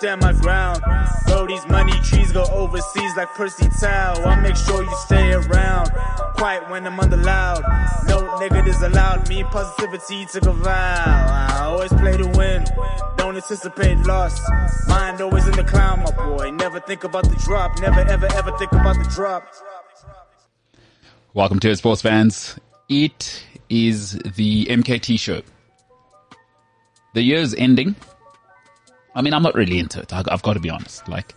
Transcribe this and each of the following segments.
stand my ground. Bro, these money trees go overseas like Percy Tau. I make sure you stay around. Quiet when I'm on the loud. No negatives allowed. Me positivity took a vow. I always play to win. Don't anticipate loss. Mind always in the clown, my boy. Never think about the drop. Never ever ever think about the drop. Welcome to it, sports fans. It is the MKT show. The year's ending. I mean, I'm not really into it. I- I've got to be honest. Like,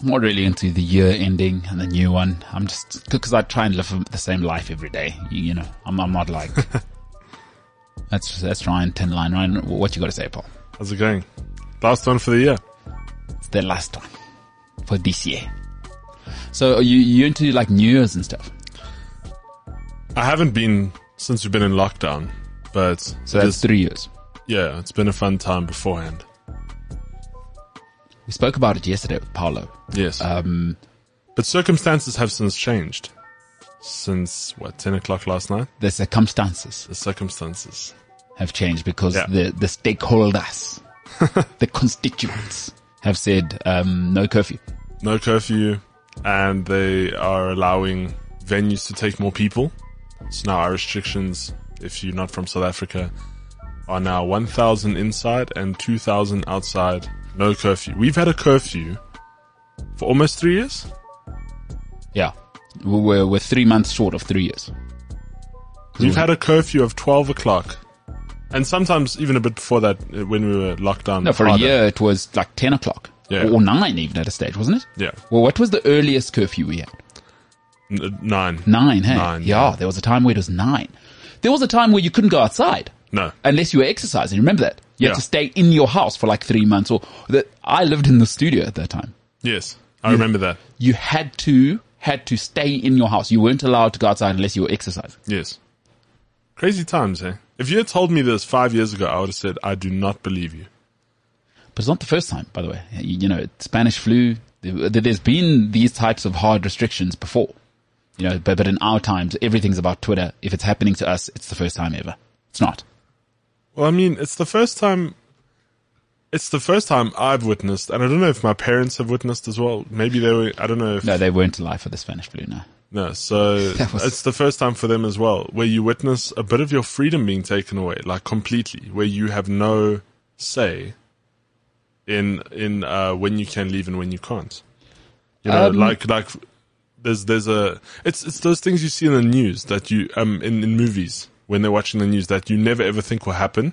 I'm not really into the year ending and the new one. I'm just because I try and live the same life every day. You, you know, I'm, I'm not like. let's let's ten line. Ryan, what you got to say, Paul? How's it going? Last one for the year. It's the last one for this year. So are you you into like New Year's and stuff? I haven't been since we've been in lockdown, but So that's three years. yeah, it's been a fun time beforehand. We spoke about it yesterday with Paolo. Yes, Um, but circumstances have since changed. Since what ten o'clock last night, the circumstances the circumstances. have changed because Yeah. the, the stakeholders, the constituents have said, um, no curfew. No curfew, and they are allowing venues to take more people. So now our restrictions, if you're not from South Africa, are now 1,000 inside and 2,000 outside. No curfew. We've had a curfew for almost three years. Yeah. We're, we're three months short of three years. We've had a curfew of 12 o'clock. And sometimes even a bit before that uh, when we were locked down. No, for a year it was like 10 o'clock. Yeah. Or 9 even at a stage, wasn't it? Yeah. Well, what was the earliest curfew we had? N- uh, nine. Nine, hey? Nine, yeah, yeah. there was a time where it was nine. There was a time where you couldn't go outside. No. unless you were exercising. Remember that? You had Yeah. to stay in your house for like three months or that I lived in the studio at that time. Yes. I remember that. You had to, had to stay in your house. You weren't allowed to go outside unless you were exercising. Yes. Crazy times, eh? If you had told me this five years ago, I would have said, I do not believe you. But it's not the first time, by the way. You, you know, Spanish flu, there's been these types of hard restrictions before. You know, but, but in our times, everything's about Twitter. If it's happening to us, it's the first time ever. It's not. Well, I mean, it's the first time. It's the first time I've witnessed, and I don't know if my parents have witnessed as well. Maybe they were. I don't know if No, they weren't alive for the Spanish flu, no. no. So was- it's the first time for them as well, where you witness a bit of your freedom being taken away, like completely, where you have no say in in uh, when you can leave and when you can't. You know, Um, like like there's there's a it's it's those things you see in the news that you um in in movies when they're watching the news that you never ever think will happen,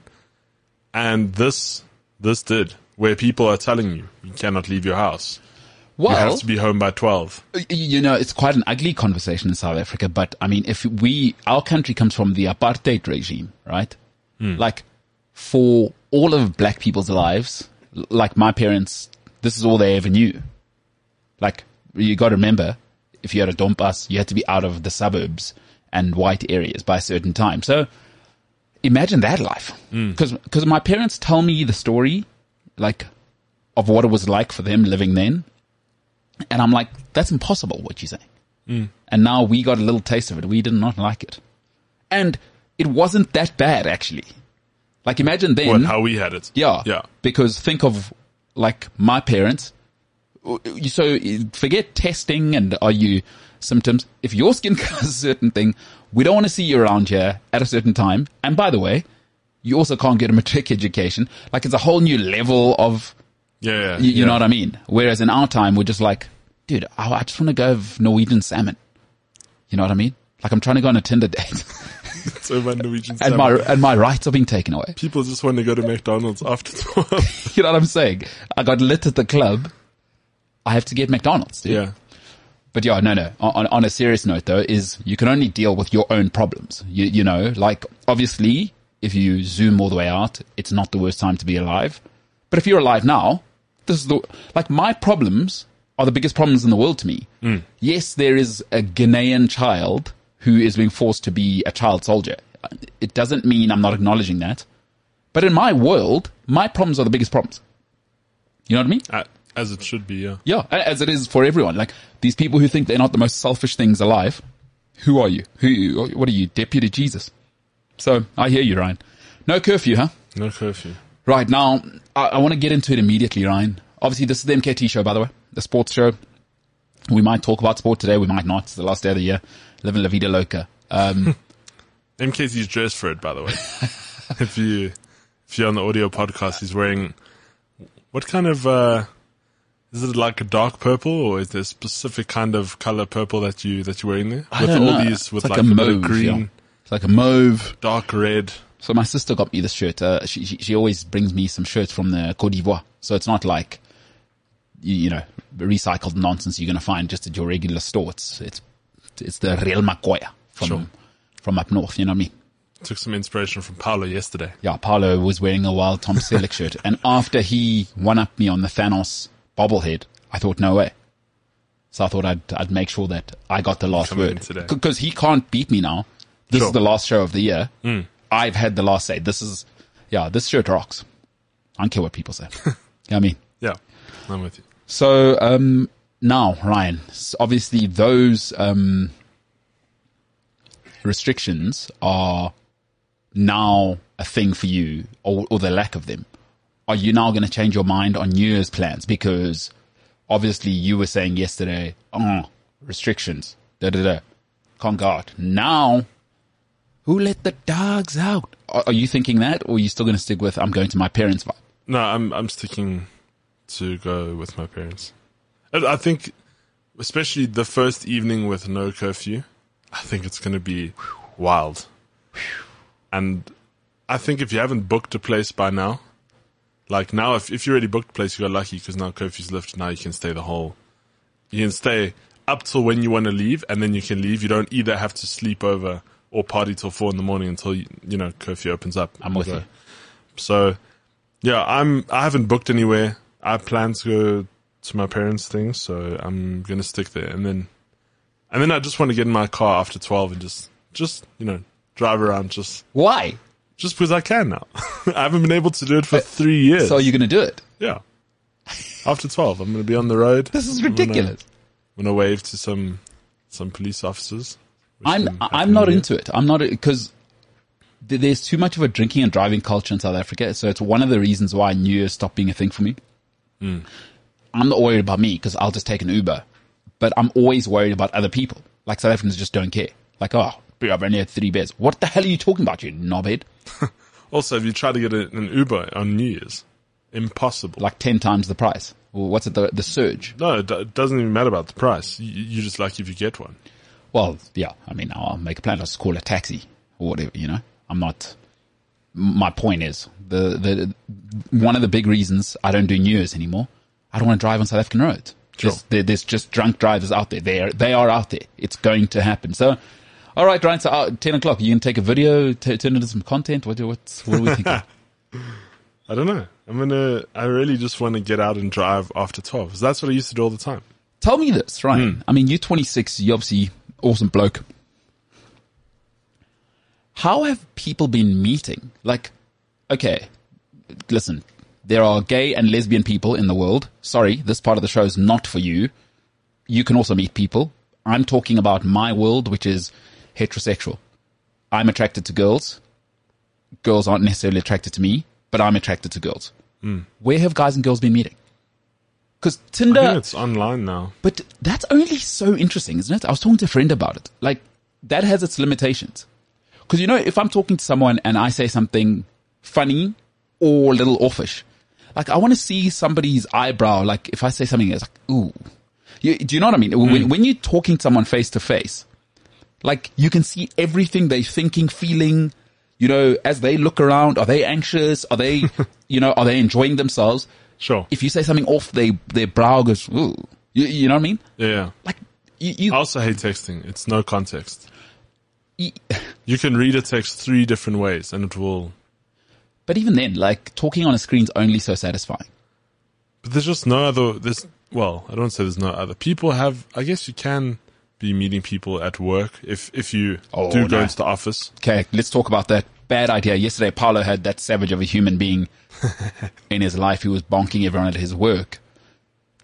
and this this did where people are telling you you cannot leave your house. You Well, have to be home by twelve. You know, it's quite an ugly conversation in South Africa, but I mean, if we, our country comes from the apartheid regime, right? Hmm. Like, for all of black people's lives, like my parents, this is all they ever knew. Like, you gotta remember, if you had a dompas, you had to be out of the suburbs and white areas by a certain time. So, imagine that life. Mm. Cause, cause my parents tell me the story, like, of what it was like for them living then. And I'm like, that's impossible what you're saying. Mm. And now we got a little taste of it. We did not like it. And it wasn't that bad, actually. Like imagine then. What how we had it? yeah. yeah. Because think of like my parents. So forget testing and are you symptoms. If your skin color is a certain thing, we don't want to see you around here at a certain time. And by the way, you also can't get a matric education. Like it's a whole new level of Yeah, yeah. you, you yeah. know what I mean? Whereas in our time, we're just like, dude, I, I just want to go have Norwegian salmon. You know what I mean? Like I'm trying to go on a Tinder date So my Norwegian and my, and my rights are being taken away. people just want to go to McDonald's after twelve. You know what I'm saying? I got lit at the club. I have to get McDonald's, dude. yeah. But yeah, no, no. On, on a serious note though, is you can only deal with your own problems. You, you know, like obviously if you zoom all the way out, it's not the worst time to be alive. But if you're alive now, this is the, like my problems are the biggest problems in the world to me. Mm. Yes, there is a Ghanaian child who is being forced to be a child soldier. It doesn't mean I'm not acknowledging that. But in my world, my problems are the biggest problems. You know what I mean? I As it should be, yeah. Yeah, as it is for everyone. Like these people who think they're not the most selfish things alive. Who are you? Who? What are you, Deputy Jesus? So I hear you, Ryan. No curfew, huh? No curfew. Right now, I, I want to get into it immediately, Ryan. Obviously, this is the MKT show, by the way, the sports show. We might talk about sport today. We might not. It's the last day of the year. Living La Vida Loca. Um, MKT's dressed for it, by the way. if you if you're on the audio podcast, he's wearing what kind of uh is it like a dark purple or is there a specific kind of color purple that you that you're wearing there? I don't know. these with it's like, like, a a, mauve. green, yeah. It's like a mauve. dark red. So my sister got me this shirt. Uh, she, she she always brings me some shirts from the Cote d'Ivoire. So it's not like you, you know recycled nonsense you're going to find just at your regular store. It's it's it's the real Makoya from Sure. from up north. You know what I mean? Took some inspiration from Paolo yesterday. Yeah, Paolo was wearing a Wild Tom Selleck shirt, and after he one up me on the Thanos bobblehead, I thought no way. So I thought I'd I'd make sure that I got the last word because he can't beat me now. This Sure. is the last show of the year. I've had the last say. This is yeah, this shirt rocks. I don't care what people say. you know what I mean? Yeah, I'm with you. So um, now, Ryan, obviously those um, restrictions are now a thing for you, or, or the lack of them. Are you now going to change your mind on New Year's plans? Because obviously you were saying yesterday, oh, restrictions, da da da, can't go out. Now, who let the dogs out? Are, are you thinking that, or are you still going to stick with I'm going to my parents' vibe? No, I'm I'm sticking to go with my parents. I I think, especially the first evening with no curfew, I think it's going to be wild. And I think if you haven't booked a place by now, like now, if if you already booked a place, you got lucky because now curfew's lifted. Now you can stay the whole. You can stay up till when you want to leave, and then you can leave. You don't either have to sleep over or party till four in the morning until you, you know curfew opens up. I'm with So- you. so, yeah, I'm. I haven't booked anywhere. I plan to go to my parents' thing, so I'm gonna stick there, and then, and then I just want to get in my car after twelve and just, just you know, drive around just, Why? Just because I can now. I haven't been able to do it for three years. So you're going to do it? yeah. After twelve, I'm gonna be on the road. This is ridiculous. I'm gonna wave to some, some police officers. I'm I'm not into it. I'm not because there's too much of a drinking and driving culture in South Africa. So it's one of the reasons why New Year stopped being a thing for me. Hmm. I'm not worried about me because I'll just take an Uber, but I'm always worried about other people. Like South Africans just don't care. Like, oh, I've only had three beers. What the hell are you talking about, you knobhead? Also, if you try to get an Uber on New Year's, impossible. Like ten times the price. Or what's it? The the surge. No, it, do- it doesn't even matter about the price. You, you just lucky if you get one. Well, yeah. I mean, I'll make a plan. I'll just call a taxi or whatever. You know, I'm not. My point is the the one of the big reasons I don't do New Year's anymore. I don't want to drive on South African roads. Sure. There's, there's just drunk drivers out there. They are they are out there. It's going to happen. So, all right, Ryan. So uh, ten o'clock. You can take a video, t- turn it into some content. What do what are we thinking? I don't know. I'm gonna. I really just want to get out and drive after twelve. 'cause that's what I used to do all the time. Tell me this, Ryan. I mean, you're 26. You're obviously awesome bloke. How have people been meeting? Like, okay, listen, there are gay and lesbian people in the world. Sorry, this part of the show is not for you. You can also meet people. I'm talking about my world, which is heterosexual. I'm attracted to girls. Girls aren't necessarily attracted to me, but I'm attracted to girls. Hmm. Where have guys and girls been meeting? Because Tinder. it's online now. But that's only so interesting, isn't it? I was talking to a friend about it. Like, that has its limitations. Because, you know, if I'm talking to someone and I say something funny or a little offish, like, I want to see somebody's eyebrow. Like, if I say something that's like, ooh. You, do you know what I mean? Hmm. When, when you're talking to someone face to face, like, you can see everything they're thinking, feeling, you know, as they look around. Are they anxious? Are they, you know, are they enjoying themselves? Sure. if you say something off, they their brow goes, ooh. You, you know what I mean? Yeah. Like, you, you, I also hate texting. It's no context. you- You can read a text three different ways, and it will. but even then, like, talking on a screen's only so satisfying. But there's just no other. There's well, I don't say there's no other. People have. I guess you can be meeting people at work if if you Oh, do go no. into the office. Okay, let's talk about that bad idea. Yesterday, Paolo had that savage of a human being in his life who was bonking everyone at his work.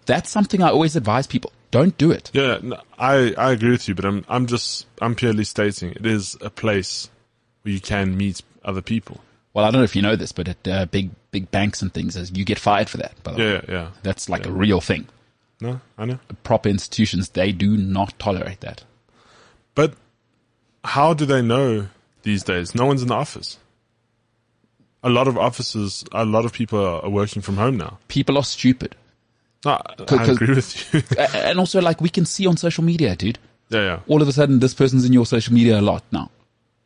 that's something I always advise people. Don't do it. Yeah, no, I, I agree with you, but I'm, I'm just, I'm purely stating it is a place where you can meet other people. Well, I don't know if you know this, but at uh, big big banks and things, as you get fired for that. By the way, Yeah, yeah. that's like a real thing. No, I know. Proper institutions they do not tolerate that. But how do they know these days? No one's in the office. A lot of offices, a lot of people are, working from home now. People are stupid, No, I, agree with you. And also like we can see on social media, dude. yeah, yeah. All of a sudden, this person's in your social media a lot now.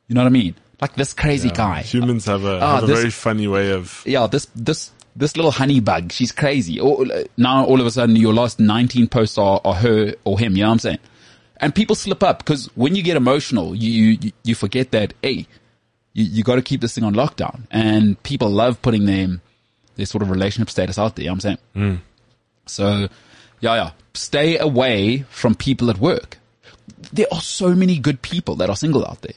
You know what I mean? Like this crazy guy. Humans have a, Ah, have a this- very funny way of. yeah, this this this little honey bug, she's crazy. Or, now all of a sudden your last 19 posts are, are her or him, you know what I'm saying? And people slip up because when you get emotional, you, you, you forget that, hey, you, you got to keep this thing on lockdown. And people love putting their, their sort of relationship status out there, you know what I'm saying? Mm. So, yeah, yeah, stay away from people at work. There are so many good people that are single out there.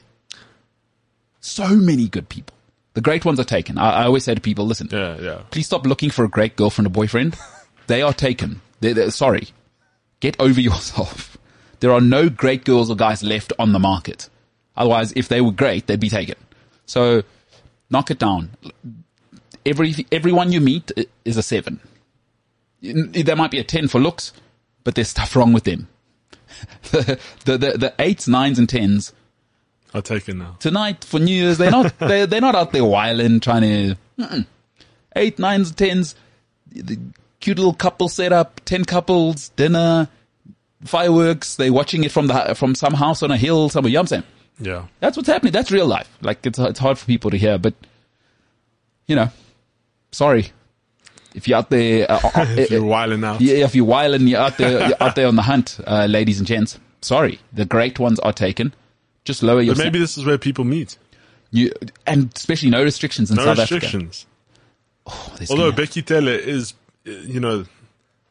So many good people. The great ones are taken. I, I always say to people, listen, Yeah, yeah. please stop looking for a great girlfriend or boyfriend. they are taken. They're, they're- sorry. Get over yourself. There are no great girls or guys left on the market. Otherwise, if they were great, they'd be taken. So knock it down. Every, everyone you meet is a seven. There might be a 10 for looks, but there's stuff wrong with them. the, the, the, the eights, nines and tens I'll take it now. tonight for New Year's. They're not they're, they're not out there whiling trying to mm-mm. eight, nines, tens, the cute little couple set up, ten couples, dinner, fireworks. They're watching it from the from some house on a hill somewhere. You know what I'm saying? Yeah. That's what's happening. That's real life. Like it's it's hard for people to hear, but you know, sorry if you're out there. Uh, uh, If you're wilding out. yeah, if you're whiling, you're out there, you're out there on the hunt, uh, ladies and gents. Sorry, the great ones are taken. Just lower your But maybe this is where people meet. you, and especially no restrictions in No South restrictions. Africa. There's Although Becky Taylor is, you know,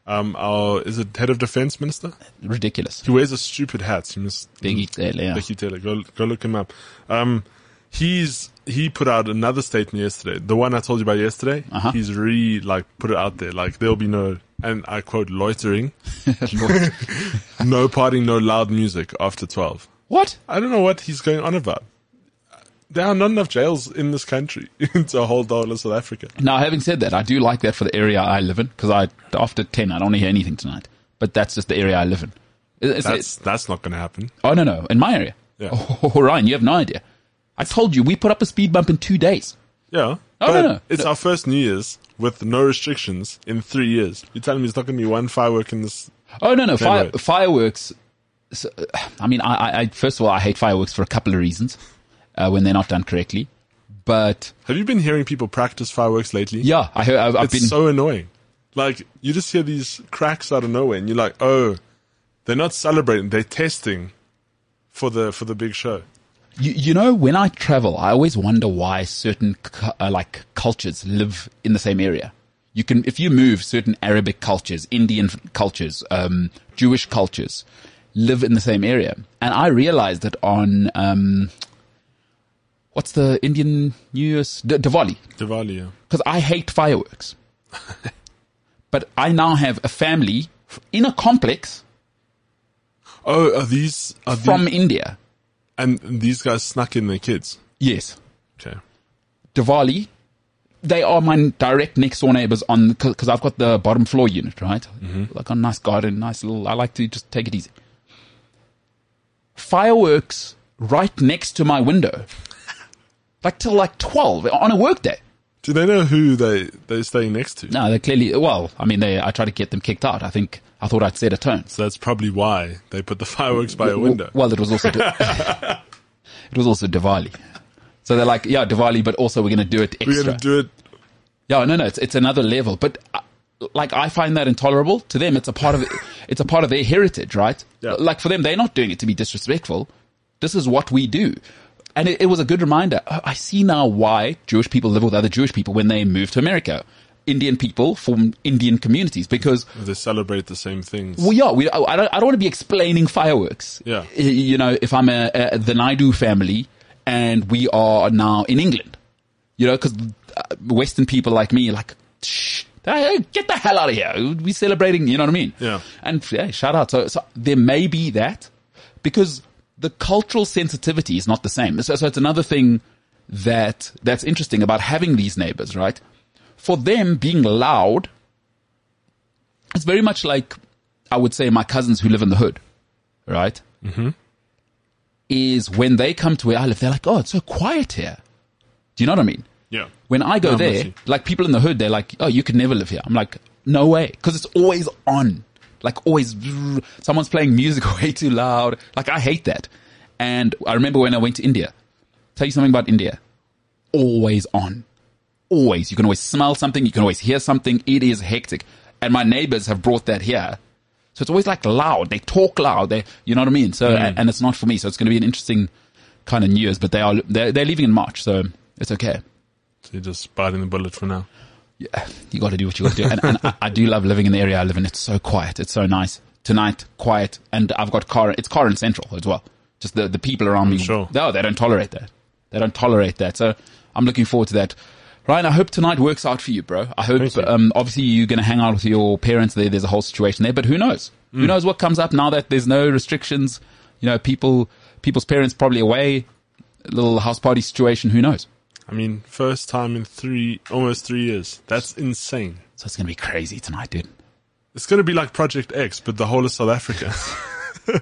um, our, is it head of defense minister? ridiculous. He wears a stupid hat. You must, Biggie Taylor, yeah. Becky Taylor. Go, go look him up. Um, he's, he put out another statement yesterday. The one I told you about yesterday. Uh-huh. He's really like put it out there. Like there'll be no, and I quote, loitering, no partying, no loud music after 12. What? I don't know what he's going on about. There are not enough jails in this country to hold whole of South Africa. Now, having said that, I do like that for the area I live in because I after ten I don't want to hear anything tonight. But that's just the area I live in. It's- That's that's not going to happen. oh no no in my area. Yeah. Oh, Ryan, you have no idea. I told you we put up a speed bump in two days. Yeah. Oh, but no, no. It's our first New Year's with no restrictions in three years. You're telling me it's not going to be one firework in this? Oh no no fire, fireworks. So, I mean, I, I, I first of all I hate fireworks for a couple of reasons uh, when they're not done correctly. But Have you been hearing people practice fireworks lately? yeah, I heard, I've, I've It's been so annoying. Like you just hear these cracks out of nowhere, and you're like, oh, they're not celebrating; they're testing for the for the big show. You, you know, when I travel, I always wonder why certain uh, like cultures live in the same area. You can, if you move, certain Arabic cultures, Indian cultures, um, Jewish cultures live in the same area. And I realized that on um, what's the Indian New Year's D- Diwali? Diwali. Yeah. Because I hate fireworks, but I now have a family in a complex Oh, are these are from these, India. and these guys snuck in their kids? Yes, Okay. Diwali, they are my direct next door neighbors on because I've got the bottom floor unit, right? Like a nice garden, nice little. I like to just take it easy. Fireworks right next to my window, like till like twelve on a work day. Do they know who they they're staying next to? No, they clearly. Well, I mean, they. I try to get them kicked out. I think I thought I'd set a tone. So that's probably why they put the fireworks by a window. Well, it was also it was also Diwali. So they're like, yeah, Diwali, but also we're going to do it extra. We're gonna do it. Yeah, no, no, it's it's another level. But uh, like, I find that intolerable. To them, it's a part of it's a part of their heritage, right? Yeah. Like for them, they're not doing it to be disrespectful. This is what we do, and it, it was a good reminder. I see now why Jewish people live with other Jewish people when they move to America. Indian people form Indian communities because They celebrate the same things. well, yeah, we, I, don't, I don't want to be explaining fireworks. Yeah. You know, if I'm a, a the Naidu family and we are now in England, you know, because uh, Western people like me, like, shh, Hey, get the hell out of here. We're celebrating, you know what I mean? Yeah. And yeah, shout out. So, so there may be that because the cultural sensitivity is not the same. So, so it's another thing that, that's interesting about having these neighbors, right? For them being loud, it's very much like, I would say my cousins who live in the hood, right? Mm-hmm. Is when they come to where I live, they're like, oh, it's so quiet here. Do you know what I mean? Yeah. When I go No, there, like people in the hood, they're like, "Oh, you could never live here." I'm like, "No way," because it's always on, like always. Someone's playing music way too loud. Like I hate that. And I remember when I went to India. Tell you something about India. Always on, always. You can always smell something. You can always hear something. It is hectic. And my neighbors have brought that here. So it's always like loud. They talk loud. They, you know what I mean? So, and, and it's not for me. So it's going to be an interesting kind of New Year's, but they are, they're, they're leaving in March. So it's okay. You're just biting the bullet for now. yeah, you got to do what you got to do. And, and I, I do love living in the area I live in. It's so quiet. It's so nice. Tonight, quiet. And I've got car, it's car and central as well. Just the, the people around me. sure. No, they don't tolerate that. They don't tolerate that. So I'm looking forward to that. Ryan, I hope tonight works out for you, bro. I hope, um, obviously you're going to hang out with your parents there. There's a whole situation there, but who knows? Mm. Who knows what comes up now that there's no restrictions? You know, people, people's parents probably away. A little house party situation. Who knows? I mean, first time in three, almost three years. That's insane. So it's going to be crazy tonight, dude. It's going to be like Project X, but the whole of South Africa.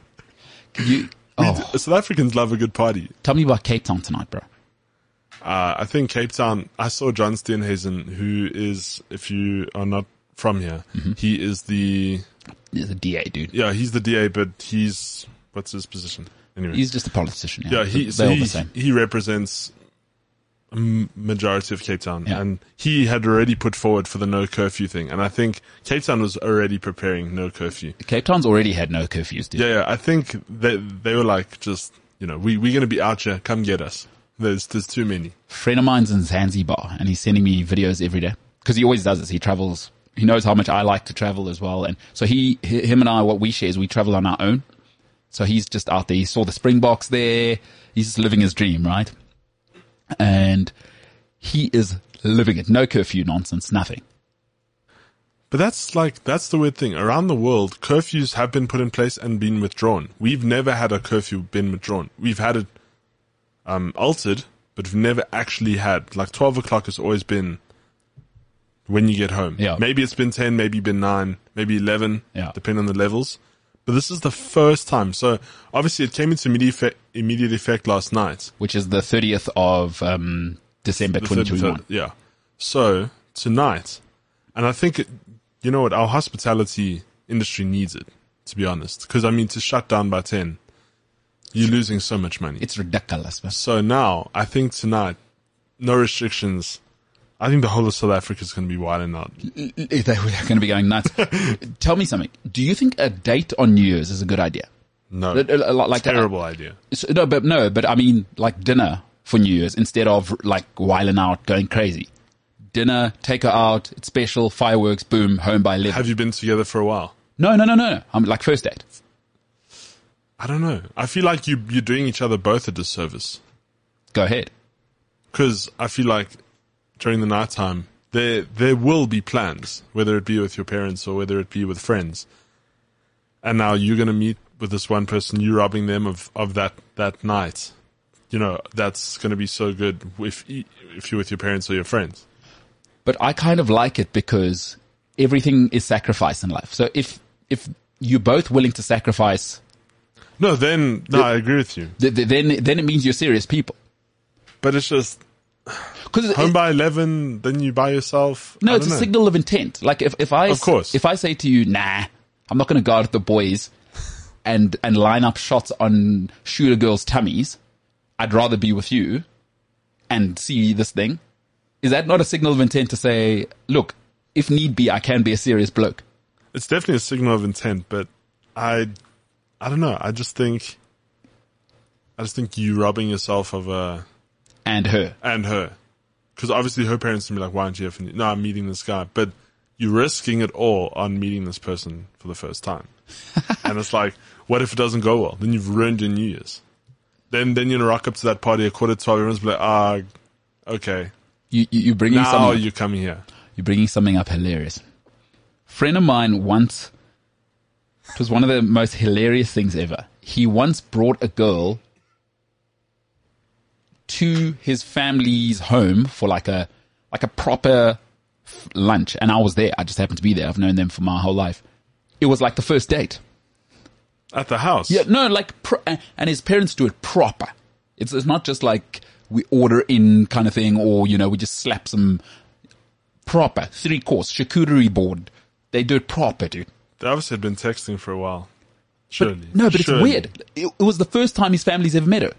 Could you, oh, South Africans love a good party. tell me about Cape Town tonight, bro. Uh, I think Cape Town, I saw John Steenhuisen, who is, if you are not from here, Mm-hmm. he is the, He's a DA, dude. yeah, he's the DA, but he's, what's his position? Anyway. He's just a politician. Yeah, yeah, he, They're so all he, the same. he represents majority of Cape Town. Yeah. And he had already put forward for the no curfew thing. And I think Cape Town was already preparing no curfew. Cape Town's already had no curfews, dude. Yeah, yeah. I think they they were like just you know we we're gonna be out here. Come get us. There's there's too many. friend of mine's in Zanzibar and he's sending me videos every day because he always does this. He travels. He knows how much I like to travel as well. And so he, him and I, what we share is we travel on our own. So he's just out there. He saw the Springboks there. He's just living his dream, right? And he is living it. No curfew nonsense, nothing. But that's like that's the weird thing. Around the world, curfews have been put in place and been withdrawn. We've never had a curfew been withdrawn. We've had it um, altered, but we've never actually had like twelve o'clock has always been when you get home. Yeah. Maybe it's been ten, maybe been nine, maybe eleven, Yeah. depending on the levels. But this is the first time. So obviously it came into immediate effect, immediate effect last night. Which is the 30th of um, December 2021. third- yeah. So tonight, and I think, it, you know what, our hospitality industry needs it, to be honest. Because, I mean, to shut down by 10, you're losing so much money. It's ridiculous. man. so now, I think tonight, no restrictions. I think the whole of South Africa is going to be wilding out. They're going to be going nuts. Tell me something. Do you think a date on New Year's is a good idea? No. Uh, uh, Like terrible idea. So, no, but no, but I mean, like dinner for New Year's instead of like whiling out, going crazy. Dinner, take her out, it's special, fireworks, boom, home by 11. Have you been together for a while? no, no, no, no, no. I'm like first date. I don't know. I feel like you, you're doing each other both a disservice. Go ahead. because I feel like during the nighttime there there will be plans, whether it be with your parents or whether it be with friends. And now you're gonna meet with this one person, you're robbing them of, of that, that night. You know, that's gonna be so good if if you're with your parents or your friends. But I kind of like it because everything is sacrifice in life. So if, if you're both willing to sacrifice, No, then no, I agree with you. th- th- then, then it means you're serious people. But it's just Cause home it, by eleven, then you buy yourself. no, it's a know. signal of intent. Like if, if I, Of course. if I say to you, nah, I'm not going to guard the boys and, and line up shots on shooter girls' tummies. I'd rather be with you and see this thing. Is that not a signal of intent to say, look, if need be, I can be a serious bloke? It's definitely a signal of intent, but I, I don't know. I just think, I just think you robbing yourself of a And her. and her, because obviously her parents can be like, "Why aren't you here for?" No, I'm meeting this guy, but you're risking it all on meeting this person for the first time, and it's like, what if it doesn't go well? Then you've ruined your New Year's. Then then you're gonna rock up to that party at quarter to twelve. Everyone's be like, "Ah, okay, You, you, you're bringing now someone. you're coming here." You're bringing something up hilarious. Friend of mine once, it was one of the most hilarious things ever. He once brought a girl to his family's home for like a, like a proper f- lunch. And I was there. I just happened to be there. I've known them for my whole life. It was like the first date. At the house. Yeah, no, like, pro- and his parents do it proper. It's, it's not just like we order in kind of thing or, you know, we just slap some proper three course charcuterie board. They do it proper, dude. They obviously had been texting for a while. Surely. No, but Surely. it's weird. It, it was the first time his family's ever met her.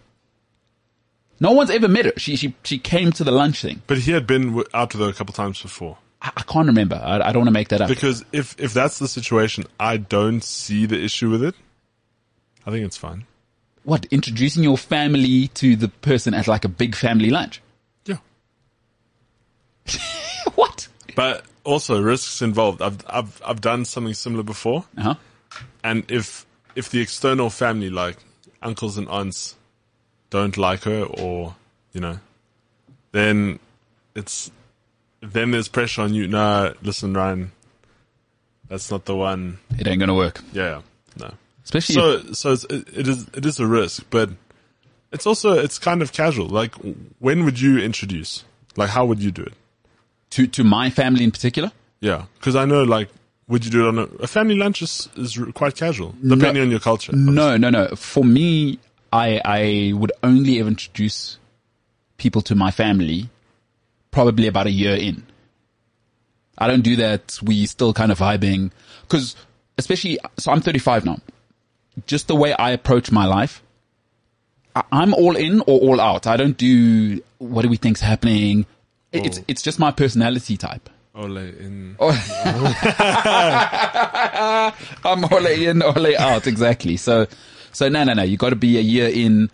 No one's ever met her. She, she, she came to the lunch thing. But he had been out to her a couple times before. I, I can't remember. I, I don't want to make that up. Because if, if that's the situation, I don't see the issue with it. I think it's fine. What, introducing your family to the person at like a big family lunch? Yeah. what? But also risks involved. I've, I've, I've done something similar before. Uh huh. And if, if the external family, like uncles and aunts, don't like her or, you know, then it's, then there's pressure on you. No, listen, Ryan, that's not the one. It ain't gonna work. Yeah, no. Especially So, so it's, it it is, it is a risk, but it's also, it's kind of casual. Like, when would you introduce? Like, how would you do it? to, to my family in particular. Yeah. Cause I know, like, would you do it on a, a family lunch is, is quite casual, depending on your culture. No, no, no. For me, I, I would only ever introduce people to my family probably about a year in. I don't do that. We still kind of vibing because especially, so I'm 35 now. Just the way I approach my life, I'm all in or all out. I don't do what do we think's happening. It- It's, Oh. it's just my personality type. Ole in, oh. I'm ole in, ole out, exactly. So, so no, no, no. You got to be a year in.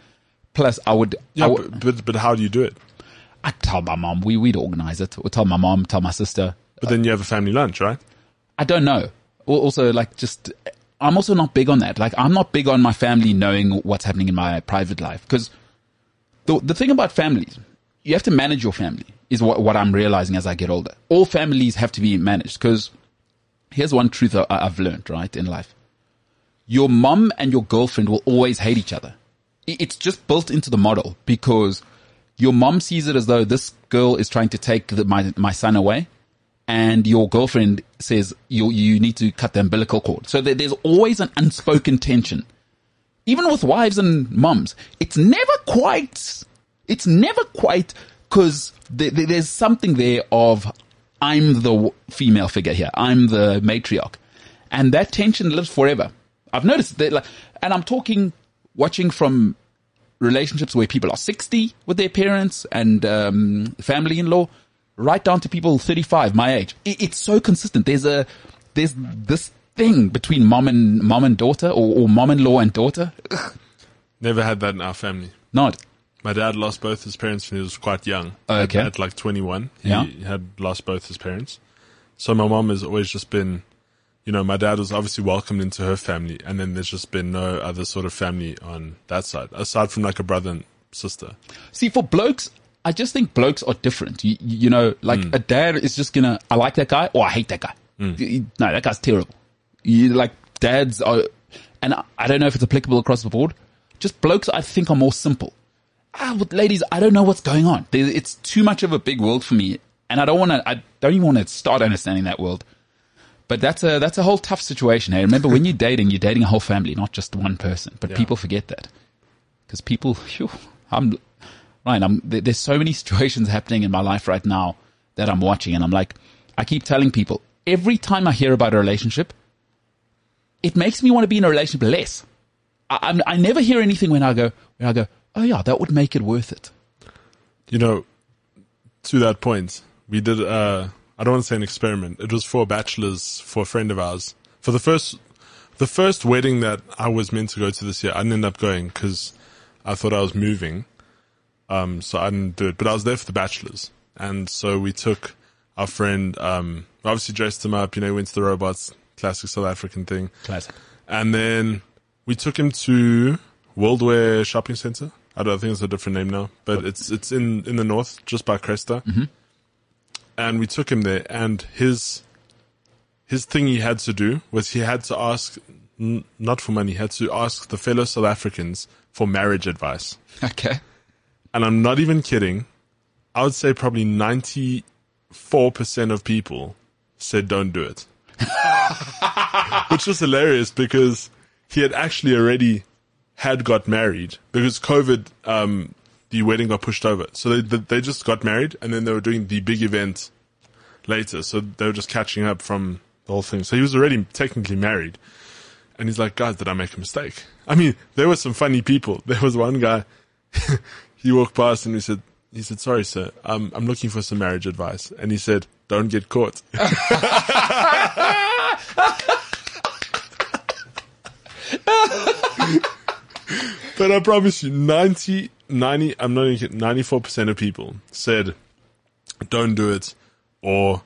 Plus, I would, yeah, I would, but, but, how do you do it? I tell my mom. We we'd organize it. Or tell my mom, tell my sister. But then you have a family lunch, right? I don't know. Also, like, just I'm also not big on that. Like, I'm not big on my family knowing what's happening in my private life because the the thing about families, you have to manage your family. Is what what I'm realizing as I get older. All families have to be managed because here's one truth I, I've learned right in life. Your mom and your girlfriend will always hate each other. It's just built into the model because your mom sees it as though this girl is trying to take the, my my son away, and your girlfriend says you you need to cut the umbilical cord. So there, there's always an unspoken tension, even with wives and moms. It's never quite. It's never quite because there, there- there's something there of I'm the female figure here. I'm the matriarch, and that tension lives forever. I've noticed that, like, and I'm talking watching from relationships where people are 60 with their parents and um, family-in-law, right down to people 35, my age. It, it's so consistent. There's a there's this thing between mom and mom and daughter, or, or mom-in-law and daughter. Ugh, Never had that in our family. not. My dad lost both his parents when he was quite young. Okay. At, at like 21. He Yeah. had lost both his parents. So my mom has always just been, you know, my dad was obviously welcomed into her family and then there's just been no other sort of family on that side, aside from like a brother and sister. See, for blokes, I just think blokes are different. You, you know, like a dad is just gonna, I like that guy or I hate that guy. You- No, that guy's terrible. You like dads are, and I, I don't know if it's applicable across the board. Just blokes, I think, are more simple. Ah, with ladies, I don't know what's going on. It's too much of a big world for me, and I don't want to. I don't even want to start understanding that world. But that's a that's a whole tough situation. Hey, remember when you're dating, you're dating a whole family, not just one person. But Yeah. people forget that because people, phew, I'm Ryan. I'm there, there's so many situations happening in my life right now that I'm watching, and I'm like, I keep telling people every time I hear about a relationship, it makes me want to be in a relationship less. I, I'm, I never hear anything when I go when I go, oh yeah, that would make it worth it. You know, to that point, we did, uh, I don't want to say an experiment. It was for a bachelor's for a friend of ours. For the first, the first wedding that I was meant to go to this year, I didn't end up going because I thought I was moving. Um, so I didn't do it, but I was there for the bachelor's. And so we took our friend, um, obviously dressed him up, you know, went to the robots, classic South African thing. Classic. And then we took him to Worldware Shopping Center. I don't I think it's a different name now, but it's it's in in the north, just by Cresta. And we took him there, and his his thing he had to do was he had to ask, n- not for money, he had to ask the fellow South Africans for marriage advice. Okay. And I'm not even kidding. I would say probably 94% of people said don't do it. Which was hilarious because he had actually already had got married because COVID, um, the wedding got pushed over. So they, they just got married and then they were doing the big event later. So they were just catching up from the whole thing. So he was already technically married. And he's like, guys, did I make a mistake? I mean, there were some funny people. There was one guy, he walked past and he said, he said, sorry, sir, um, I'm looking for some marriage advice. And he said, don't get caught. but I promise you, 90, 90, I'm not even 94% of people said, don't do it or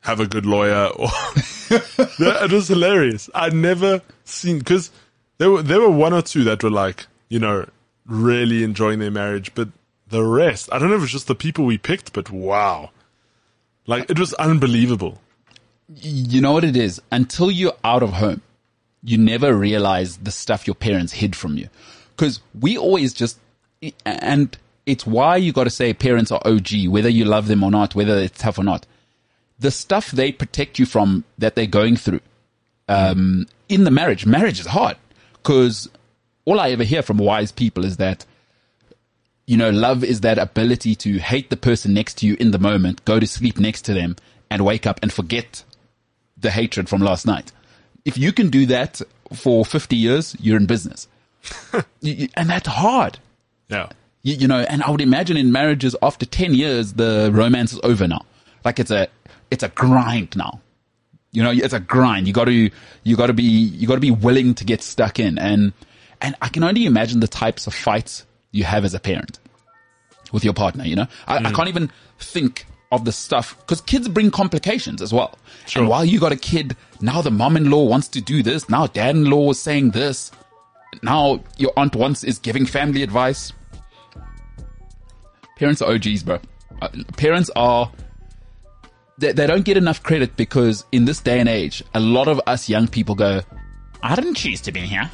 have a good lawyer or it was hilarious. I'd never seen, cause there were, there were one or two that were like, you know, really enjoying their marriage, but the rest, I don't know if it's just the people we picked, but wow. Like it was unbelievable. You know what it is? Until you're out of home, you never realize the stuff your parents hid from you. Cause we always just, and it's why you got to say parents are OG, whether you love them or not, whether it's tough or not. The stuff they protect you from that they're going through, um, in the marriage, marriage is hard because all I ever hear from wise people is that, you know, love is that ability to hate the person next to you in the moment, go to sleep next to them and wake up and forget the hatred from last night. If you can do that for 50 years, you're in business. And that's hard. Yeah. You, you know, and I would imagine in marriages after 10 years, the romance is over now. Like it's a, it's a grind now. You know, it's a grind. You got to, you got to be, you got to be willing to get stuck in. And, and I can only imagine the types of fights you have as a parent with your partner, you know? I, I hmm. can't even think of the stuff because kids bring complications as well. Sure. And while you got a kid, now the mom-in-law wants to do this. Now dad-in-law is saying this. Now your aunt once is giving family advice. Parents are OGs, bro. Uh, parents are, they, they don't get enough credit because in this day and age, a lot of us young people go, I didn't choose to be here.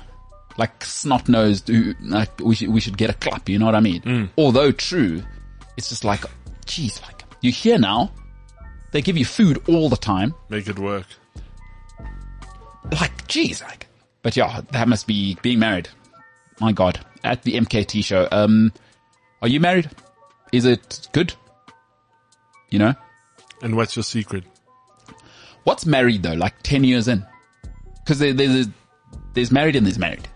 Like snot nosed, like we should, we should get a clap, you know what I mean? Although true, it's just like, geez, like you here now, they give you food all the time. Make it work. Like, geez, like, but yeah, that must be being married. My God, at the MKT show. Um, are you married? Is it good? You know, And what's your secret? what's married though? Like ten years in, because there, there's there's married and there's married.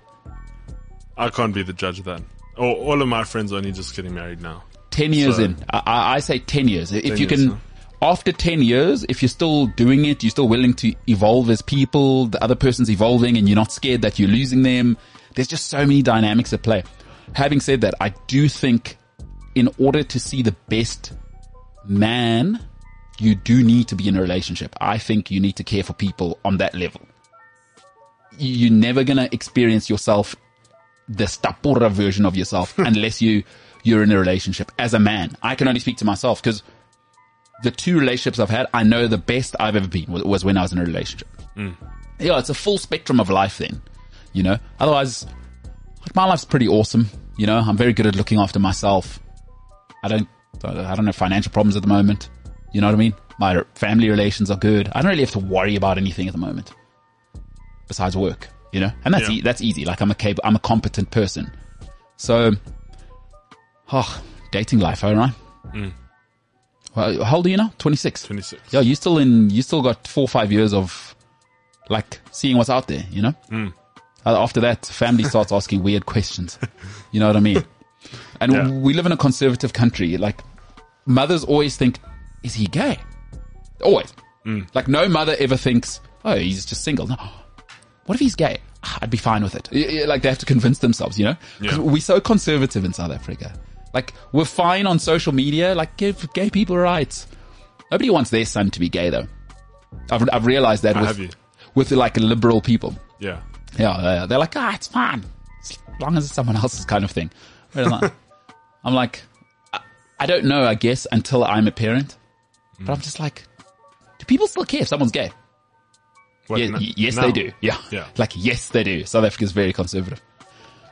I can't be the judge of that. Oh, all of my friends are only just getting married now. 10 years So- in. I, I say 10 years. If 10 you years, can, huh? After 10 years, if you're still doing it, you're still willing to evolve as people, the other person's evolving and you're not scared that you're losing them. There's just so many dynamics at play. Having said that, I do think in order to see the best man, you do need to be in a relationship. I think you need to care for people on that level. You're never going to experience yourself the stapura version of yourself unless you you're in a relationship as a man. I can only speak to myself because the two relationships I've had, I know the best I've ever been was, when I was in a relationship. Mm. Yeah, it's a full spectrum of life then, you know. Otherwise, like my life's pretty awesome. You know, I'm very good at looking after myself. I don't, I don't have financial problems at the moment. You know what I mean? My family relations are good. I don't really have to worry about anything at the moment besides work, you know, and that's Yeah. e- that's easy. Like I'm a cap- I'm a competent person. So, oh, dating life, all right. Well, how old are you now? Twenty six. 26. Yeah, you still in. You still got four or five years of like seeing what's out there. You know. Uh, After that, family starts asking weird questions. You know what I mean? And Yeah. we live in a conservative country. Like mothers always think, "Is he gay?" Always. Like no mother ever thinks, "Oh, he's just single." No. What if he's gay? Ah, I'd be fine with it. Like they have to convince themselves, you know? Yeah. we're so conservative in South Africa. Like we're fine on social media. Like give gay people rights. Nobody wants their son to be gay though. I've, I've realized that with, you. with like liberal people. Yeah. Yeah, they're like, ah, it's fine. As long as it's someone else's kind of thing. Whereas I- I'm like, I, I don't know, I guess, until I'm a parent. But I'm just like, do people still care if someone's gay? What, Ye- n- y- yes, now? they do. Yeah. Yeah. Like, yes, they do. South Africa's very conservative.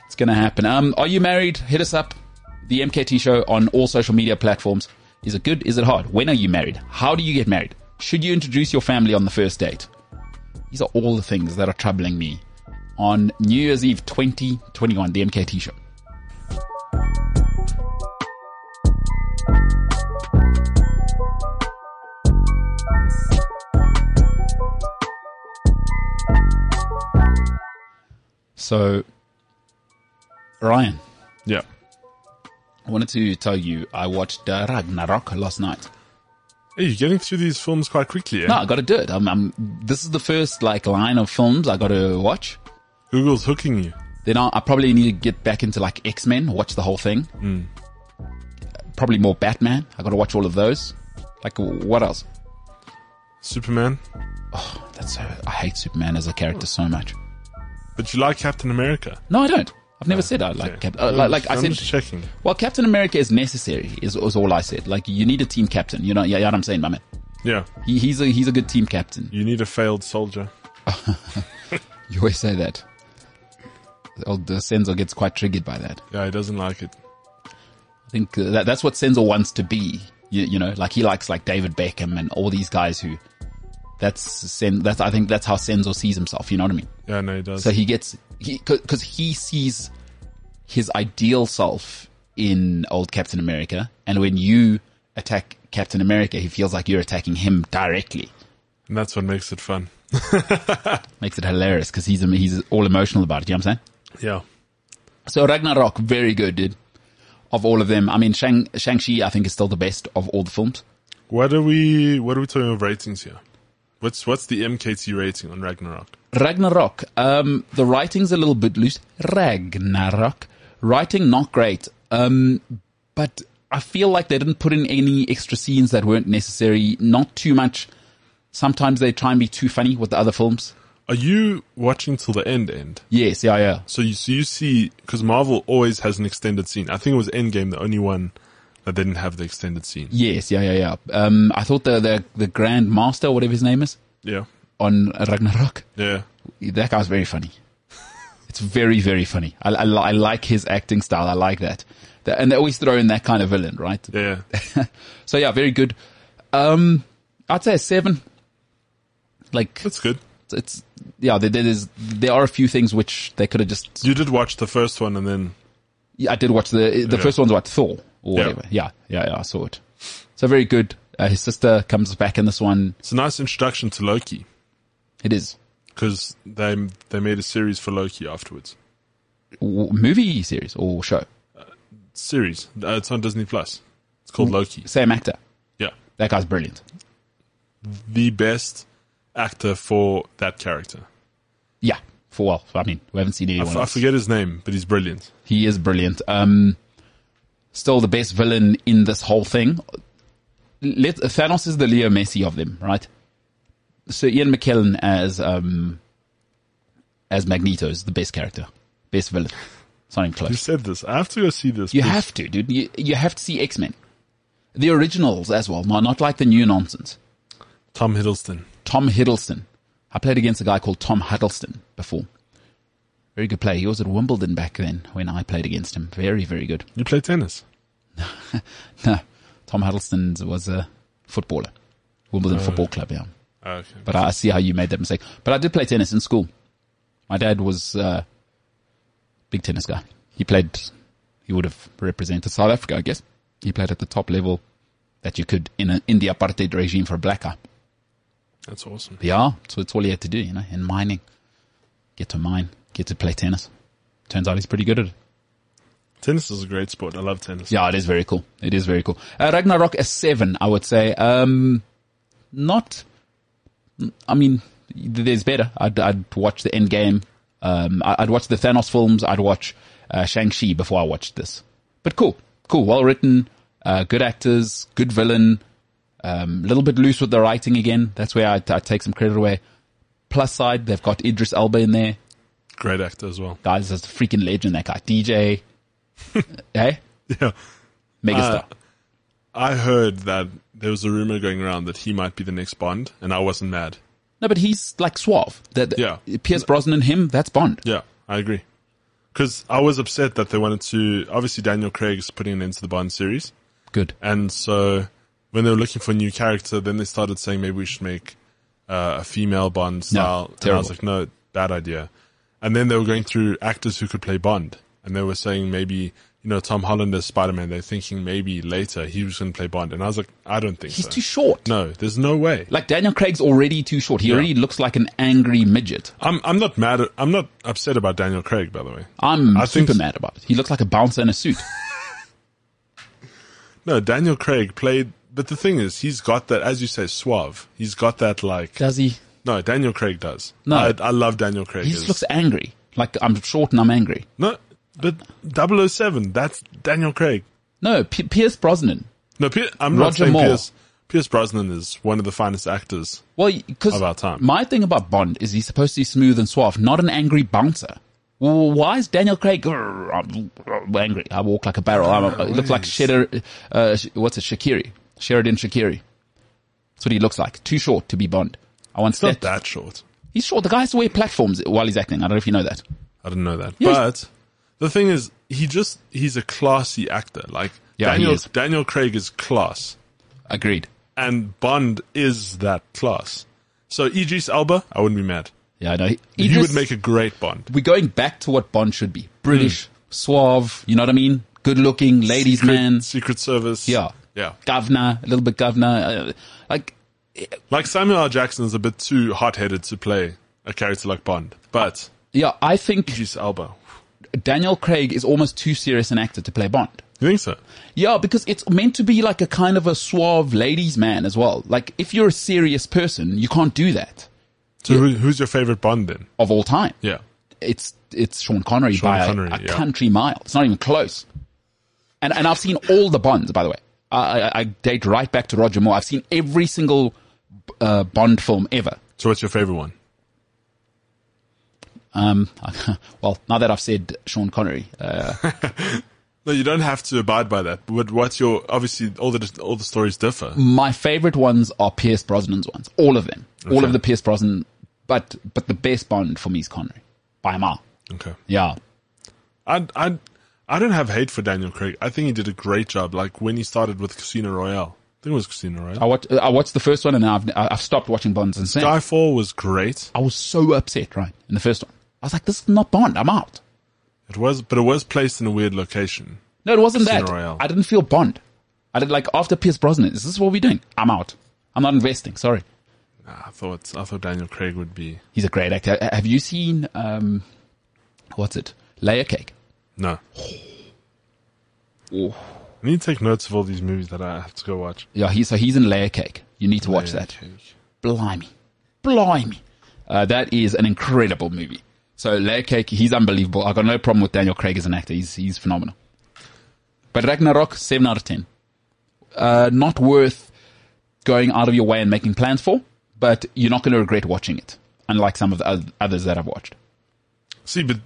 It's going to happen. Um, are you married? Hit us up. The MKT show on all social media platforms. Is it good? Is it hard? When are you married? How do you get married? Should you introduce your family on the first date? These are all the things that are troubling me on New Year's Eve 2021, the MKT show. So, Ryan, Yeah. I wanted to tell you I watched uh, Ragnarok last night. Hey, you're getting through these films quite quickly, eh? No, I got to do it. I'm, I'm, this is the first like line of films I got to watch. Google's hooking you. Then I, I probably need to get back into like X Men, watch the whole thing. Probably more Batman. I got to watch all of those. Like what else? Superman. Oh, that's so, I hate Superman as a character so much. But you like Captain America. No, I don't. I've never said I like Okay. Cap- uh, like, like I I'm said. just checking. Well, Captain America is necessary. Is, is all I said. Like you need a team captain. You know, yeah, yeah, what I'm saying, my man. Yeah. He, he's a he's a good team captain. You need a failed soldier. You always say that. Old uh, Senzo gets quite triggered by that. Yeah, he doesn't like it. I think uh, that, that's what Senzo wants to be. You, you know, like he likes like David Beckham and all these guys who. That's Sen. That's I think that's how Senzo sees himself. You know what I mean? Yeah, no, he does. So he gets because he sees his ideal self in old Captain America, and when you attack Captain America, he feels like you're attacking him directly. and that's what makes it fun. Makes it hilarious because he's he's all emotional about it. You know what I'm saying? Yeah. So Ragnarok, very good, dude. Of all of them, I mean, Shang Shang Chi, I think is still the best of all the films. What are we? What are we talking of ratings here? What's what's the MKT rating on Ragnarok? Ragnarok, um, the writing's a little bit loose. Ragnarok, writing not great, um, but I feel like they didn't put in any extra scenes that weren't necessary. Not too much. Sometimes they try and be too funny with the other films. Are you watching till the end? End. Yes, yeah, yeah. So you so you see because Marvel always has an extended scene. I think it was Endgame the only one that didn't have the extended scene. Yes, yeah, yeah, yeah. Um, I thought the, the, the Grand Master, whatever his name is, Yeah. On Ragnarok, Yeah. that guy's very funny. It's very, very funny. I, I, I like his acting style. I like that. The- And they always throw in that kind of villain, right? Yeah. so yeah, very good. Um, I'd say a seven. Like That's good. it's yeah, there, there is there are a few things which they could have just. You did watch the first one and then Yeah, I did watch the the Yeah. first one's what Thor or Yeah. whatever. Yeah, yeah, yeah. I saw it. So very good. Uh, his sister comes back in this one. it's a nice introduction to Loki It is because they they made a series for Loki afterwards. W- movie series or show. Series. Uh, it's on Disney Plus. It's called Loki. Same actor. Yeah. That guy's brilliant. The best actor for that character. Yeah. For well, I mean, we haven't seen I, anyone f- I forget his name, but he's brilliant. He is brilliant. Um, still the best villain in this whole thing. Let, Thanos is the Leo Messi of them, right? So Ian McKellen as um, as Magneto is the best character, best villain. It's not even You said this. I have to go see this. You please. have to, dude. You, you have to see X Men, the originals as well, not not like the new nonsense. Tom Hiddleston. Tom Hiddleston. I played against a guy called Tom Huddleston before. Very good player. He was at Wimbledon back then when I played against him. Very, very good. You play tennis. No, Tom Huddleston was a footballer. Wimbledon Football Club, yeah. Okay. But I see how you made that mistake. But I did play tennis in school. My dad was a big tennis guy. He played, he would have represented South Africa, I guess. He played at the top level that you could in, a, in the apartheid regime for a black guy. That's awesome. Yeah, so it's all he had to do, you know, in mining. Get to mine, get to play tennis. Turns out he's pretty good at it. Tennis is a great sport. I love tennis. Yeah, it is very cool. It is very cool. Uh, Ragnarok a seven, I would say. Um, not. I mean, there's better. I'd, I'd watch the End Game. Um, I'd watch the Thanos films. I'd watch uh, Shang Chi before I watched this. But cool, cool, well written, uh, good actors, good villain. A um, little bit loose with the writing again. That's where I, I take some credit away. Plus side, they've got Idris Elba in there. Great actor as well. Guys, that's a freaking legend. That guy, DJ. hey, Yeah. megastar. Uh, I heard that there was a rumor going around that he might be the next Bond, and I wasn't mad. No, but he's like suave. That Yeah. Pierce Brosnan, and him, that's Bond. Yeah, I agree. Because I was upset that they wanted to. Obviously, Daniel Craig's putting an end to the Bond series, Good. and so when they were looking for a new character, then they started saying maybe we should make uh, a female Bond style. and I was like, no, bad idea. And then they were going through actors who could play Bond, and they were saying maybe you know Tom Holland as Spider Man. They're thinking maybe later he was going to play Bond, and I was like, I don't think He's so. too short. no, there's no way. Like Daniel Craig's already too short. He Yeah. already looks like an angry midget. I'm I'm not mad. At, I'm not upset about Daniel Craig, by the way. I'm I super s- mad about it. He looks like a bouncer in a suit. No, Daniel Craig played, but the thing is, he's got that, as you say, suave. He's got that like. Does he? No, Daniel Craig does. No. I, I love Daniel Craig. He just looks angry. Like I'm short and I'm angry. no, but 007, that's Daniel Craig. No, P- Pierce Brosnan. No, Pier, I'm not saying Moore. Pierce. Pierce Brosnan is one of the finest actors. Well, because Of our time. my thing about Bond is he's supposed to be smooth and suave, not an angry bouncer. Well, why is Daniel Craig I'm angry? I walk like a barrel. I'm looks like Shedder, uh, what's it, Shaqiri, Sheridan Shaqiri. That's what he looks like. Too short to be Bond. I want It's not that. short. He's short. The guy has to wear platforms while he's acting. I don't know if you know that. I didn't know that. Yes. But the thing is, he just, he's a classy actor. Like, Yeah, Daniel. Daniel Craig is class. Agreed. And Bond is that class. So Idris Elba, I wouldn't be mad. Yeah, I know. He, Idris- would make a great Bond. we're going back to what Bond should be. British, Hmm. suave, you know what I mean? Good looking, ladies Secret, man. Secret Service. Yeah. Yeah. Governor, a little bit governor. Uh, like, Like Samuel L. Jackson is a bit too hot-headed to play a character like Bond. But yeah, I think Idris Elba. Daniel Craig is almost too serious an actor to play Bond. You think so? Yeah, because it's meant to be like a kind of a suave ladies man as well. Like, if you're a serious person, you can't do that So who, who's your favorite Bond then? of all time. Yeah. It's, it's Sean Connery Sean by a- a, yeah. country mile. It's not even close. And, and I've seen all the Bonds, by the way. I, I, I date right back to Roger Moore. I've seen every single, uh, Bond film ever. So what's your favorite one? Um, well, now that I've said Sean Connery, uh, No, you don't have to abide by that. But what's your obviously all the all the stories differ. my favorite ones are Pierce Brosnan's ones. All of them. All of the Pierce Brosnan, but, but the best Bond for me is Connery. By a mile. Okay. Yeah. I I I don't have hate for Daniel Craig. I think he did a great job. Like when he started with Casino Royale. I think it was Casino Royale. I watched, I watched the first one and I've, I've stopped watching Bonds and. Skyfall was great. I was so upset, right? In the first one. I was like, this is not Bond. I'm out. It was, but it was placed in a weird location. No, it wasn't Casino that. Royale. I didn't feel Bond. I did like after Pierce Brosnan. Is this what we're doing? I'm out. I'm not investing. Sorry. Nah, I thought I thought Daniel Craig would be He's a great actor. Have you seen, um, what's it? Layer Cake. no. I need to take notes of all these movies that I have to go watch. Yeah, he, so he's in Layer Cake. You need to watch Layer that. Cake. Blimey. Blimey. Uh, that is an incredible movie. So Layer Cake, he's unbelievable. I've got no problem with Daniel Craig as an actor. He's, he's phenomenal. But Ragnarok, 7 out of 10. Uh, not worth going out of your way and making plans for, but you're not going to regret watching it. Unlike some of the others that I've watched. See, but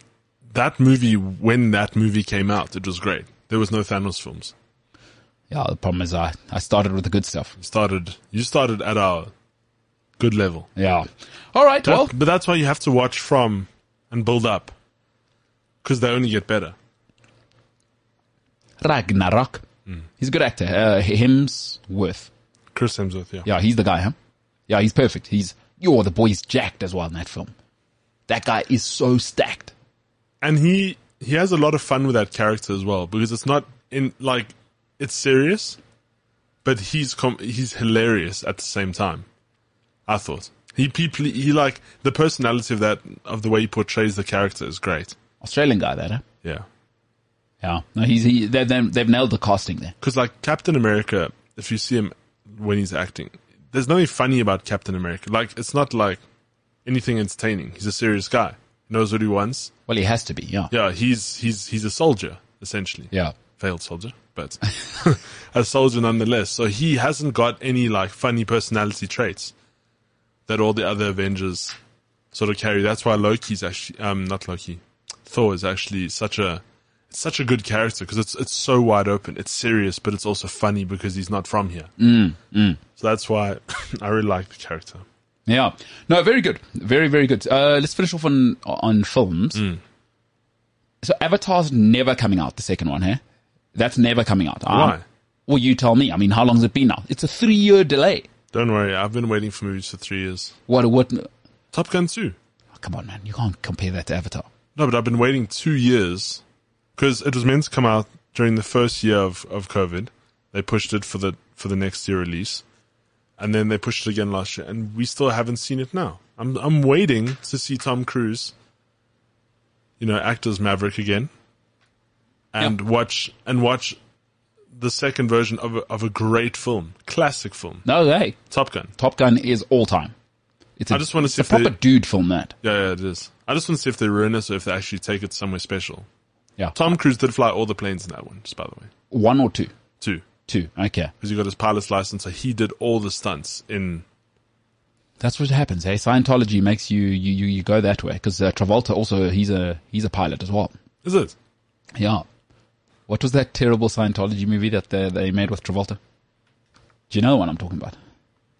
that movie, when that movie came out, it was great. There was no Thanos films. Yeah, the problem is I, I started with the good stuff. You started, you started at our good level. Yeah. All right. That- well, but that's why you have to watch from and build up. Because they only get better. Ragnarok. He's a good actor. Uh, Hemsworth. Chris Hemsworth, yeah. Yeah, he's the guy, huh? Yeah, he's perfect. He's, yo, the boy's jacked as well in that film. That guy is so stacked. And he, he has a lot of fun with that character as well. Because it's not in, like, it's serious, but he's com- he's hilarious at the same time. I thought. He people, he like, the personality of that, of the way he portrays the character is great. Australian guy, that, huh? Yeah. Yeah. No, he's, he, they, they, they've nailed the casting there. Because like Captain America, if you see him when he's acting, there's nothing funny about Captain America. Like it's not like anything entertaining. He's a serious guy. Knows what he wants. Well, he has to be, yeah. Yeah, he's he's he's a soldier essentially. Yeah. Failed soldier, but a soldier nonetheless. So he hasn't got any like funny personality traits that all the other Avengers sort of carry. That's why Loki's actually um not Loki. Thor is actually such a it's such a good character because it's it's so wide open. It's serious, but it's also funny because he's not from here. Mm, So that's why I really like the character. Yeah. No, very good. Very, very good. Uh, let's finish off on, on films. Mm. So Avatar's never coming out, the second one, here. That's never coming out. Um, Why? well, you tell me. I mean, how long has it been now? It's a three year delay. Don't worry, I've been waiting for movies for three years. What, what, oh, Top Gun 2. come on, man. You can't compare that to Avatar. No, but I've been waiting two years because it was meant to come out during the first year of, of COVID. They pushed it for the for the next year release, and then they pushed it again last year, and we still haven't seen it now. I'm I'm waiting to see Tom Cruise, you know, act as Maverick again, and watch and watch the second version of a, of a great film, classic film, No, hey, Top Gun. Top Gun is all time. It's a, I just wanna it's see a if they- proper dude film, that. Yeah, yeah, it is. I just want to see if they ruin it or if they actually take it somewhere special. Yeah. Tom Cruise did fly all the planes in that one, just by the way. One or two? Two. Two. Okay. because he got his pilot's license, so he did all the stunts in. That's what happens, hey? Scientology makes you, you, you, you go that way. Because uh, Travolta also, he's a, he's a pilot as well. Is it? Yeah. What was that terrible Scientology movie that they, they made with Travolta? Do you know the one I'm talking about?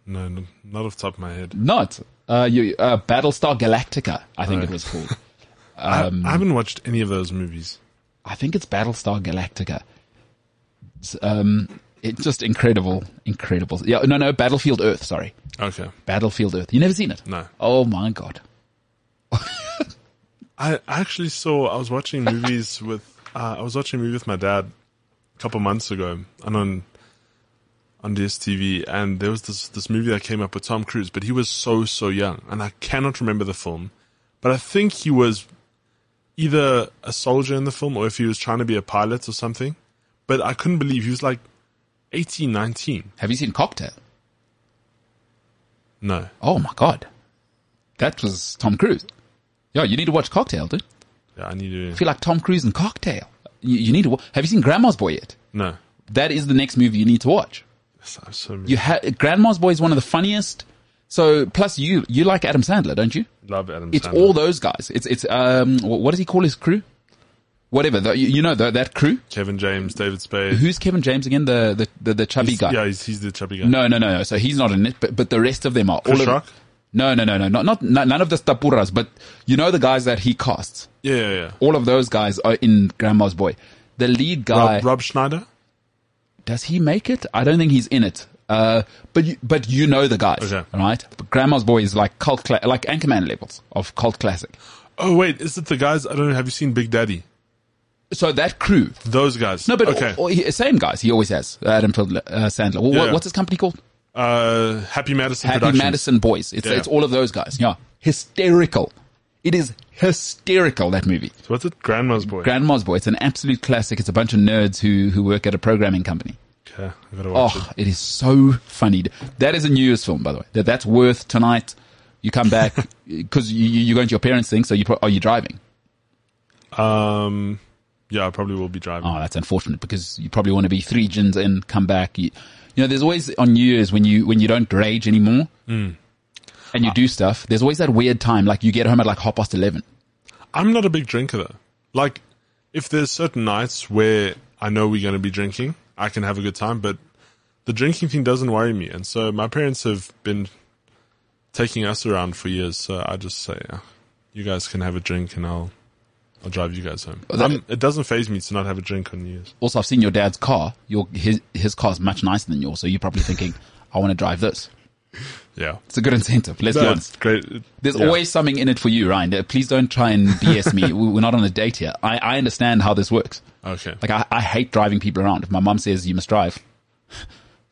No, no not off the top of my head. Not. Uh, you, uh, Battlestar Galactica, I think it was called. I, Um, I haven't watched any of those movies. I think it's Battlestar Galactica. It's, um, it's just incredible, incredible. Yeah, no, no, Battlefield Earth, sorry. Okay, Battlefield Earth. You never seen it? no. Oh my god. I actually saw. I was watching movies with. Uh, I was watching a movie with my dad a couple months ago, and on on DSTV, and there was this this movie that came up with Tom Cruise, but he was so so young, and I cannot remember the film, but I think he was either a soldier in the film or if he was trying to be a pilot or something. But I couldn't believe he was like 18, 19. Have you seen Cocktail? No. Oh my god. That was Tom Cruise. Yeah, you need to watch Cocktail, dude. Yeah, I need to. I feel like Tom Cruise in Cocktail. You, you need to. wa- Have you seen Grandma's Boy yet? No. That is the next movie you need to watch. So, so You ha- Grandma's Boy is one of the funniest. So plus you you like Adam Sandler, don't you? love Adam It's Sandler. all those guys. It's it's um wh- what does he call his crew? Whatever. The, you, you know the, that crew. Kevin James, David Spade. Who's Kevin James again? The the the, the chubby guy. Yeah, he's, he's the chubby guy. No, no, no, no. So he's not in it, but but the rest of them are. Chris all of, Rock? No, no, no, no, not, not none of the stapuras, but you know the guys that he casts. Yeah, yeah, yeah. All of those guys are in Grandma's Boy. The lead guy Rob, Rob Schneider? does he make it? I don't think he's in it. Uh, but you, but you know the guys, Okay. right? But Grandma's Boy is like cult, cla- like Anchorman levels of cult classic. Oh, wait, is it the guys? I don't know. Have you seen Big Daddy? So that crew, Those guys. no, but okay. all, all- same guys. He always has Adam uh, Sandler. Well, what, Yeah. what's his company called? Uh, Happy Madison Happy. Madison Boys. It's Yeah. it's all of those guys. Yeah, hysterical. It is hysterical that movie. So what's it? Grandma's Boy. Grandma's Boy. It's an absolute classic. It's a bunch of nerds who who work at a programming company. okay, I gotta watch Oh, it is so funny. That is a New Year's film, by the way. That that's worth tonight. You come back because you, you- you're going to your parents' thing. So you pro- are you driving? Um, yeah, I probably will be driving. Oh, that's unfortunate because you probably want to be three gins in, come back. You, you know, there's always on New Year's when you when you don't rage anymore Hmm. and you do stuff. There's always that weird time, like you get home at like half past eleven. I'm not a big drinker though. Like, if there's certain nights where I know we're going to be drinking, I can have a good time, but the drinking thing doesn't worry me. And so my parents have been taking us around for years. So I just say, uh, you guys can have a drink and I'll, I'll drive you guys home. that- Um, it doesn't faze me to not have a drink on New Year's. Also, I've seen your dad's car. Your his his car is much nicer than yours, so you're probably thinking, I want to drive this. Yeah. It's a good incentive. Let's be No, honest. great. There's Yeah. always something in it for you, Ryan. Uh, Please don't try and BS me. We- We're not on a date here. I, I understand how this works. Okay. Like I, I hate driving people around. If my mum says you must drive,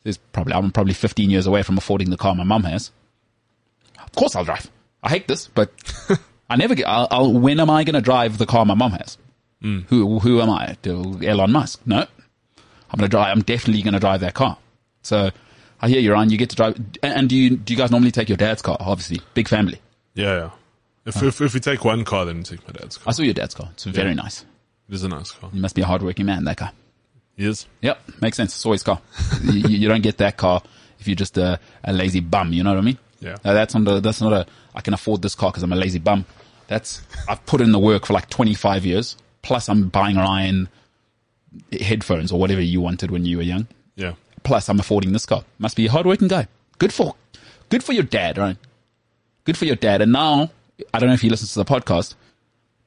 there's probably I'm probably 15 years away from affording the car my mum has. Of course I'll drive. I hate this, but I never get. I'll, I'll when am I going to drive the car my mom has? Who who am I? Elon Musk? No, I'm going to drive. I'm definitely going to drive that car. So I hear you, Ryan. You get to drive. And, and do you do you guys normally take your dad's car? Obviously, big family. Yeah, yeah. If, if, if we take one car, then we take my dad's car. I saw your dad's car. It's very nice. It is a nice car. You must be a hardworking man, that guy. He is. Yep, makes sense. It's always car. you, you don't get that car if you're just a, a lazy bum. You know what I mean? Yeah. Uh, that's not a, that's not a, I can afford this car because I'm a lazy bum. That's, I've put in the work for like 25 years Plus, I'm buying Ryan headphones or whatever you wanted when you were young. Yeah. Plus, I'm affording this car. Must be a hardworking guy. Good for, good for your dad, right? Good for your dad. And now, I don't know if he listens to the podcast,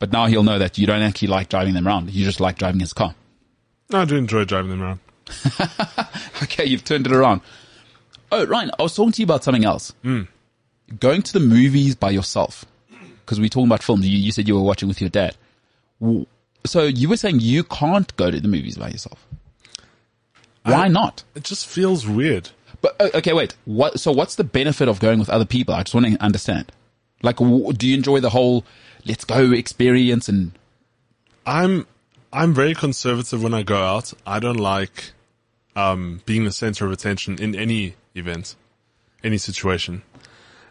but now he'll know that you don't actually like driving them around. You just like driving his car. No, I do enjoy driving them around. Okay, you've turned it around. Oh, Ryan, I was talking to you about something else. Hmm. Going to the movies by yourself. Because we're talking about films. You, you said you were watching with your dad. So you were saying you can't go to the movies by yourself. Why I- not? It just feels weird. But okay, wait. What? So what's the benefit of going with other people? I just want to understand. Like, do you enjoy the whole let's go experience and I'm I'm very conservative when I go out. I don't like um, being the center of attention in any event, any situation,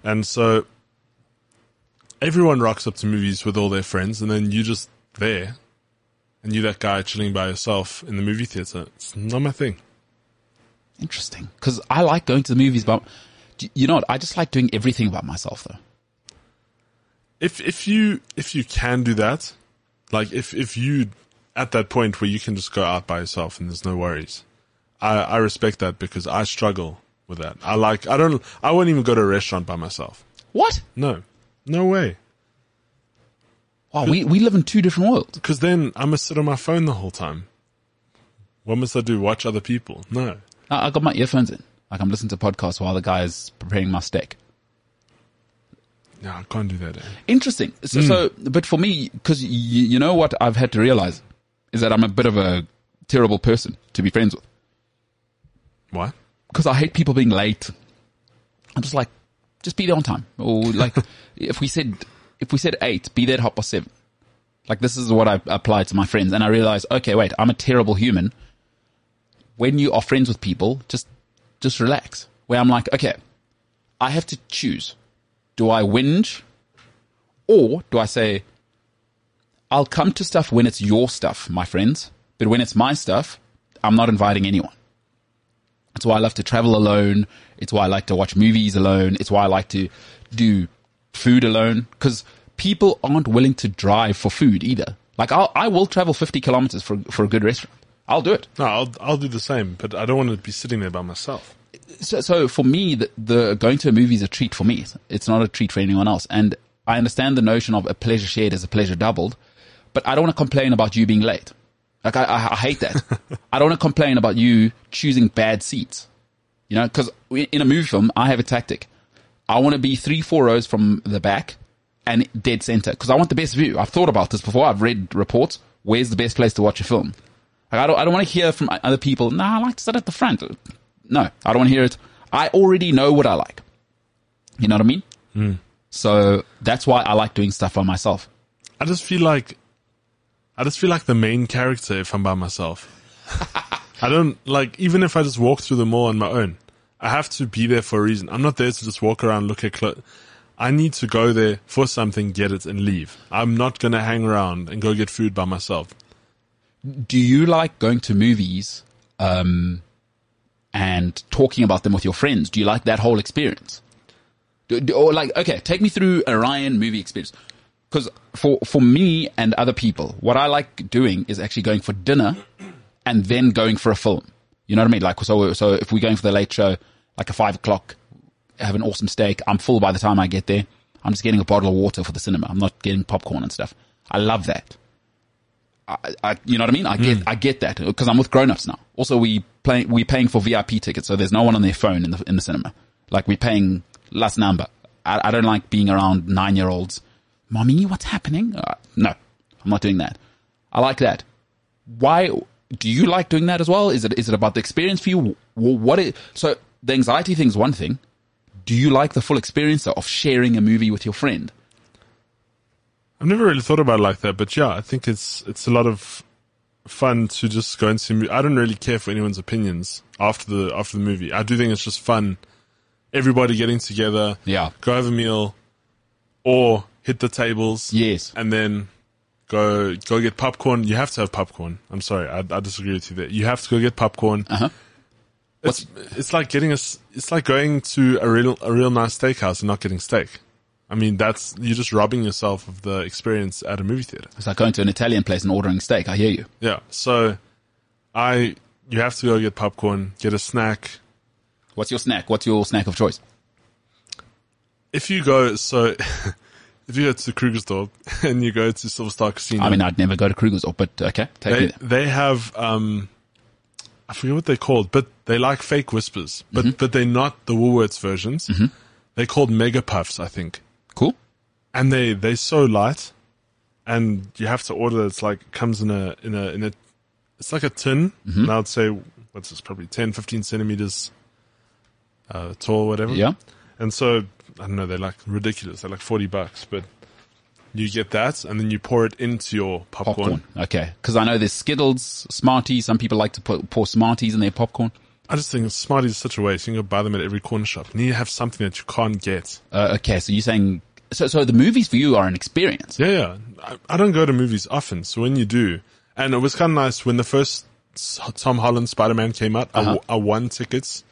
and so everyone rocks up to movies with all their friends, and then you're just there, and you're that guy chilling by yourself in the movie theater. It's not my thing. interesting? Because I like going to the movies, but you know what? I just like doing everything about myself, though. If if you if you can do that, like if if you at that point where you can just go out by yourself and there's no worries, I I respect that because I struggle with that. I like I don't I won't even go to a restaurant by myself. What? No, no way. Wow, we we live in two different worlds. Because then I must sit on my phone the whole time. What must I do? Watch other people? No. I, I got my earphones in, like I'm listening to podcasts while the guy is preparing my steak. No, I can't do that. eh? Interesting. So, so but for me, because y- you know what I've had to realize is that I'm a bit of a terrible person to be friends with. What? Because I hate people being late. I'm just like, just be there on time. Or like, if we said, if we said eight, be there at half past seven. Like this is what I apply to my friends. And I realize, okay, wait, I'm a terrible human. When you are friends with people, just, just relax. Where I'm like, okay, I have to choose. Do I whinge or do I say, I'll come to stuff when it's your stuff, my friends, but when it's my stuff, I'm not inviting anyone. It's why I love to travel alone. It's why I like to watch movies alone. It's why I like to do food alone because people aren't willing to drive for food either. Like I'll, I will travel 50 kilometers for, for a good restaurant. I'll do it. No, I'll I'll do the same, but I don't want to be sitting there by myself. So, so for me, the, the going to a movie is a treat for me. It's not a treat for anyone else. And I understand the notion of a pleasure shared is a pleasure doubled, but I don't want to complain about you being late. Like I, I, I hate that. I don't want to complain about you choosing bad seats. You know, because in a movie film, I have a tactic. I want to be three, four rows from the back and dead center because I want the best view. I've thought about this before. I've read reports. Where's the best place to watch a film? Like, I don't, I don't want to hear from other people. Nah, I like to sit at the front. No, I don't want to hear it. I already know what I like. You know what I mean? Hmm. So that's why I like doing stuff by myself. I just feel like I just feel like the main character if I'm by myself. I don't like even if I just walk through the mall on my own. I have to be there for a reason. I'm not there to just walk around, look at clothes. I need to go there for something, get it, and leave. I'm not gonna hang around and go get food by myself. Do you like going to movies um, and talking about them with your friends? Do you like that whole experience? Do, do- or like, okay, take me through a Ryan movie experience. Because for for me and other people, what I like doing is actually going for dinner and then going for a film. You know what I mean? Like, so so if we're going for the late show, like a five o'clock, have an awesome steak. I'm full by the time I get there. I'm just getting a bottle of water for the cinema. I'm not getting popcorn and stuff. I love that. I, I, you know what I mean? I get, hmm. I get that because I'm with grown-ups now. Also, we play, we paying for VIP tickets, so there's no one on their phone in the in the cinema. Like we're paying last number. I, I don't like being around nine-year-olds. Mommy, what's happening? Uh, no, I'm not doing that. I like that. Why do you like doing that as well? Is it is it about the experience for you? Wh- What is, so the anxiety thing is one thing. Do you like the full experience of sharing a movie with your friend? I've never really thought about it like that, but yeah, I think it's it's a lot of fun to just go and see. I don't really care for anyone's opinions after the after the movie. I do think it's just fun. Everybody getting together, Yeah. go have a meal, or hit the tables, Yes. and then go go get popcorn. You have to have popcorn. I'm sorry, I, I disagree with you there. You have to go get popcorn. Uh-huh. It's it's like getting a it's like going to a real a real nice steakhouse and not getting steak. I mean, that's, you're just robbing yourself of the experience at a movie theater. It's like going to an Italian place and ordering steak. I hear you. Yeah. So I, you have to go get popcorn, get a snack. What's your snack? What's your snack of choice? If you go, so if you go to Krugersdorp and you go to Silver Star Casino, I mean, I'd never go to Kruger's, but okay, take they, they have, um, I forget what they're called, but they like fake whispers, but, Mm-hmm. but they're not the Woolworths versions. They're called Mega Puffs, I think. Cool. and they they're so light, and you have to order. It's like it comes in a in a in a. It's like a tin, Mm-hmm. and I'd say what's this? Probably 10, 15 centimeters uh, tall, whatever. Yeah. And so I don't know. They're like ridiculous. They're like forty bucks, but you get that, and then you pour it into your popcorn. Popcorn. Okay. Cause I know there's Skittles, Smarties. Some people like to put, pour Smarties in their popcorn. I just think Smarties is such a waste. You can go buy them at every corner shop. You need to have something that you can't get. Uh, okay. So you're saying, so, so the movies for you are an experience. Yeah, yeah. I, I don't go to movies often, so when you do, and it was kind of nice when the first Tom Holland Spider Man came out. I won tickets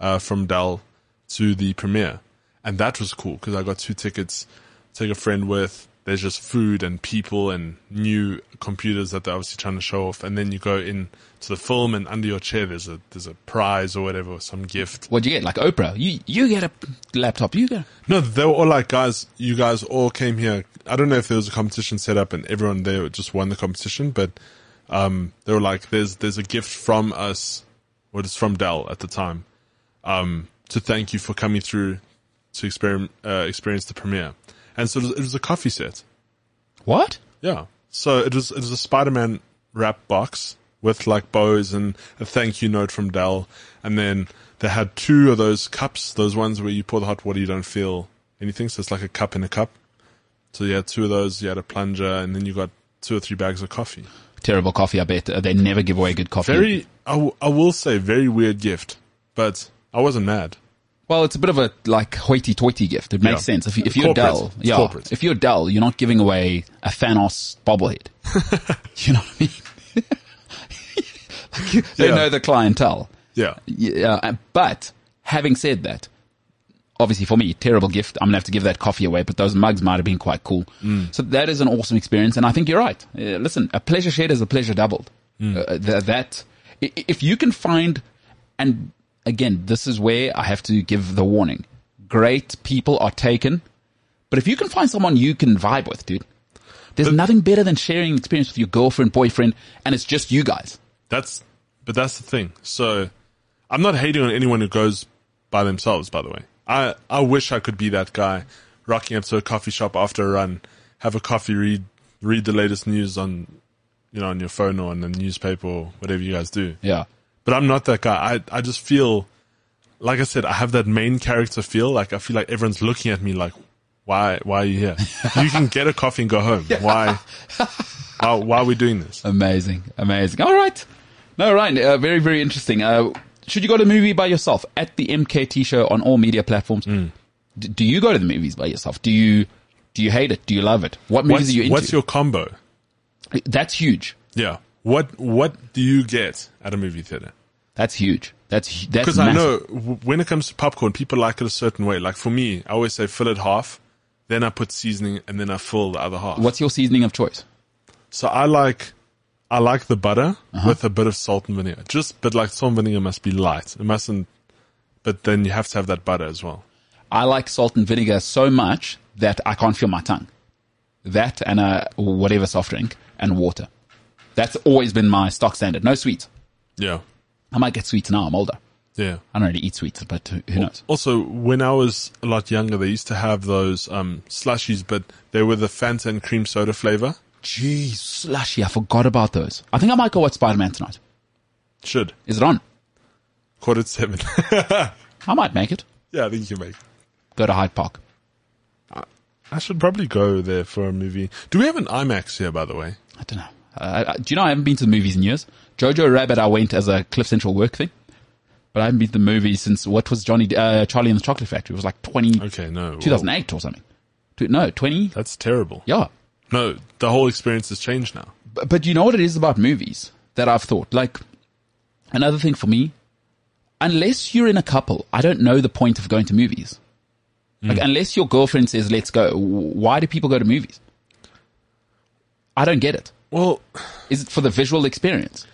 uh, from Dell to the premiere, and that was cool because I got two tickets. Take a friend with. There's just food and people and new computers that they're obviously trying to show off, and then you go in to the film, and under your chair there's a there's a prize or whatever, or some gift. What'd you get? Like Oprah. You, you get a laptop. You get, No, they were all like, guys, you guys all came here. I don't know if there was a competition set up and everyone there just won the competition, but um, they were like, there's there's a gift from us, what is from Dell at the time, um, to thank you for coming through to uh, experience the premiere. And so it was, it was a coffee set. what? Yeah. So it was it was a Spider-Man wrap box with like bows and a thank you note from Dell, and then they had two of those cups, those ones where you pour the hot water, you don't feel anything, so it's like a cup in a cup. So you had two of those, you had a plunger, and then you got two or three bags of coffee. Terrible coffee. I bet they never give away good coffee. Very, I, w- I will say, very weird gift, but I wasn't mad. Well, it's a bit of a like hoity-toity gift. It makes Yeah. sense. If, if you're Corporate. dull, yeah. corporate. If you're dull, you're not giving away a Thanos bobblehead. you know what I mean? Like, you- they Yeah. know the clientele. Yeah. Yeah, uh, but having said that, obviously for me, terrible gift. I'm gonna have to give that coffee away, but those mugs might have been quite cool. Mm. So that is an awesome experience, and I think you're right. Uh, listen, a pleasure shared is a pleasure doubled. Mm. Uh, th- that if you can find, and again, this is where I have to give the warning. Great people are taken, but if you can find someone you can vibe with, dude, there's nothing better than sharing experience with your girlfriend, boyfriend, and it's just you guys. That's, but that's the thing. So I'm not hating on anyone who goes by themselves, by the way. I, I wish I could be that guy rocking up to a coffee shop after a run, have a coffee, read, read the latest news on, you know, on your phone or on the newspaper or whatever you guys do. Yeah. But I'm not that guy. I, I just feel, like I said, I have that main character feel. Like I feel like everyone's looking at me like, why, why are you here? you can get a coffee and go home. Why, why, why are we doing this? Amazing, amazing. All right, no, right, uh, very, very interesting. Uh, should you go to a movie by yourself at the MKT show on all media platforms? Mm. D- do you go to the movies by yourself? Do you do you hate it? Do you love it? What movies What's, are you into? what's your combo? That's huge. Yeah. What what do you get at a movie theater? That's huge. That's that's Because I know when it comes to popcorn, people like it a certain way. Like for me, I always say fill it half, then I put seasoning, and then I fill the other half. What's your seasoning of choice? So I like I like the butter Uh-huh. with a bit of salt and vinegar. Just but like salt and vinegar must be light. It mustn't. But then you have to have that butter as well. I like salt and vinegar so much that I can't feel my tongue. That and a whatever soft drink and water. That's always been my stock standard. No sweets. Yeah. I might get sweets now. I'm older. Yeah. I don't really eat sweets, but who knows? Also, when I was a lot younger, they used to have those um, slushies, but they were the Fanta and cream soda flavor. Jeez, slushy. I forgot about those. I think I might go watch Spider Man tonight. Should Is it on? quarter to seven. I might make it. yeah, I think you can make. it. Go to Hyde Park. I should probably go there for a movie. Do we have an IMAX here, by the way? I don't know. Uh, do you know I haven't been to the movies in years? Jojo Rabbit, I went as a Cliff Central work thing, but I haven't been to the movies since what was Johnny uh, Charlie and the Chocolate Factory? It was like 20, Okay, no. 2008 or something. No, 20. That's terrible. Yeah. No, the whole experience has changed now. But, but you know what it is about movies that I've thought? Like, another thing for me, unless you're in a couple, I don't know the point of going to movies. Like, unless your girlfriend says, let's go, why do people go to movies? I don't get it. Well, Is it for the visual experience?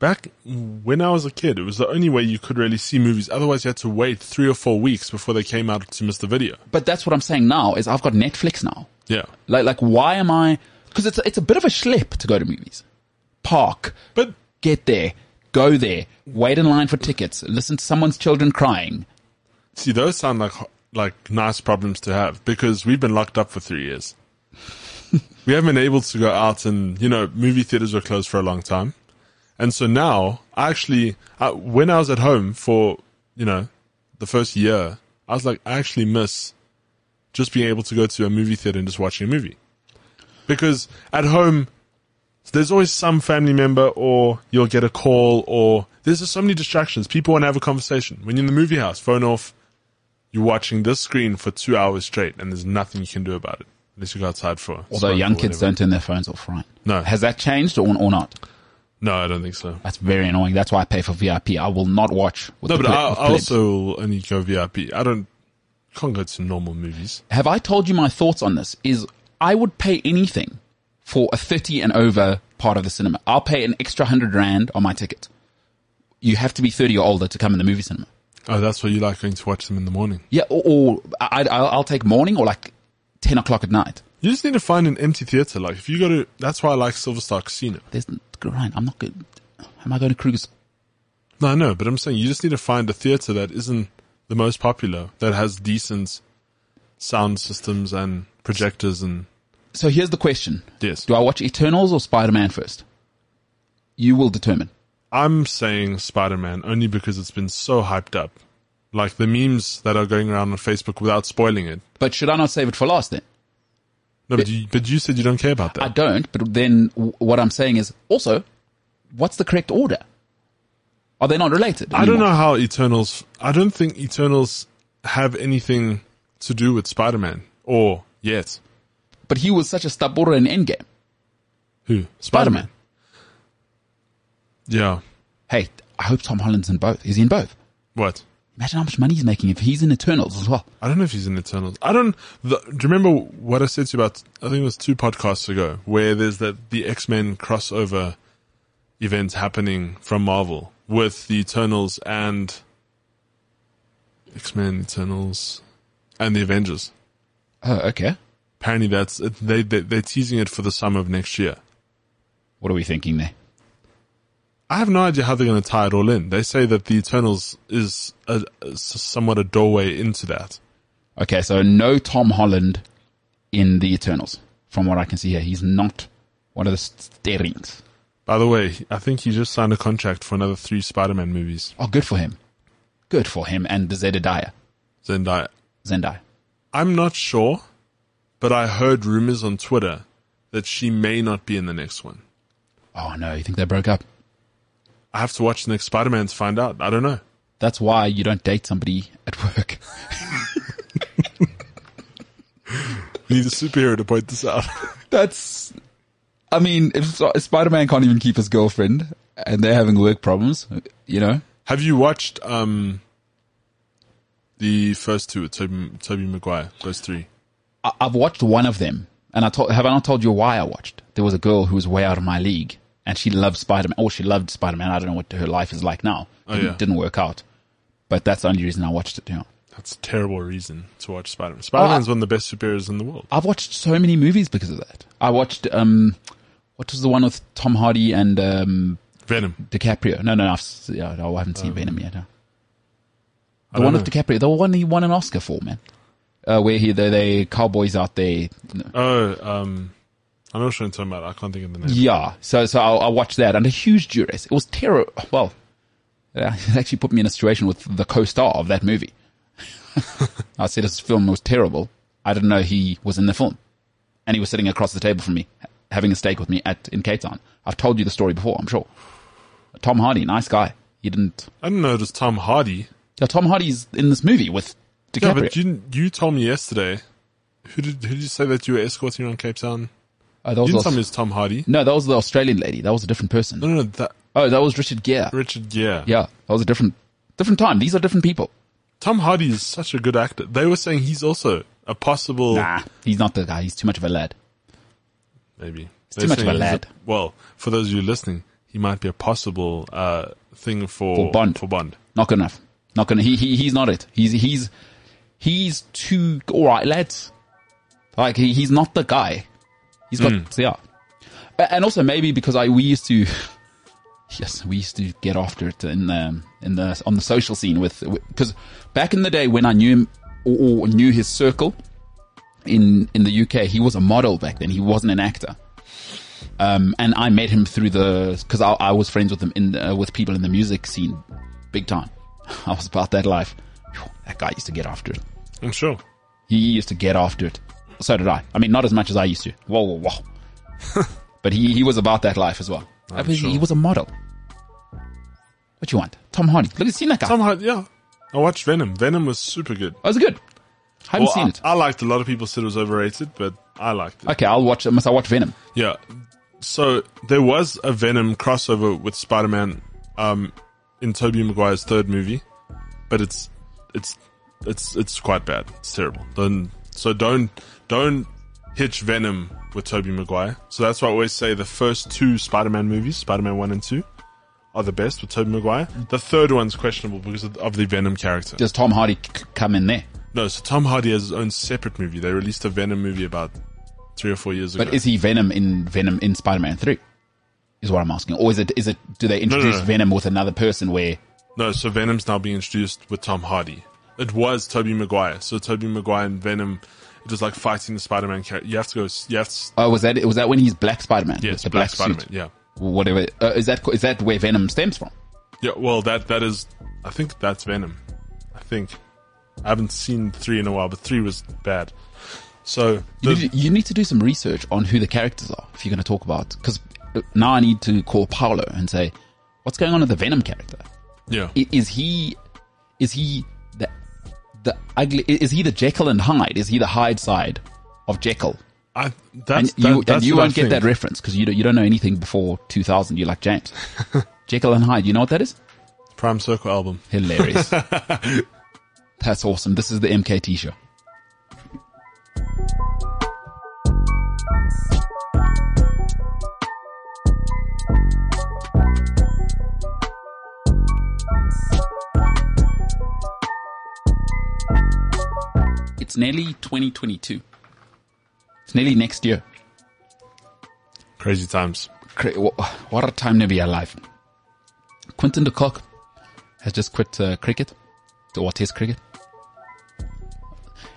back when I was a kid, it was the only way you could really see movies. Otherwise, you had to wait three or four weeks before they came out to Mr. Video. But that's what I'm saying now is I've got Netflix now. Yeah. Like, like, why am I, cause it's, a- it's a bit of a schlep to go to movies. Park, But get there, go there, wait in line for tickets, listen to someone's children crying. see, those sound like like nice problems to have because we've been locked up for three years. we haven't been able to go out, and you know, movie theaters were closed for a long time. And so now, I actually, I, when I was at home for, you know, the first year, I was like, I actually miss just being able to go to a movie theater and just watching a movie. Because at home, there's always some family member or you'll get a call or there's just so many distractions. People want to have a conversation. When you're in the movie house, phone off, you're watching this screen for two hours straight and there's nothing you can do about it. Unless you go outside for a Although young kids don't turn their phones off, right? No. Has that changed or, or not? No, I don't think so. That's very annoying. That's why I pay for VIP. I will not watch. No, but ple- I, I also will only go VIP. I don't, can't go to normal movies. have I told you my thoughts on this? Is I would pay anything for a 30 and over part of the cinema. I'll pay an extra hundred rand on my ticket. You have to be 30 or older to come in the movie cinema. Oh, that's why you like going to watch them in the morning. Yeah, or, or I, I'll, I'll take morning or like 10 o'clock at night. You just need to find an empty theater. Like if you go to, that's why I like Silver Star Casino. There's, Ryan, I'm not good. Am I going to Kruger's? No, I know, but I'm saying you just need to find a theater that isn't the most popular, that has decent sound systems and projectors and So here's the question. yes. Do I watch Eternals or Spider-Man first? You will determine. I'm saying Spider-Man only because it's been so hyped up. Like the memes that are going around on Facebook without spoiling it. But should I not save it for last then? No, but you, but you said you don't care about that. I don't, but then what I'm saying is also, what's the correct order? Are they not related? I don't know how Eternals. I don't think Eternals have anything to do with Spider-Man or yet. But he was such a stabora in Endgame. Who? Spider-Man. Yeah. Hey, I hope Tom Holland's in both. Is he in both? What? Imagine how much money he's making if he's in Eternals as well. I don't know if he's in Eternals. I don't. The, do you remember what I said to you about? I think it was two podcasts ago, where there's that the X Men crossover event happening from Marvel with the Eternals and X Men, Eternals, and the Avengers. Oh, okay. Apparently, that's they, they they're teasing it for the summer of next year. What are we thinking there? I have no idea how they're going to tie it all in. They say that the Eternals is a, a- somewhat a doorway into that. Okay, so no Tom Holland in the Eternals. From what I can see here, he's not one of the steerings. By the way, I think he just signed a contract for another three Spider-Man movies. Oh, good for him. Good for him and Zedediah. Zendaya. Zendaya. I'm not sure, but I heard rumors on Twitter that she may not be in the next one. Oh no, you think they broke up? I have to watch the next Spider-Man to find out. I don't know. That's why you don't date somebody at work. Need a superhero to point this out. That's, I mean, if Spider Man can't even keep his girlfriend and they're having work problems, you know, have you watched um the first two with Tobey, Tobey Maguire? Those three. I, I've watched one of them, and I told, have I not told you why I watched? There was a girl who was way out of my league, and she loved Spider Man, or she loved Spider Man. I don't know what her life is like now. Oh, didn't, yeah. didn't work out, but that's the only reason I watched it. You know, That's a terrible reason to watch Spider-Man. Spider-Man's Oh, one of the best superheroes in the world. I've watched so many movies because of that. I watched um, what was the one with Tom Hardy and um Venom. DiCaprio? No, no, no, I've, yeah, no, I haven't seen Venom yet. no. The one don't with know. DiCaprio, the one he won an Oscar for, man. Uh, where he, they, they cowboys out there. Oh, um, I know what you're talking about. I can't think of the name. Yeah. So, so I, I watched that under huge duress. It was terror. Well, it actually put me in a situation with the co-star of that movie. I said this film was terrible. I didn't know he was in the film. And he was sitting across the table from me, having a steak with me at, in Cape Town. I've told you the story before, I'm sure. Tom Hardy, nice guy. He didn't, I didn't know it was Tom Hardy. yeah, Tom Hardy's in this movie with Yeah, but you you told me yesterday. Who did who did you say that you were escorting around Cape Town? Oh, that was didn't the, tell me it's Tom Hardy. no, that was the Australian lady. That was a different person. No, no, no. That Oh, that was Richard Gere. Richard Gere. Yeah, that was a different, different time. These are different people. Tom Hardy is such a good actor. They were saying he's also a possible Nah, he's not the guy. He's too much of a lad. maybe. He's too much of a lad. well, for those of you listening, he might be a possible uh, thing for For Bond. For Bond. Not good enough. Not gonna. He, he he's not it. He's he's he's too all right, lads. Like he, he's not the guy. He's got Hmm. yeah, and also maybe because I we used to. Yes, we used to get after it in the in the on the social scene with because back in the day when I knew him or, or knew his circle in in the UK, he was a model back then. He wasn't an actor. Um, and I met him through the because I, I was friends with him in the, with people in the music scene, big time. I was about that life. Phew, that guy used to get after it. I'm sure. He used to get after it. So did I. I mean, not as much as I used to. Whoa, whoa, whoa. but he he was about that life as well. Sure. He was a model. What you want? Tom Hardy. Look, at seen that guy. Tom Hardy, yeah. I watched Venom. Venom was super good. Oh, was it good? I haven't Well, seen I, it. I liked it. A lot of people said it was overrated, but I liked it. Okay, I'll watch. It. Must I watch Venom? Yeah. So there was a Venom crossover with Spider-Man um, in Tobey Maguire's third movie, but it's it's it's it's quite bad. It's terrible. Don't so don't don't hitch Venom with Tobey Maguire. So that's why I always say the first two Spider-Man movies, Spider-Man one and two, are the best with Tobey Maguire. The third one's questionable because of, of the Venom character. Does Tom Hardy c- come in there? No, so Tom Hardy has his own separate movie. They released a Venom movie about three or four years ago. But is he Venom in Venom in Spider-Man Three? Is what I'm asking, or is it is it do they introduce no. Venom with another person where? No, so Venom's now being introduced with Tom Hardy. It was Tobey Maguire. So Tobey Maguire and Venom, it was like fighting the Spider-Man character. You have to go, you have to, Oh, was that was that when he's Black Spider-Man? yeah, the Black, black, Spider-Man. suit? Yeah. Whatever. Uh, is that is that where Venom stems from? Yeah, well, that, that is, I think that's Venom. I think. I haven't seen three in a while, but three was bad. So, You the, need, you need to do some research on who the characters are if you're going to talk about. Because now I need to call Paolo and say, what's going on with the Venom character? yeah. Is he is he the ugly? Is he the Jekyll and Hyde? Is he the Hyde side of Jekyll? I, And that's, you that, and you won't get that reference because you don't, you don't know anything before 2000. You're like James. Jekyll and Hyde. You know what that is? Prime Circle album. Hilarious. That's awesome. This is the MKT show. It's nearly 2022. It's nearly next year. Crazy times. Cra- What a time to be alive. Quinton de Kock has just quit uh, cricket, or Test cricket.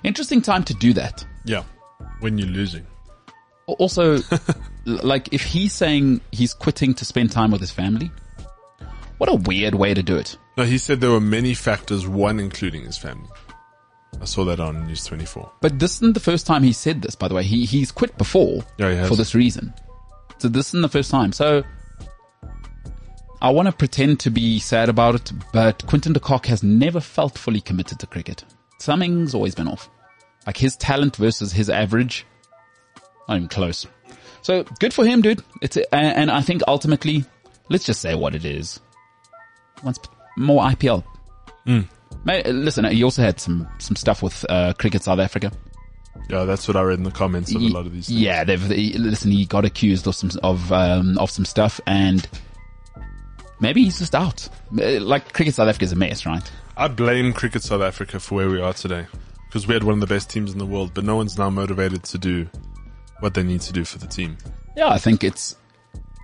Interesting time to do that. Yeah. When you're losing. Also, like if he's saying he's quitting to spend time with his family, what a weird way to do it. No, he said there were many factors, one including his family. I saw that on News 24. But this isn't the first time he said this, by the way. He he's quit before he for this reason. So this isn't the first time. So I want to pretend to be sad about it, but Quinton de Kock has never felt fully committed to cricket. Something's always been off. Like his talent versus his average, not even close. So good for him, dude. It's a, and I think ultimately, let's just say what it is. Wants more IPL. Mate, hmm. Listen, he also had some some stuff with uh, Cricket South Africa. Yeah, that's what I read in the comments of a lot of these things. Yeah, they've he, listen. He got accused of some of um, of some stuff, and maybe he's just out. Uh, Like cricket South Africa is a mess, right? I blame Cricket South Africa for where we are today. Because we had one of the best teams in the world, but no one's now motivated to do what they need to do for the team. Yeah, I think it's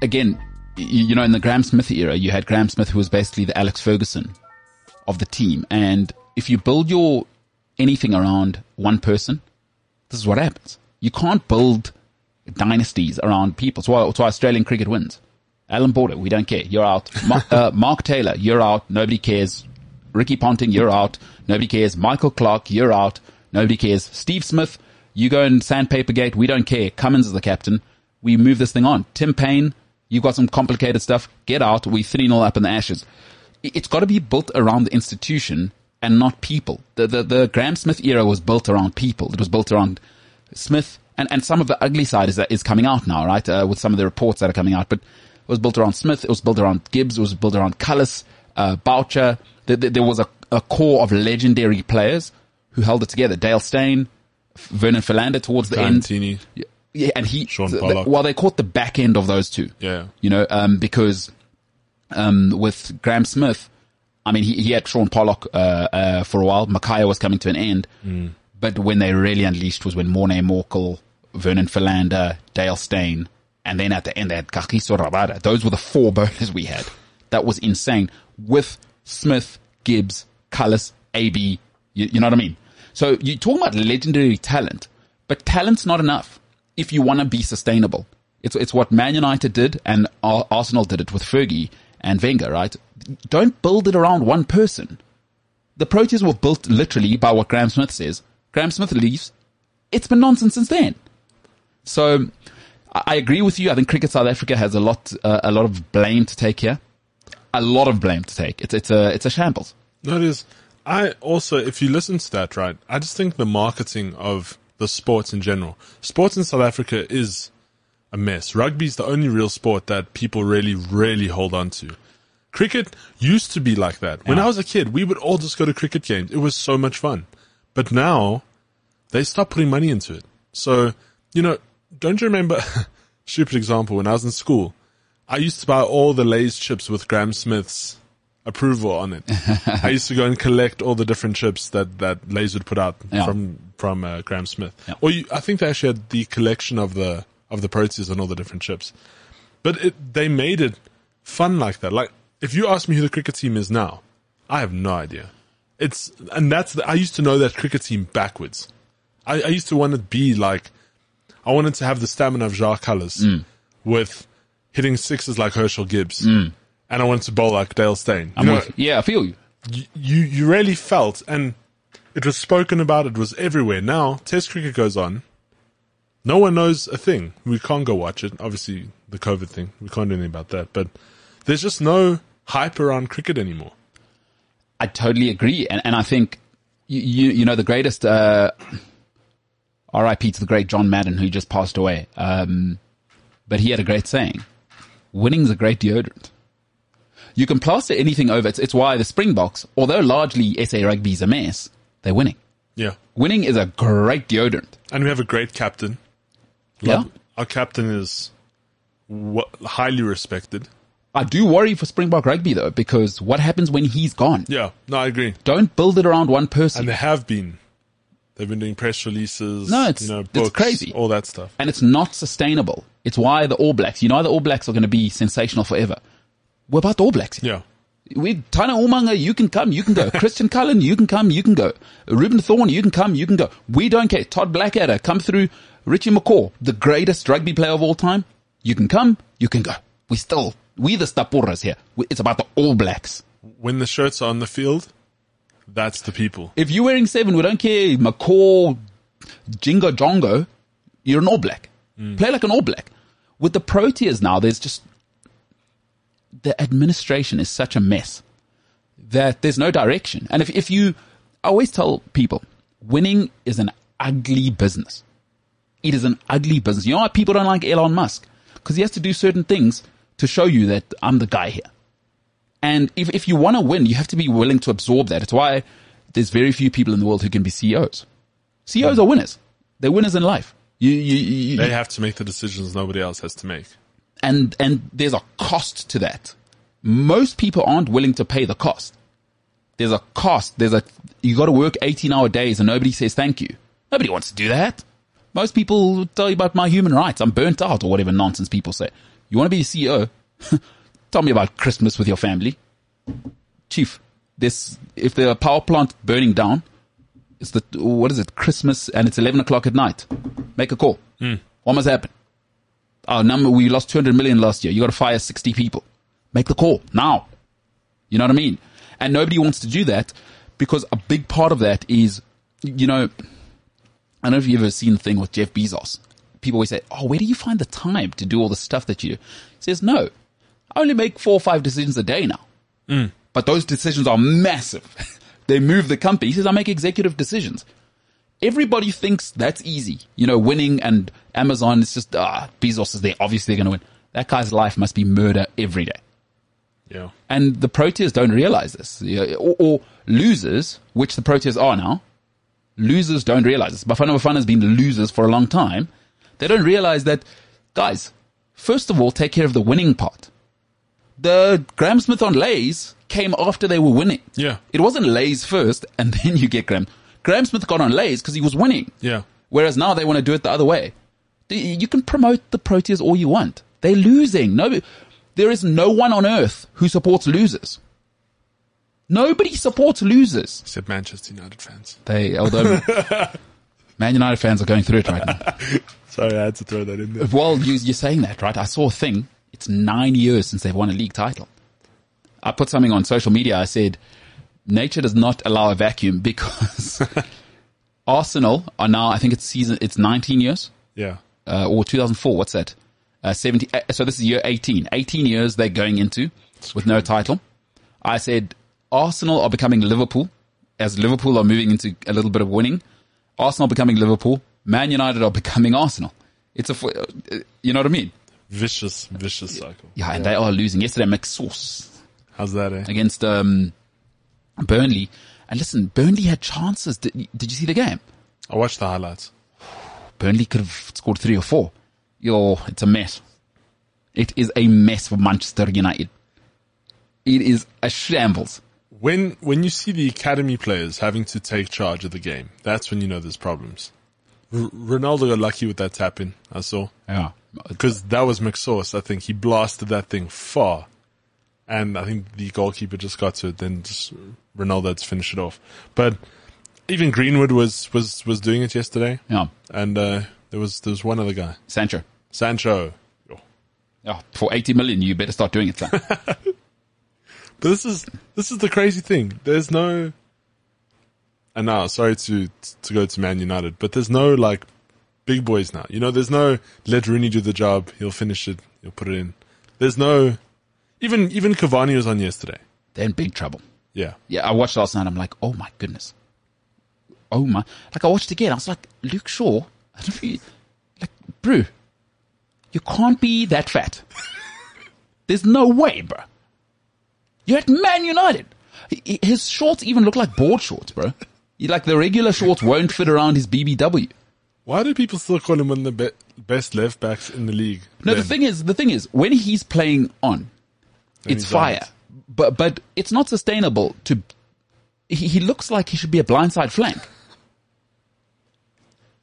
again, you know, in the Graeme Smith era, you had Graeme Smith, who was basically the Alex Ferguson of the team, and if you build your anything around one person, this is what happens. You can't build dynasties around people. It's why, it's why Australian cricket wins. Allan Border, we don't care. You're out. Mark, uh, Mark Taylor, you're out. Nobody cares. Ricky Ponting, you're out. Nobody cares. Michael Clarke, you're out. Nobody cares. Steve Smith, you go in sandpaper gate. We don't care. Cummins is the captain. We move this thing on. Tim Paine, you've got some complicated stuff. Get out. We 3 0 up in the ashes. It's got to be built around the institution and not people. The, the, the Graeme Smith era was built around people. It was built around Smith and, and some of the ugly side is, is coming out now, right? Uh, with some of the reports that are coming out, but it was built around Smith. It was built around Gibbs. It was built around Kallis, uh, Boucher. There, there, there was a, a core of legendary players who held it together. Dale Steyn, Vernon Philander towards the end. Valentini. Yeah, and he, Shaun the- Pollock. well, they caught the back end of those two. Yeah. You know, um, because, um, with Graeme Smith, I mean, he, he had Shaun Pollock, uh, uh, for a while. Makhaya was coming to an end. But when they really unleashed was when Morne Morkel, Vernon Philander, Dale Steyn, and then at the end they had Kagiso Rabada. Those were the four bowlers we had. That was insane. With Smith, Gibbs, Kallis, AB, you, you know what I mean? So you're talking about legendary talent, but talent's not enough if you want to be sustainable. It's, it's what Man United did and Arsenal did it with Fergie and Wenger, right? Don't build it around one person. The Proteas were built literally by what Graeme Smith says. Graeme Smith leaves. It's been nonsense since then. So I agree with you. I think Cricket South Africa has a lot, uh, a lot of blame to take here. A lot of blame to take. It's, it's a, it's a shambles. No, it is. I also, if you listen to that, right, I just think the marketing of the sports in general, sports in South Africa is a mess. Rugby's the only real sport that people really, really hold on to. Cricket used to be like that. When Yeah. I was a kid, we would all just go to cricket games. It was so much fun. But now, they stopped putting money into it. So, you know, don't you remember, stupid example, when I was in school, I used to buy all the Lay's chips with Graeme Smith's approval on it. I used to go and collect all the different chips that, that Lay's would put out Yeah. from, from, uh, Graeme Smith. Yeah. Or you, I think they actually had the collection of the, of the Proteas and all the different chips. But it, they made it fun like that. Like, if you ask me who the cricket team is now, I have no idea. It's, and that's, the, I used to know that cricket team backwards. I, I used to want to be like, I wanted to have the stamina of Jacques Kallis mm. with hitting sixes like Herschelle Gibbs. Mm. And I wanted to bowl like Dale Steyn. You know, yeah, I feel you, you, you really felt, and it was spoken about, it was everywhere. Now, Test cricket goes on. No one knows a thing. We can't go watch it. Obviously, the COVID thing. We can't do anything about that. But there's just no hype around cricket anymore. I totally agree, and and I think you you, you know the greatest uh, R.I.P. to the great John Madden who just passed away. Um, but he had a great saying: "Winning's a great deodorant." You can plaster anything over. It's, it's why the Springboks, although largely SA Rugby's a mess, they're winning. Yeah. Winning is a great deodorant. And we have a great captain. Yeah. Our captain is wa highly respected. I do worry for Springbok Rugby though, because what happens when he's gone? Yeah. No, I agree. Don't build it around one person. And they have been. They've been doing press releases. No, it's- you know, it's crazy. All that stuff. and it's not sustainable. It's why the All Blacks, you know, the All Blacks are going to be sensational forever. We're about the All Blacks. Yeah. We, Tana Umaga, you can come, you can go. Christian Cullen, you can come, you can go. Reuben Thorne, you can come, you can go. We don't care. Todd Blackadder, come through. Richie McCaw, the greatest rugby player of all time. You can come, you can go. We still, we the Stapuras here. We- It's about the All Blacks. When the shirts are on the field, that's the people. If you're wearing seven, we don't care. McCaw, Jingo Jongo, you're an All Black. Mm. Play like an All Black. With the Proteas now, there's just the administration is such a mess that there's no direction. And if if you, I always tell people, winning is an ugly business. It is an ugly business. You know why people don't like Elon Musk? Because he has to do certain things to show you that I'm the guy here. And if, if you want to win, you have to be willing to absorb that. It's why there's very few people in the world who can be CEOs. CEOs are winners. They're winners in life. You, you, you, They have to make the decisions nobody else has to make. and, and there's a cost to that. Most people aren't willing to pay the cost. There's a cost. There's a, you got to work 18 hour days and nobody says thank you. Nobody wants to do that. Most people tell you about my human rights. I'm burnt out or whatever nonsense people say. You want to be a CEO? tell me about Christmas with your family. Chief, this, if the power plant burning down, it's the, what is it, Christmas and it's 11 o'clock at night. Make a call. Hmm. What must happen? Our number, we lost 200 million last year. You got to fire 60 people. Make the call now. You know what I mean? And nobody wants to do that because a big part of that is, you know, I don't know if you've ever seen the thing with Jeff Bezos. People always say, Oh, where do you find the time to do all the stuff that you do? He says, No, I only make four or five decisions a day now. But those decisions are massive. they move the company. He says, I make executive decisions. Everybody thinks that's easy. You know, winning and Amazon is just, ah, Bezos is there. Obviously they're going to win. That guy's life must be murder every day. Yeah. And the Proteas don't realize this. Or, or losers, which the Proteas are now, losers don't realize this. Bafana Bafana has been losers for a long time. They don't realize that, guys, first of all, take care of the winning part. The Graeme Smith on Lays came after they were winning. Yeah. It wasn't Lays first and then you get Graeme. Graeme Smith got on Lays because he was winning. Yeah. Whereas now they want to do it the other way. You can promote the Proteas all you want. They're losing. No, there is no one on earth who supports losers. Nobody supports losers. Except Manchester United fans. They, although Man United fans are going through it right now. Sorry, I had to throw that in there. Well, you, you're saying that, right? I saw a thing. It's nine years since they've won a league title. I put something on social media. I said, nature does not allow a vacuum because Arsenal are now, I think it's season, it's 19 years. Yeah. uh, or 2004. What's that? Uh, 70. uh, So this is year 18. 18 years they're going into with no title. I said Arsenal are becoming Liverpool as Liverpool are moving into a little bit of winning. Arsenal becoming Liverpool. Man United are becoming Arsenal. It's a, you know what I mean? Vicious, vicious cycle. Yeah, and they are losing. Yesterday, McSauce How's that, eh? against um, Burnley. And listen, Burnley had chances. Did, did you see the game? I watched the highlights. Burnley could have scored three or four. Yo, it's a mess. It is a mess for Manchester United. It is a shambles. When when you see the academy players having to take charge of the game, that's when you know there's problems. R- Ronaldo got lucky with that tap in. I saw Yeah. because that was McSauce. I think he blasted that thing far, and I think the goalkeeper just got to it. Then just Ronaldo had to finish it off. But even Greenwood was was was doing it yesterday, Yeah. and uh, there was there was one other guy, Sancho. Sancho. Yeah. For 80 million, you better start doing it, son. This is this is the crazy thing. There's no, and now sorry to to go to Man United, but there's no like big boys now. You know, there's no let Rooney do the job. He'll finish it. He'll put it in. There's no even even Cavani was on yesterday. They're in big trouble. Yeah, Yeah, I watched last night. I'm like, oh my goodness. Oh my. Like, I watched again. I was like, Luke Shaw, I don't know, you- like, bro, you can't be that fat. There's no way, bro. You're at Man United. He- His shorts even look like board shorts, bro. Like the regular shorts won't fit around his BBW. Why do people still call him one of the be- best left backs in the league? No, the thing is, the thing is, when he's playing on, it's he's fire. out. But but it's not sustainable to. He, he looks like he should be a blindside flank.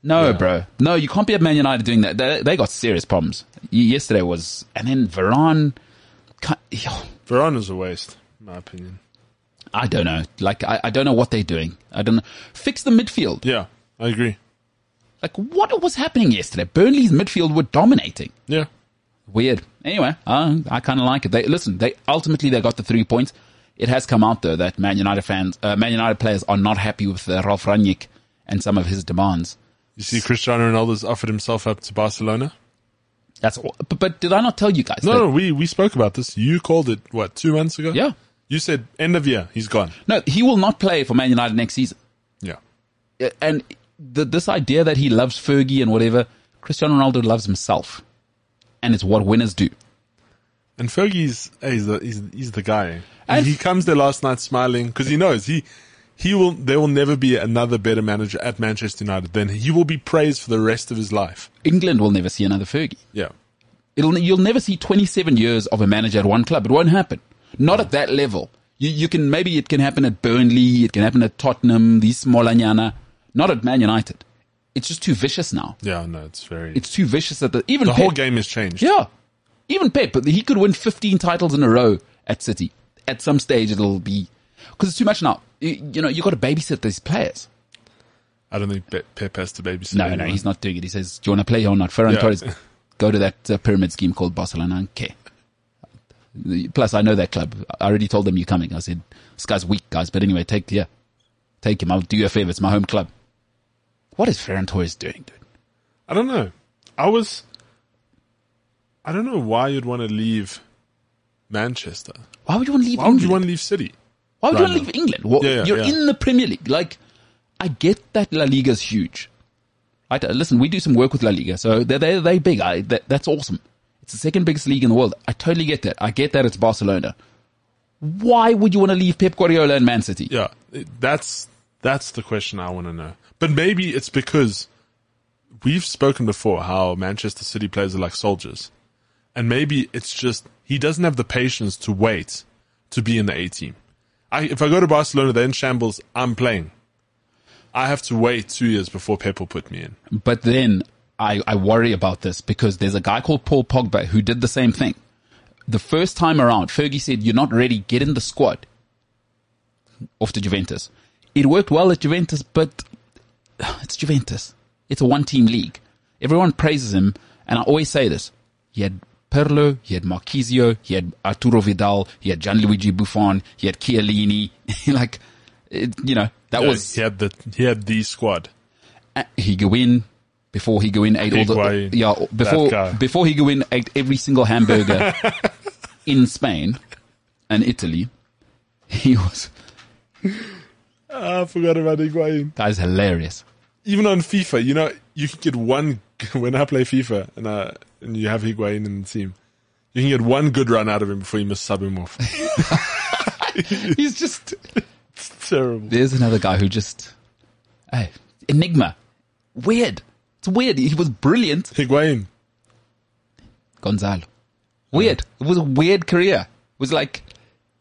No, Yeah. bro. No, you can't be at Man United doing that. They, they got serious problems. Yesterday was, and then Varane. Yo, a waste, in my opinion. I don't know. Like I, I don't know what they're doing. I don't know. Fix the midfield. Yeah, I agree. Like what was happening yesterday? Burnley's midfield were dominating. Yeah, Weird. Anyway, uh, I kind of like it. They listen. They ultimately they got the three points. It has come out though that Man United fans, uh, Man United players are not happy with uh, Ralf Rangnick and some of his demands. you see, Cristiano Ronaldo's offered himself up to Barcelona. That's all. But, but did I not tell you guys? No, that- no, we we spoke about this. You called it what two months ago? Yeah. You said end of year, he's gone. no, he will not play for Man United next season. Yeah. Uh, And the, this idea that he loves Fergie and whatever, Cristiano Ronaldo loves himself, and it's what winners do. And Fergie's he's the he's, he's the guy. And- he comes there last night smiling because he knows he he will there will never be another better manager at Manchester United. than he will be praised for the rest of his life. England will never see another Fergie. Yeah. It'll, you'll never see 27 years of a manager at one club. It won't happen. Not at that level. You, you can, maybe it can happen at Burnley, it can happen at Tottenham, these Smolanyana. Not at Man United. It's just too vicious now. Yeah, no, it's very It's too vicious that the, even the Pep, whole game has changed. Yeah. Even Pep, but he could win 15 titles in a row at City. At some stage it'll be, cause it's too much now. You, you know, you got to babysit these players. I don't think Pe- Pep has to babysit. No, no, anyone. he's not doing it. He says, do you want to play or not? Ferran Yeah. Torres, go to that uh, pyramid scheme called Barcelona. Plus, I know that club. I already told them you're coming. I said, this guy's weak, guys. But anyway, take, yeah, take him. I'll do you a favor. It's my home club. What is Ferran Torres doing, dude? I don't know. I was. I don't know why you'd want to leave Manchester. Why would you want to leave Why would England? you want to leave City? Why would you want to leave England? Well, Yeah, you're yeah. in the Premier League. Like, I get that La Liga is huge. Right? Listen, we do some work with La Liga, so they're, they're, they're big. I, that, that's awesome. It's the second biggest league in the world. I totally get that. I get that it's Barcelona. Why would you want to leave Pep Guardiola and Man City? Yeah, that's that's the question I want to know. But maybe it's because we've spoken before how Manchester City players are like soldiers, and maybe it's just he doesn't have the patience to wait to be in the A team. I, if I go to Barcelona, they're in shambles. I'm playing. I have to wait two years before Pep will put me in. But then I, I worry about this because there's a guy called Paul Pogba who did the same thing. The first time around, Fergie said, you're not ready, get in the squad. Off to Juventus. It worked well at Juventus, but it's Juventus. It's a one team league. Everyone praises him. And I always say this. He had Pirlo, he had Marchisio, he had Arturo Vidal, he had Gianluigi Buffon, he had Chiellini. like, it, you know, that Yeah, was he had the he had the squad. uh, Higuain before Higuain ate all the yeah before before Higuain ate every single hamburger in Spain and Italy. He was Ah, I forgot about Higuain. that is hilarious. Even on FIFA, you know, you can get one when I play FIFA and uh, and you have Higuain in the team. You can get one good run out of him before you must sub him off. He's just terrible. there's another guy who just hey enigma weird. It's weird. He was brilliant. Higuain. Gonzalo. Weird. It was a weird career. It was like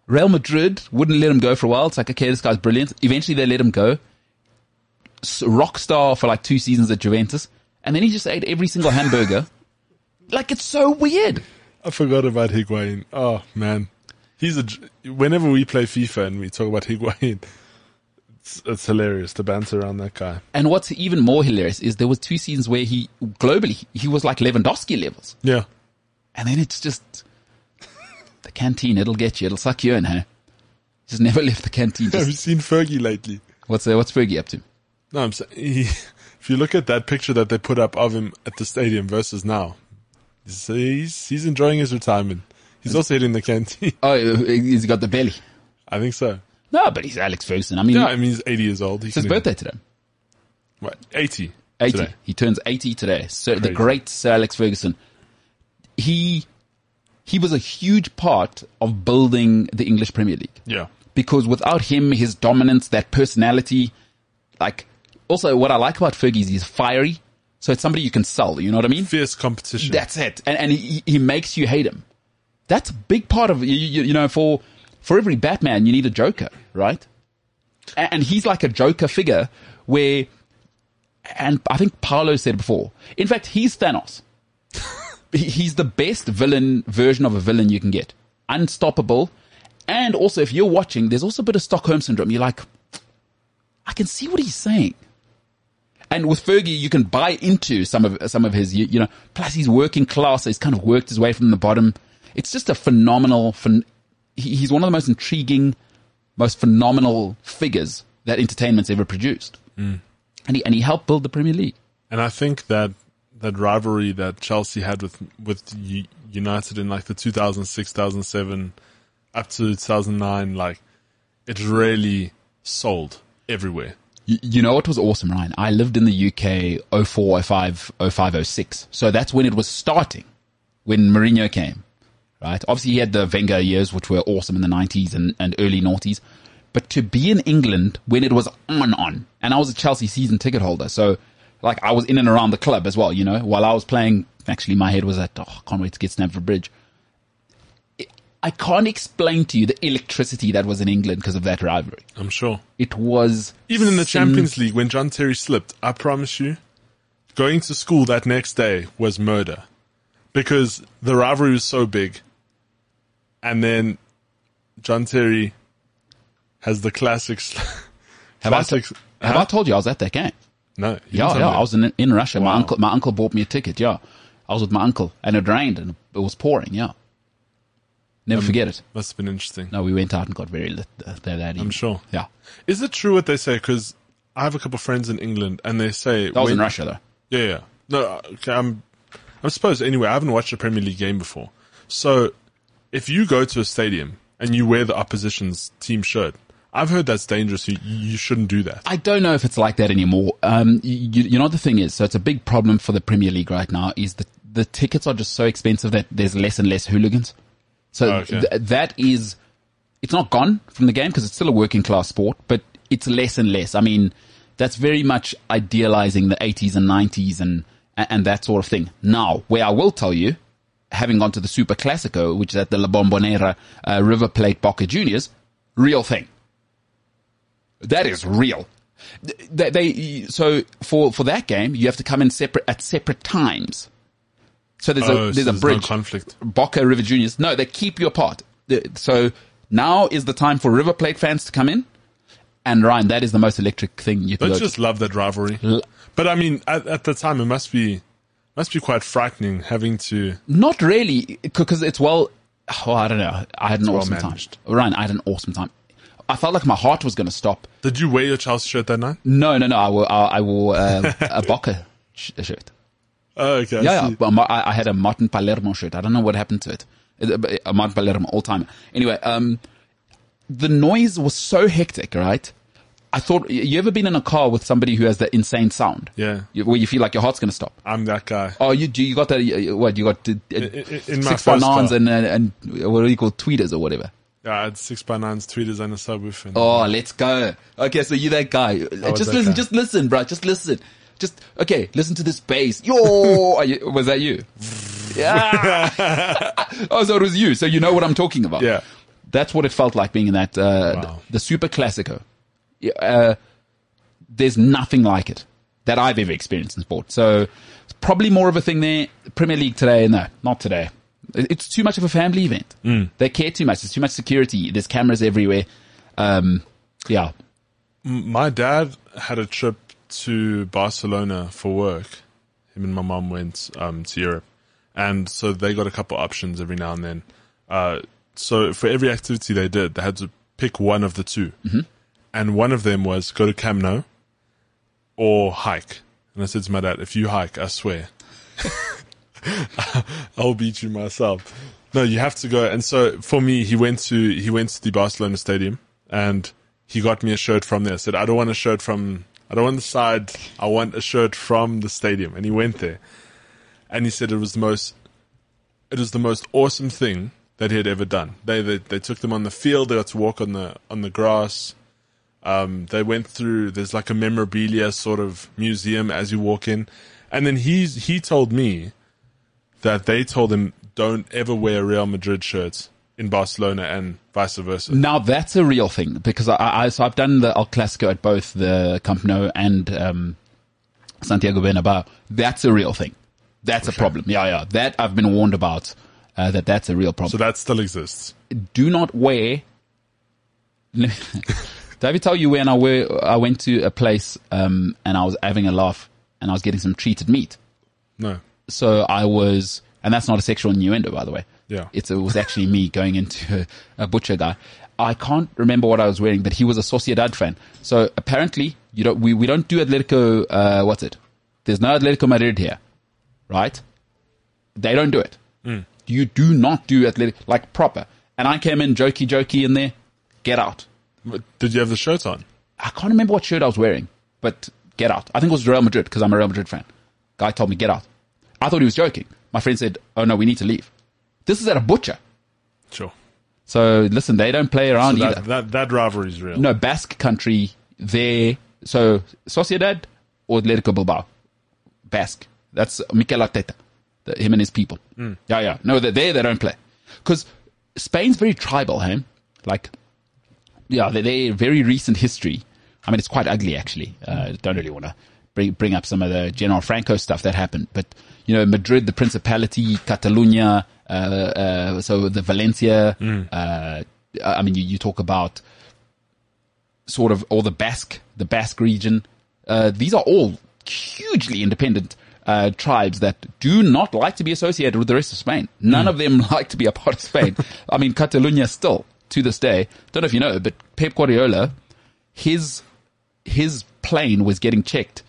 Real Madrid wouldn't let him go for a while. It's like, okay, this guy's brilliant. Eventually they let him go. Rock star for like two seasons at Juventus. And then he just ate every single hamburger. like, it's so weird. I forgot about Higuain. Oh man, he's a. Whenever we play FIFA and we talk about Higuain, it's, it's hilarious the banter around that guy. And what's even more hilarious is there was two seasons where he, globally, he was like Lewandowski levels. Yeah, And then it's just the canteen. It'll get you. It'll suck you in, huh? Just never left the canteen. have you seen Fergie lately? what's, uh, what's Fergie up to? No, I'm saying he, if you look at that picture that they put up of him at the stadium versus now, he's he's, enjoying his retirement. He's also hitting the canteen. Oh, he's got the belly. I think so. No, but he's Alex Ferguson. I mean, Yeah, I mean he's 80 years old. He it's his birthday today. What, 80. 80. today. He turns 80 today. So the great Sir Alex Ferguson. He, he was a huge part of building the English Premier League. Yeah. Because without him, his dominance, that personality, like, also what I like about Fergie is he's fiery. So it's somebody you can sell. You know what I mean? Fierce competition. That's it. And, and he, he makes you hate him. That's a big part of, you, you, you know, for, for every Batman, you need a Joker, right? And, and he's like a Joker figure where, and I think Paolo said before, in fact, he's Thanos. He's the best villain version of a villain you can get. Unstoppable. And also, if you're watching, there's also a bit of Stockholm syndrome. You're like, I can see what he's saying. And with Fergie, you can buy into some of some of his, you, you know. Plus, he's working class. So he's kind of worked his way from the bottom. It's just a phenomenal. Phen- he, he's one of the most intriguing, most phenomenal figures that entertainment's ever produced. Mm. And he and he helped build the Premier League. And I think that that rivalry that Chelsea had with with United in like the 2006, 2007, up to 2009, like it really sold everywhere. You, know what was awesome, Ryan? I lived in the UK 04, 05, 05, 06. So that's when it was starting, when Mourinho came, right? Obviously, he had the Wenger years, which were awesome in the 90s and, and early noughties. But to be in England when it was on, on, and I was a Chelsea season ticket holder. So, like, I was in and around the club as well, you know, while I was playing. Actually, my head was at, oh, I can't wait to get Stamford Bridge. I can't explain to you the electricity that was in England because of that rivalry. I'm sure. It was Even in the sim- Champions League, when John Terry slipped, I promise you, going to school that next day was murder because the rivalry was so big. And then John Terry has the classics. Have, I, have I told you I was at that game? No. Yeah, yeah. me. I was in, in Russia. My uncle, my uncle bought me a ticket. Yeah, I was with my uncle, and it rained and it was pouring. Yeah, Um, never forget it. Must have been interesting. No, we went out and got very lit uh, that, that evening. I'm sure. Yeah, Is it true what they say? Because I have a couple of friends in England, and they say that was in Russia though. Yeah, yeah. No, okay, I'm. I'm supposed anyway. I haven't watched a Premier League game before, so if you go to a stadium and you wear the opposition's team shirt, I've heard that's dangerous. You, you shouldn't do that. I don't know if it's like that anymore. Um, you, you know what the thing is? So it's a big problem for the Premier League right now. Is the the tickets are just so expensive that there's less and less hooligans. So Okay. th- that is it's not gone from the game because it's still a working class sport, but it's less and less. I mean, that's very much idealizing the 80s and 90s and, and that sort of thing. Now, where I will tell you, having gone to the Super Classico, which is at the La Bombonera uh, River Plate Boca Juniors, real thing. That is real. They, they, so for, for that game, you have to come in separate, at separate times. So there's Oh, a, so there's a there's no bridge. conflict. Boca River Juniors. No, they keep you apart. So now is the time for River Plate fans to come in. And Ryan, that is the most electric thing you go you just love that rivalry? But I mean, at, at the time, it must be must be quite frightening having to. Not really, because it's well. Oh, I don't know. I had an awesome managed. time. Ryan, I had an awesome time. I felt like my heart was going to stop. Did you wear your Chelsea shirt that night? No, no, no. I wore, I, I wore uh, a Boca shirt. Oh, okay. I Yeah, yeah. But I, I had a Martin Palermo shirt. I don't know what happened to it. A Martin Palermo all time. Anyway, um, the noise was so hectic, right? I thought, you ever been in a car with somebody who has that insane sound? Yeah. You- Where you feel like your heart's going to stop. I'm that guy. Oh, you you got that? uh, What you got? Uh, in- in six bananas car. and, and and what do you call tweeters or whatever? Yeah, I had six by nines, tweeters, and a subwoofer. Oh, let's go. Okay, so you that guy. just listen, guy. just listen, bro. Just listen. Just okay. Listen to this bass. Yo, Are you- was that you? Yeah. oh, so it was you. So you know what I'm talking about. Yeah. That's what it felt like being in that uh, Wow. the, the Super Classico. Uh, there's nothing like it that I've ever experienced in sport. So it's probably more of a thing there. Premier League today, no, not today. It's too much of a family event. Mm. They care too much. There's too much security. There's cameras everywhere. Um, yeah. My dad had a trip to Barcelona for work. Him and my mum went um, to Europe, and so they got a couple options every now and then. Uh, so for every activity they did, they had to pick one of the 2 and one of them was go to Camp Nou or hike. And I said to my dad, "If you hike, I swear, I'll beat you myself." No, you have to go. And so for me, he went to he went to the Barcelona stadium and he got me a shirt from there. I said, I don't want a shirt from I don't want the side. I want a shirt from the stadium. And he went there, and he said it was the most it was the most awesome thing that he had ever done. They they, they took them on the field. They got to walk on the on the grass. Um, they went through. There's like a memorabilia sort of museum as you walk in, and then he's he told me that they told him don't ever wear Real Madrid shirts in Barcelona and vice versa. Now that's a real thing because I, I so I've done the El Clasico at both the Camp Nou and um, Santiago Bernabeu. That's a real thing. That's a problem. Yeah, yeah. That I've been warned about. Uh, that that's a real problem. So that still exists. do not wear. Did I ever tell you when I were, I went to a place um, and I was having a laugh and I was getting some treated meat. No. So I was, and that's not a sexual innuendo, by the way. Yeah. It's, it was actually me going into a, butcher guy. I can't remember what I was wearing, but he was a Sociedad fan. So apparently, you don't, we, we don't do Atletico, uh, what's it? There's no Atletico Madrid here, right? They don't do it. You do not do Atletico, like proper. And I came in jokey jokey in there. Get out. Did you have the shirt on? I can't remember what shirt I was wearing, but get out. I think it was Real Madrid because I'm a Real Madrid fan. Guy told me get out. I thought he was joking. My friend said, "Oh no, we need to leave." This is at a butcher. Sure. So listen, they don't play around So either. that, that that rivalry is real. no, Basque country, there. So Sociedad or Atletico Bilbao, Basque. That's Mikel Arteta, the, him and his people. Yeah, yeah. No, they're there. They don't play because Spain's very tribal, hey? Like, yeah, they they very recent history. I mean, it's quite ugly actually. Uh, don't really want to bring bring up some of the General Franco stuff that happened, but you know, Madrid, the Principality, Catalonia, so the Valencia. Uh, I mean, you, you talk about sort of, or the Basque, the Basque region. Uh, these are all hugely independent uh, tribes that do not like to be associated with the rest of Spain. None of them like to be a part of Spain. I mean, Catalonia still, to this day, don't know if you know, but Pep Guardiola, his his plane was getting checked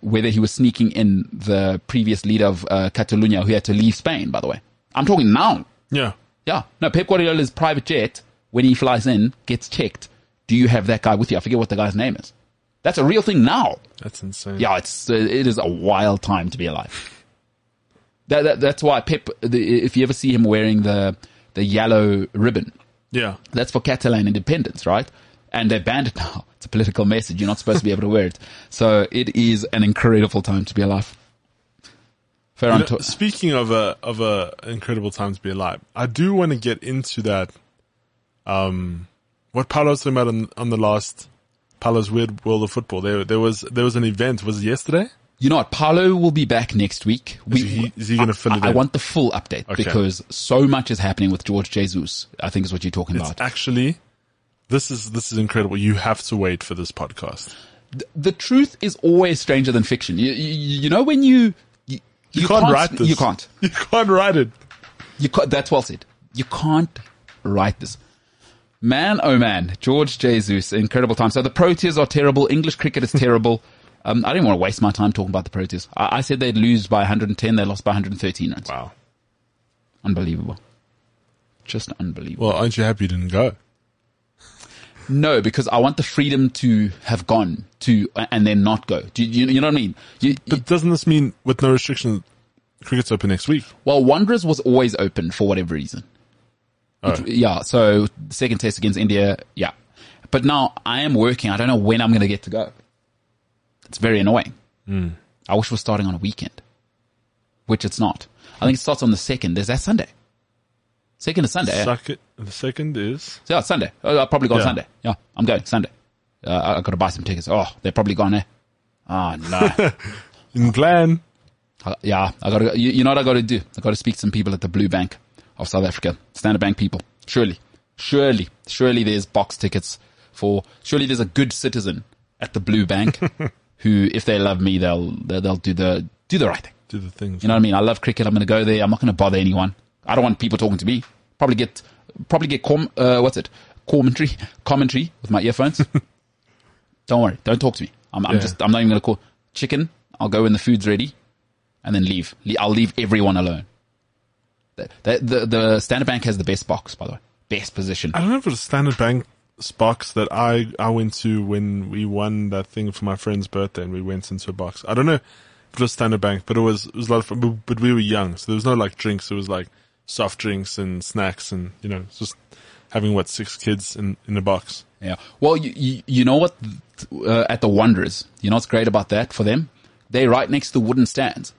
whether he was sneaking in the previous leader of uh, Catalonia who had to leave Spain, by the way. I'm talking now. Yeah. Yeah. No, Pep Guardiola's private jet, when he flies in, gets checked. Do you have that guy with you? I forget what the guy's name is. That's a real thing now. That's insane. Yeah, it's, uh, it is a wild time to be alive. That, that, that's why Pep, the, if you ever see him wearing the, the yellow ribbon, Yeah. That's for Catalan independence, right? And they banned it now. It's a political message. You're not supposed to be able to wear it. So it is an incredible time to be alive. Fair You know, to- speaking of a of a incredible time to be alive, I do want to get into that. Um, what Paolo was talking about on, on the last Paolo's Weird World of Football. There there was there was an event. Was it yesterday? You know what? Paulo will be back next week. We, he- is he gonna I- fill it I, I want the full update Okay. because so much is happening with George Jesus. I think is what you're talking It's about. actually this is this is incredible. You have to wait for this podcast. the truth is always stranger than fiction. You, you, you know when you you, You, can't, write this. You can't. You can't write it. You can't. That's well said. You can't write this. Man, oh man, George Jesus, incredible time. So the Proteas are terrible. English cricket is terrible. Um, I didn't want to waste my time talking about the Proteas. I, I said they'd lose by 110. They lost by 113 runs. Wow. Unbelievable. Just unbelievable. Well, aren't you happy you didn't go? No, because I want the freedom to have gone to and then not go. Do you, you know what I mean? You, But doesn't this mean with no restrictions, cricket's open next week? Well, Wanderers was always open for whatever reason. Oh. Yeah, so second test against India, yeah. But now I am working. I don't know when I'm going to get to go. It's very annoying. Hmm. I wish we're starting on a weekend, which it's not. I think it starts on the second. There's that Sunday. Second is Sunday. yeah. The second is So, yeah, Sunday. Oh, I'll probably go Yeah. Sunday. Yeah, I'm going Sunday. Uh, I, I got to buy some tickets. Oh, they're probably gone there. Oh, no. in plan. Uh, yeah, I got to. You, you know what I got to do? I got to speak to some people at the Blue Bank of South Africa, Standard Bank people. Surely, surely, surely there's box tickets for. Surely there's a good citizen at the Blue Bank who, if they love me, they'll they'll they'll do the do the right thing. Do the things. You know what I mean? I love cricket. I'm going to go there. I'm not going to bother anyone. I don't want people talking to me. Probably get probably get com uh, what's it commentary commentary with my earphones. don't worry. Don't talk to me. I'm, I'm just I'm not even going to call chicken. I'll go when the food's ready, and then leave. Le- I'll leave everyone alone. The, the the the Standard Bank has the best box, by the way, best position. I don't know if it was Standard Bank box that I I went to when we won that thing for my friend's birthday, and we went into a box. I don't know if it was Standard Bank, but it was it was a lot of fun. But, but we were young, so there was no like drinks. It was like soft drinks and snacks, and you know, just having what six kids in in a box. Yeah. Well, you, you, you know what? Uh, at the Wanderers, you know what's great about that for them? They're right next to the wooden stands.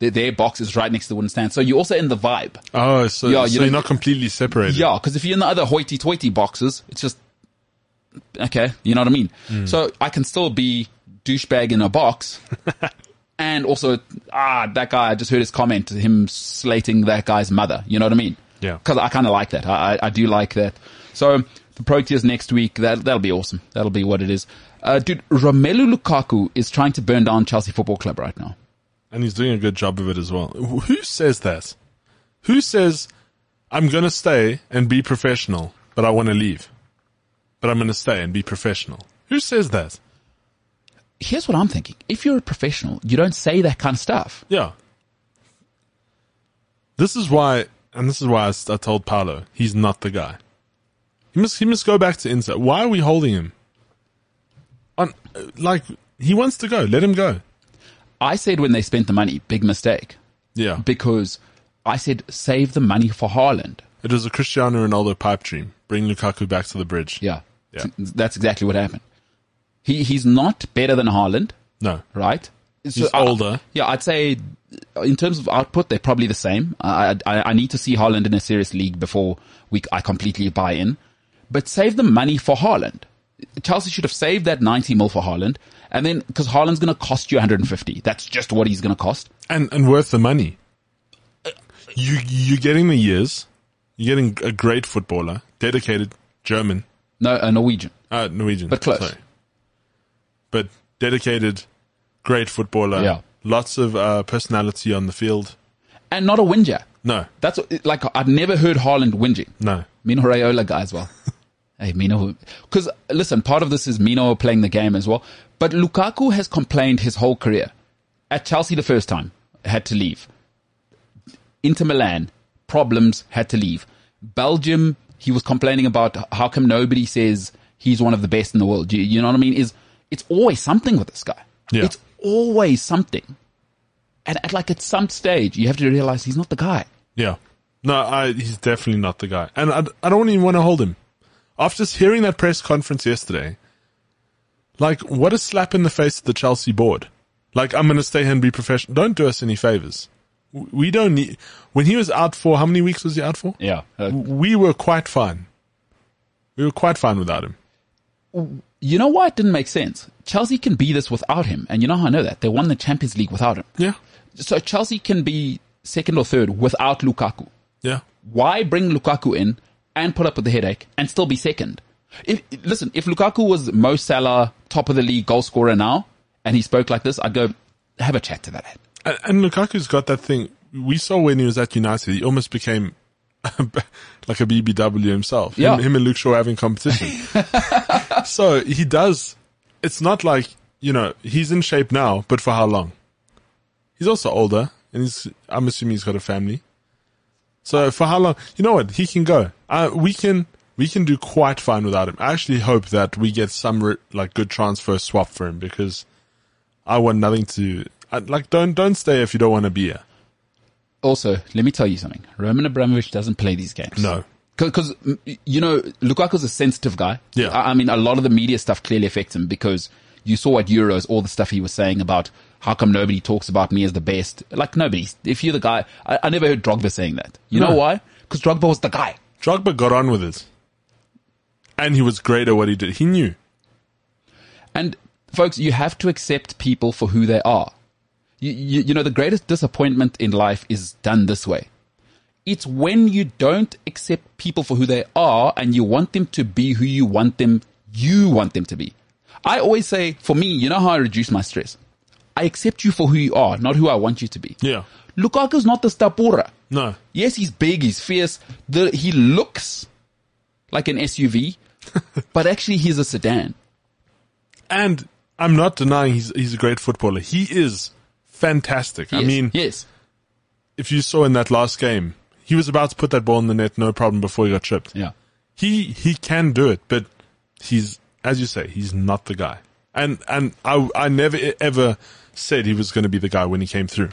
Their, their box is right next to the wooden stand. So you're also in the vibe. Oh, so, Yeah, you so you're not completely separated. Yeah, because if you're in the other hoity-toity boxes, it's just okay. You know what I mean? So I can still be douchebag in a box, and also ah, that guy. I just heard his comment, him slating that guy's mother. You know what I mean? Yeah. Because I kind of like that. I, I do like that. So the Proteas next week. That that'll be awesome. That'll be what it is. Uh, dude, Romelu Lukaku is trying to burn down Chelsea Football Club right now. and he's doing a good job of it as well. Who says that? Who says I'm gonna stay and be professional, but I want to leave, but I'm gonna stay and be professional? Who says that? Here's what I'm thinking. If you're a professional, you don't say that kind of stuff. Yeah. This is why, and this is why I told Paolo he's not the guy. He must he must go back to Inter. Why are we holding him? On like he wants to go. Let him go. I said when they spent the money, big mistake. Yeah. because I said save the money for Haaland. It was a Cristiano Ronaldo pipe dream. Bring Lukaku back to the bridge. Yeah, Yeah. that's exactly what happened. He he's not better than Haaland, No. right? He's I- uh, older. yeah, I'd say uh, in terms of output, they're probably the same. I, I I need to see Haaland in a serious league before we I completely buy in. But save the money for Haaland. Chelsea should have saved that 90 mil for Haaland. And then, because Haaland's going to cost you 150. That's just what he's going to cost. and and worth the money. Uh, you you're getting the years. You're getting a great footballer, dedicated German, No, a Norwegian. uh, Norwegian, But close. sorry. But dedicated, great footballer. Yeah. lots of uh, personality on the field. And not a whinger. No, That's like, I've never heard Haaland whinging. no, Mino Raiola guy as well. hey, Mino. Because, listen, part of this is Mino playing the game as well. But Lukaku has complained his whole career. At Chelsea the first time, had to leave. Inter Milan, problems, had to leave. Belgium, he was complaining about how come nobody says he's one of the best in the world. You, you know what I mean? Is It's always something with this guy. Yeah. It's always something. And at like at some stage, you have to realize he's not the guy. yeah, No, I, he's definitely not the guy. And I, I don't even want to hold him. After just hearing that press conference yesterday, like, what a slap in the face to the Chelsea board. Like, I'm going to stay here and be professional. Don't do us any favors. We don't need, when he was out for, how many weeks was he out for? Yeah. Uh, We were quite fine. We were quite fine without him. You know why it didn't make sense? Chelsea can be this without him. And you know how I know that? They won the Champions League without him. Yeah. So Chelsea can be second or third without Lukaku. Yeah. Why bring Lukaku in and put up with the headache and still be second? If, listen, if Lukaku was Mo Salah, top of the league goal scorer now, and he spoke like this, I'd go, have a chat to that. And, and Lukaku's got that thing. We saw when he was at United, he almost became like a BBW himself. Yeah. Him, him and Luke Shaw having competition. so he does. It's not like, you know, he's in shape now, but for how long? He's also older and he's, I'm assuming he's got a family. So for how long? You know what? He can go. Uh, we can, we can do quite fine without him. I actually hope that we get some like good transfer swap for him because I want nothing to, I, like, don't, don't stay if you don't want to be here. Also, let me tell you something. Roman Abramovich doesn't play these games. No. Because, you know, Lukaku's a sensitive guy. Yeah. I, I mean, a lot of the media stuff clearly affects him because you saw at Euros all the stuff he was saying about how come nobody talks about me as the best. Like nobody. If you're the guy, I, I never heard Drogba saying that. You No. know why? Because Drogba was the guy. Drogba got on with it. And he was great at what he did. He knew. And folks, you have to accept people for who they are. You, you, you know, the greatest disappointment in life is done this way. It's when you don't accept people for who they are and you want them to be who you want them, you want them to be. I always say, for me, you know how I reduce my stress? I accept you for who you are, not who I want you to be. Yeah. Lukaku's not the Stapura. No. Yes, he's big, he's fierce. The, he looks like an SUV, but actually he's a sedan. And I'm not denying he's he's a great footballer. He is fantastic. I mean, yes. if you saw in that last game, he was about to put that ball in the net no problem before he got tripped. Yeah. He he can do it, but he's as you say, he's not the guy. And and I I never ever said he was going to be the guy when he came through.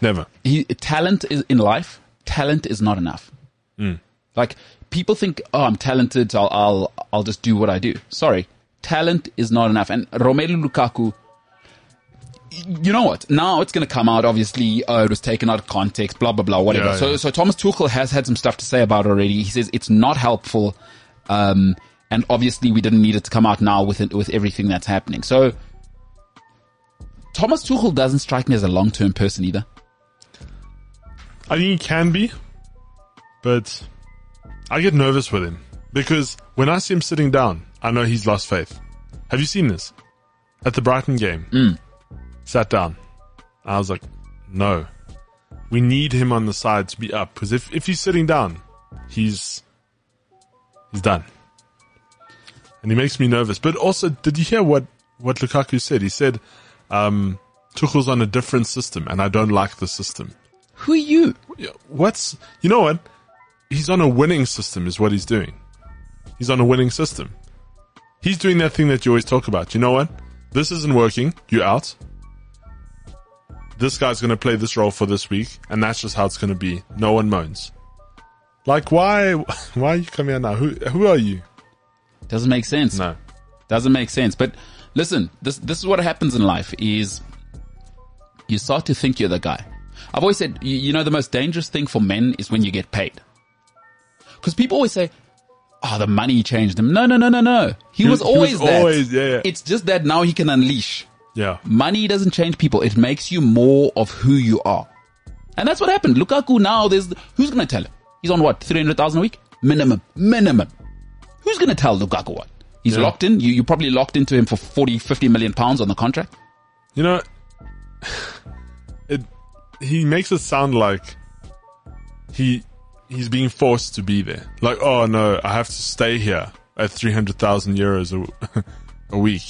Never. he, talent is in life. Talent is not enough. Mm. Like people think, oh, I'm talented. I'll, I'll, I'll just do what I do. Sorry. Talent is not enough. And Romelu Lukaku, you know what? Now it's going to come out. Obviously, uh, it was taken out of context, blah, blah, blah, whatever. Yeah, so, yeah. so Thomas Tuchel has had some stuff to say about it already. He says it's not helpful. Um, and obviously we didn't need it to come out now with it, with everything that's happening. So Thomas Tuchel doesn't strike me as a long-term person either. I think he can be, but I get nervous with him because when I see him sitting down, I know he's lost faith. Have you seen this? At the Brighton game, sat down. I was like, no, we need him on the side to be up because if, if he's sitting down, he's, he's done. And he makes me nervous. But also, did you hear what, what Lukaku said? He said, um, Tuchel's on a different system and I don't like the system. Who are you? What's you know what? He's on a winning system, is what he's doing. He's on a winning system. He's doing that thing that you always talk about. You know what? This isn't working. You're out. This guy's going to play this role for this week, and that's just how it's going to be. No one moans. Like, why? Why are you coming out now? Who? Who are you? Doesn't make sense. No. Doesn't make sense. But listen, this this is what happens in life is you start to think you're the guy. I've always said, you, you know, the most dangerous thing for men is when you get paid. Because people always say, oh, the money changed him. No, no, no, no, no. He, was, was- he was always that. always- yeah, yeah. It's just that now he can unleash. Yeah. Money doesn't change people. It makes you more of who you are. And that's what happened. Lukaku now, there's, who's going to tell him? He's on what? 300,000 a week? Minimum. Minimum. Who's going to tell Lukaku what? He's Yeah. locked in. You, you probably locked into him for 40, 50 million pounds on the contract. You know, it. He makes it sound like he he's being forced to be there. Like, oh no, I have to stay here at three hundred thousand euros a, a week.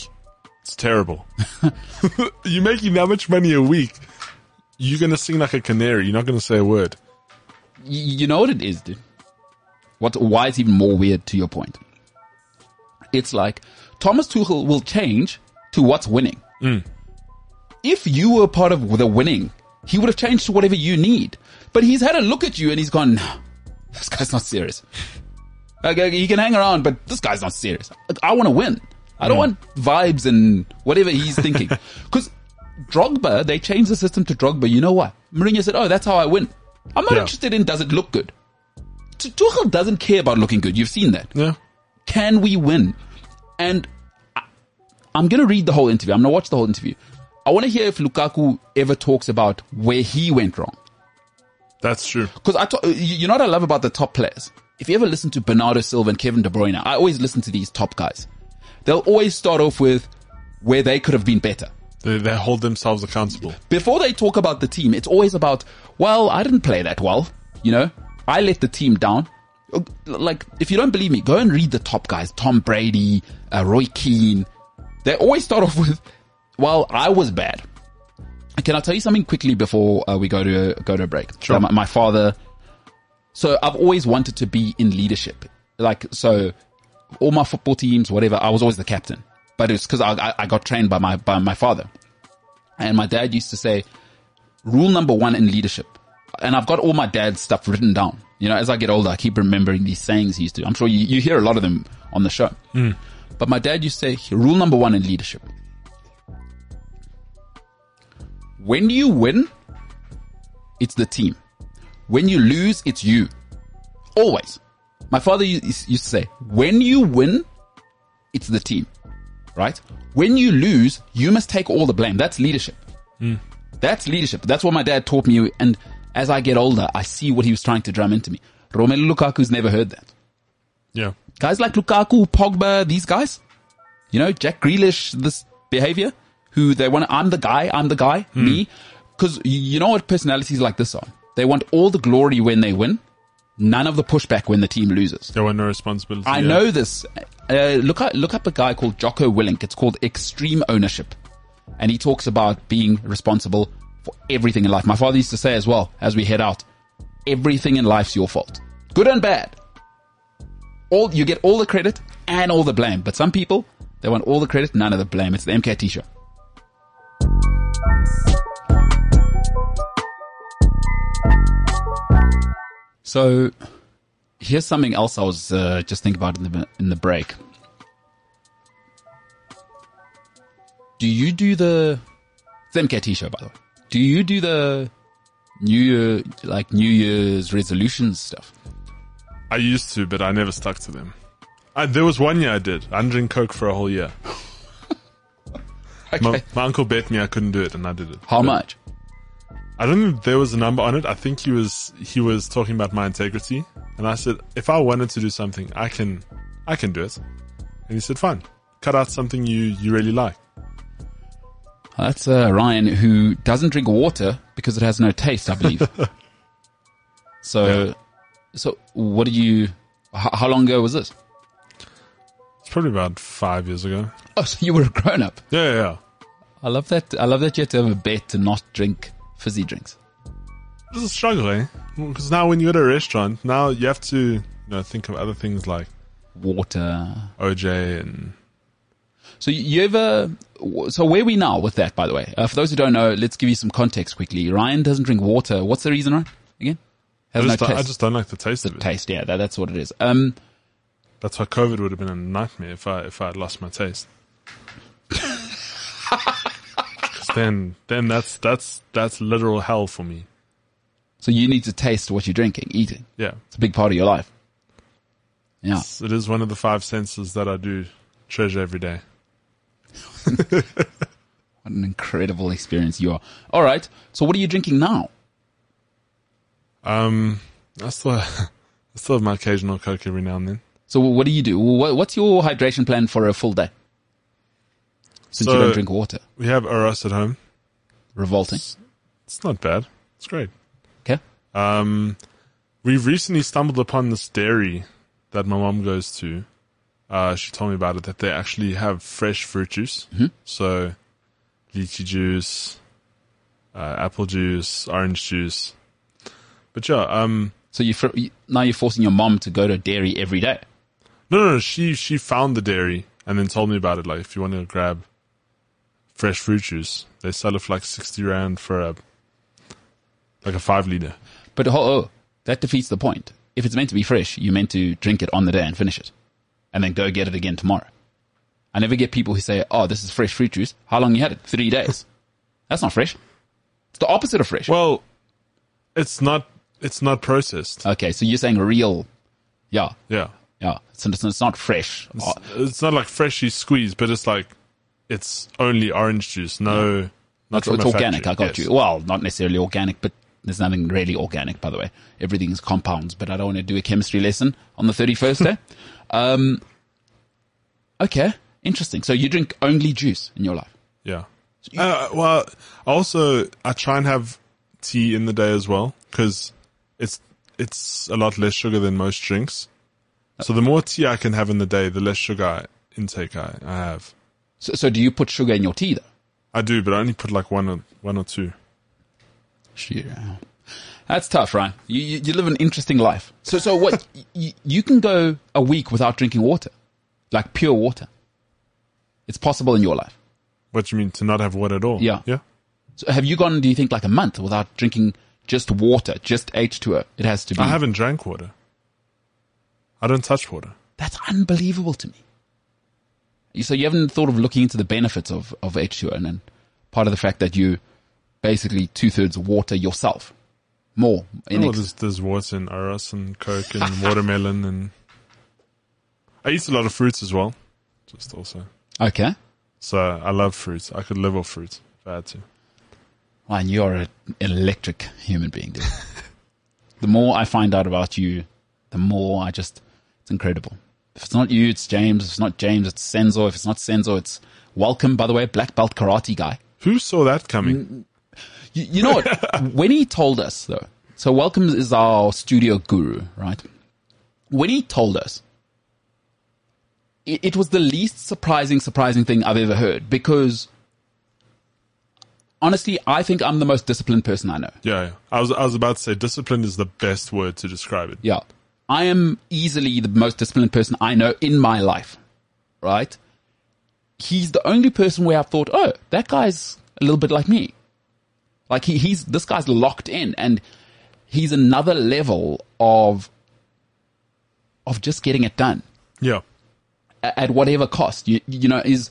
It's terrible. You're making that much money a week. You're gonna sing like a canary. You're not gonna say a word. Y- you know what it is, dude? What, why it's even more weird to your point. It's like Thomas Tuchel will change to what's winning. Mm. If you were part of the winning, he would have changed to whatever you need. But he's had a look at you and he's gone, "No, this guy's not serious. Okay, he can hang around, but this guy's not serious. I want to win. I don't want vibes and whatever he's thinking. Because Drogba, they changed the system to Drogba. You know what? Mourinho said, "Oh, that's how I win." I'm not Yeah. interested in does it look good. Tuchel doesn't care about looking good. You've seen that. Yeah. Can we win? And I, I'm going to read the whole interview. I'm going to watch the whole interview. I want to hear if Lukaku ever talks about where he went wrong. That's true. Because I, you you know what I love about the top players. If you ever listen to Bernardo Silva and Kevin De Bruyne, I always listen to these top guys. They'll always start off with where they could have been better. They, they hold themselves accountable. Before they talk about the team, it's always about, well, I didn't play that well. You know, I let the team down. Like, if you don't believe me, go and read the top guys. Tom Brady, uh, Roy Keane. They always start off with, well, I was bad. Can I tell you something quickly before uh, we go to go to a break? Sure. So my, my father. So I've always wanted to be in leadership. Like so, all my football teams, whatever. I was always the captain, but it's because I, I I got trained by my by my father, and my dad used to say, rule number one in leadership. And I've got all my dad's stuff written down. You know, as I get older, I keep remembering these sayings he used to. I'm sure you, you hear a lot of them on the show. Mm. But my dad used to say, rule number one in leadership. When you win, it's the team. When you lose, it's you. Always. My father used to say, when you win, it's the team. Right? When you lose, you must take all the blame. That's leadership. Hmm. That's leadership. That's what my dad taught me. And as I get older, I see what he was trying to drum into me. Romelu Lukaku's never heard that. Yeah. Guys like Lukaku, Pogba, these guys, you know, Jack Grealish, this behavior, who they want, I'm the guy, I'm the guy, hmm. me. Cause you know what personalities like this are? They want all the glory when they win, none of the pushback when the team loses. There were no responsibility. I yeah. know this. Uh, look up, look up a guy called Jocko Willink. It's called Extreme Ownership. And he talks about being responsible for everything in life. My father used to say as well, as we head out, everything in life's your fault. Good and bad. All, you get all the credit and all the blame. But some people, they want all the credit, none of the blame. It's the MKT show. So here's something else I was uh, just thinking about in the in the break. Do you do the it's MKT show by the way? Do you do the New Year like New Year's resolutions stuff? I used to, but I never stuck to them. I, there was one year I did. I didn't drink Coke for a whole year. Okay. My, my uncle bet me I couldn't do it, and I did it. How But much? I don't think there was a number on it. I think he was he was talking about my integrity, and I said if I wanted to do something, I can I can do it. And he said, fine, cut out something you you really like. That's uh, Ryan who doesn't drink water because it has no taste, I believe. so, Yeah. so what do you? H- how long ago was this? It's probably about five years ago. Oh, so you were a grown up. Yeah, yeah. yeah. I love that. I love that you had to have a bet to not drink fizzy drinks. It's a struggle, eh? Because now when you're at a restaurant, now you have to you know think of other things like Water. OJ and So you ever? So where are we now with that? By the way, uh, for those who don't know, let's give you some context quickly. Ryan doesn't drink water. What's the reason, Ryan? Again, I just, no don't, I just don't like the taste of it. taste. Yeah, that, that's what it is. Um, That's why COVID would have been a nightmare if I if I had lost my taste. then then that's that's that's literal hell for me. so you need to taste what you're drinking, eating. Yeah, It's a big part of your life. Yeah. it is one of the five senses that I do treasure every day. What an incredible experience you are. All right. So what are you drinking now? Um, I still I still have my occasional coke every now and then. So what do you do? What, what's your hydration plan for a full day? Since you So- don't drink water. We have Oros at home. Revolting. It's not bad. It's great. Okay. Um, we've recently stumbled upon this dairy that my mom goes to. Uh, she told me about it that they actually have fresh fruit juice. So, lychee juice, uh, apple juice, orange juice. But yeah, um, So you fr- you- now you're forcing your mom to go to dairy every day. no, no, no, she, she found the dairy and then told me about it. Like, if you want to grab fresh fruit juice, they sell it for like 60 rand for a, like a five liter. But oh, oh, that defeats the point. If it's meant to be fresh, you're meant to drink it on the day and finish it, and then go get it again tomorrow. I never get people who say, "Oh, this is fresh fruit juice." How long you had it? Three days. That's not fresh. It's the opposite of fresh. Well, it's not. It's not processed. okay, so you're saying real, yeah, Yeah. yeah. So it's, it's not fresh. It's, it's not like freshly squeezed, but it's like it's only orange juice. No, not it's it's organic. factory. I got Yes. you. Well, not necessarily organic, but there's nothing really organic, by the way. Everything's compounds, but I don't want to do a chemistry lesson on the 31st day. Um, okay, interesting. So you drink only juice in your life. Yeah. Uh, well, also I try and have tea in the day as well because it's it's a lot less sugar than most drinks. So the more tea I can have in the day, the less sugar I- intake I, I have. So, so do you put sugar in your tea though? I do, but I only put like one or one or two. Shit. That's tough, right? You, you, you live an interesting life. So, so what? you, you can go a week without drinking water, like pure water. It's possible in your life. What do you mean to not have water at all? Yeah. Yeah. So have you gone, do you think, like a month without drinking just water, just H2O? It has to be. I haven't drank water. I don't touch water. That's unbelievable to me. So you haven't thought of looking into the benefits of, of H2O and then part of the fact that you basically two thirds water yourself. More. In Oh, ex- there's, there's water in Oros and Coke and watermelon and I eat a lot of fruits as well. Just also. okay. So I love fruits. I could live off fruits if I had to. Well, and you're an electric human being, dude. the more I find out about you, the more I just, it's incredible. If it's not you, it's James. If it's not James, it's Senzo. If it's not Senzo, it's welcome, by the way, black belt karate guy. Who saw that coming? You, you know what? when he told us, though, so Welcome is our studio guru, right? When he told us, it, it was the least surprising, surprising thing I've ever heard because honestly, I think I'm the most disciplined person I know. Yeah, yeah. I was I was about to say discipline is the best word to describe it. Yeah. I am easily the most disciplined person I know in my life, right? He's the only person where I've thought, oh, that guy's a little bit like me. Like he, he's, this guy's locked in and he's another level of, of just getting it done Yeah. a- at whatever cost. You, you know, is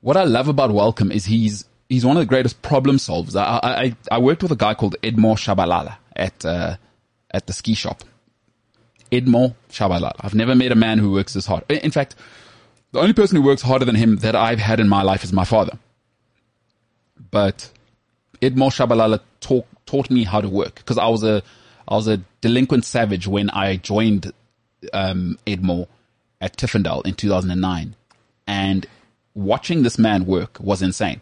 what I love about Welcome is he's he's one of the greatest problem solvers. I I, I worked with a guy called Edmore Shabalala at uh, at the ski shop. Edmore Shabalala. I've never met a man who works this hard. In fact, the only person who works harder than him that I've had in my life is my father. But Edmore Shabalala taught taught me how to work because I was a I was a delinquent savage when I joined um, Edmore at Tiffendale in 2009, and watching this man work was insane.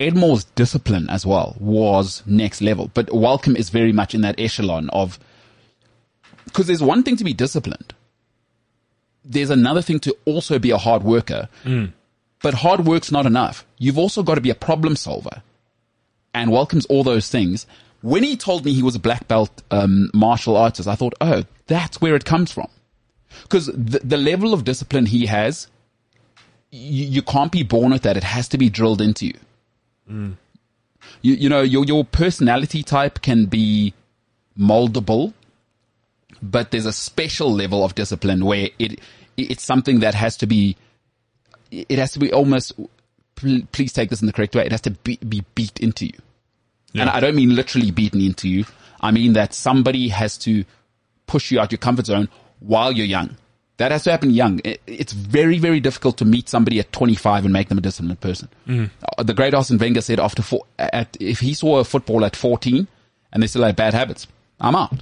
Edmore's discipline as well was next level, but Welcome is very much in that echelon of because there's one thing to be disciplined. There's another thing to also be a hard worker. But hard work's not enough. You've also got to be a problem solver and welcomes all those things. When he told me he was a black belt um, martial artist, I thought, oh, that's where it comes from. Because the, the level of discipline he has, you, you can't be born with that. It has to be drilled into you. You, you know, your, your personality type can be moldable, but there's a special level of discipline where it, it's something that has to be, it has to be almost, please take this in the correct way. It has to be, be beat into you. Yeah. And I don't mean literally beaten into you. I mean that somebody has to push you out your comfort zone while you're young. That has to happen young. It, it's very, very difficult to meet somebody at 25 and make them a disciplined person. Uh, The great Arsene Wenger said after four, at, if he saw a football at 14 and they still had bad habits, I'm out.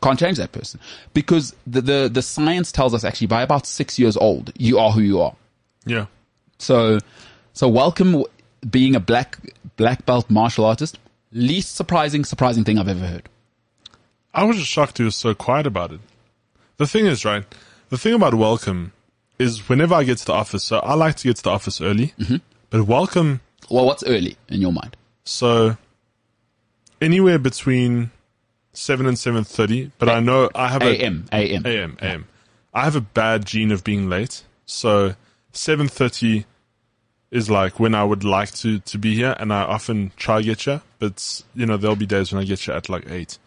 Can't change that person because the, the, the science tells us actually by about six years old, you are who you are. Yeah. So, so welcome being a black, black belt martial artist. Least surprising, surprising thing I've ever heard. I was just shocked he was so quiet about it. The thing is, right? The thing about welcome is whenever I get to the office, so I like to get to the office early, Mm-hmm. but welcome, Well, what's early in your mind? so anywhere between seven and seven thirty. But I know I have a AM, AM. AM, AM. I have a bad gene of being late. So 7.30, is like when I would like to, to be here and I often try get you, but you know, there'll be days when I get you at like eight.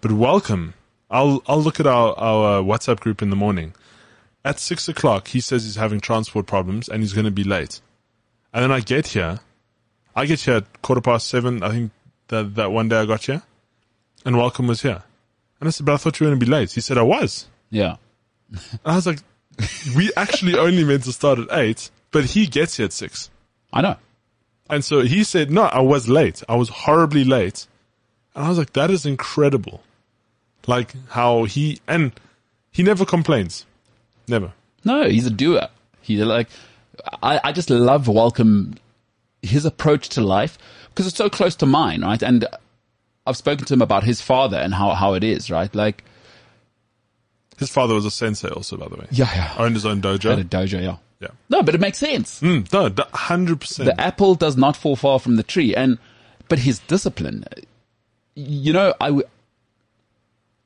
But welcome. I'll, I'll look at our, our WhatsApp group in the morning. At six o'clock, he says he's having transport problems and he's going to be late. And then I get here. I get here at quarter past seven. I think that, that one day I got here and welcome was here. And I said, but I thought you were going to be late. He said, I was. Yeah. And I was like, we actually only meant to start at eight, but he gets here at six. I know. And so he said, no, I was late. I was horribly late. And I was like, that is incredible. Like how he, and he never complains. Never. No, he's a doer. He's like, I, I just love Welcome, his approach to life because it's so close to mine, right? And I've spoken to him about his father and how, how it is, right? Like, His father was a sensei also, by the way. yeah, yeah. Owned his own At a dojo. dojo, yeah. Yeah. No, but it makes sense. Mm, no, 100%. The apple does not fall far from the tree. And, but his discipline, you know, I, w-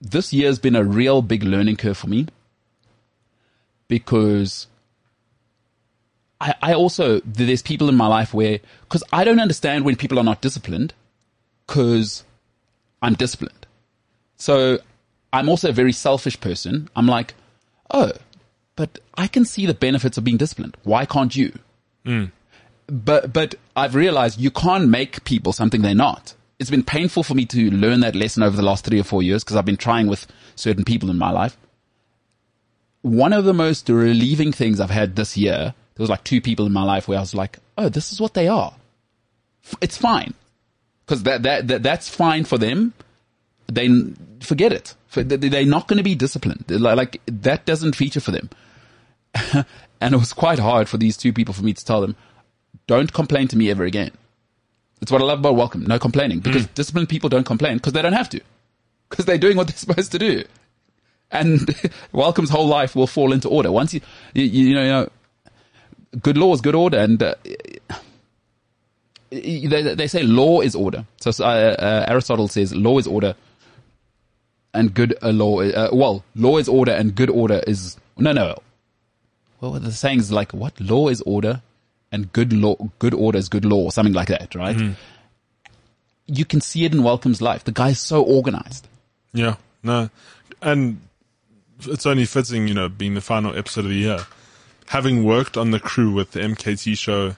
this year has been a real big learning curve for me because I, I also, there's people in my life where, cause I don't understand when people are not disciplined cause I'm disciplined. So I'm also a very selfish person. I'm like, oh, but I can see the benefits of being disciplined. Why can't you? Hmm. But but I've realized you can't make people something they're not. It's been painful for me to learn that lesson over the last three or four years because I've been trying with certain people in my life. One of the most relieving things I've had this year, there was like two people in my life where I was like, oh, this is what they are. It's fine. Because that, that, that, that's fine for them. They forget it. They- They're not going to be disciplined. Like, that doesn't feature for them. and it was quite hard for these two people for me to tell them, don't complain to me ever again. It's what I love about welcome. No complaining because disciplined people don't complain because they don't have to because they're doing what they're supposed to do. And welcome's whole life will fall into order once you, you, you know, you know, good law is good order and, uh, they, they say law is order. So, uh, uh, Aristotle says law is order and good uh, law, uh, well, law is order and good order is, no, no. What Well, the saying is like, what? Law is order and good law, good order is good law, or something like that, right? You can see it in Welcome's life. The guy's so organized. Yeah, no, and it's only fitting, you know, being the final episode of the year, having worked on the crew with the MKT show,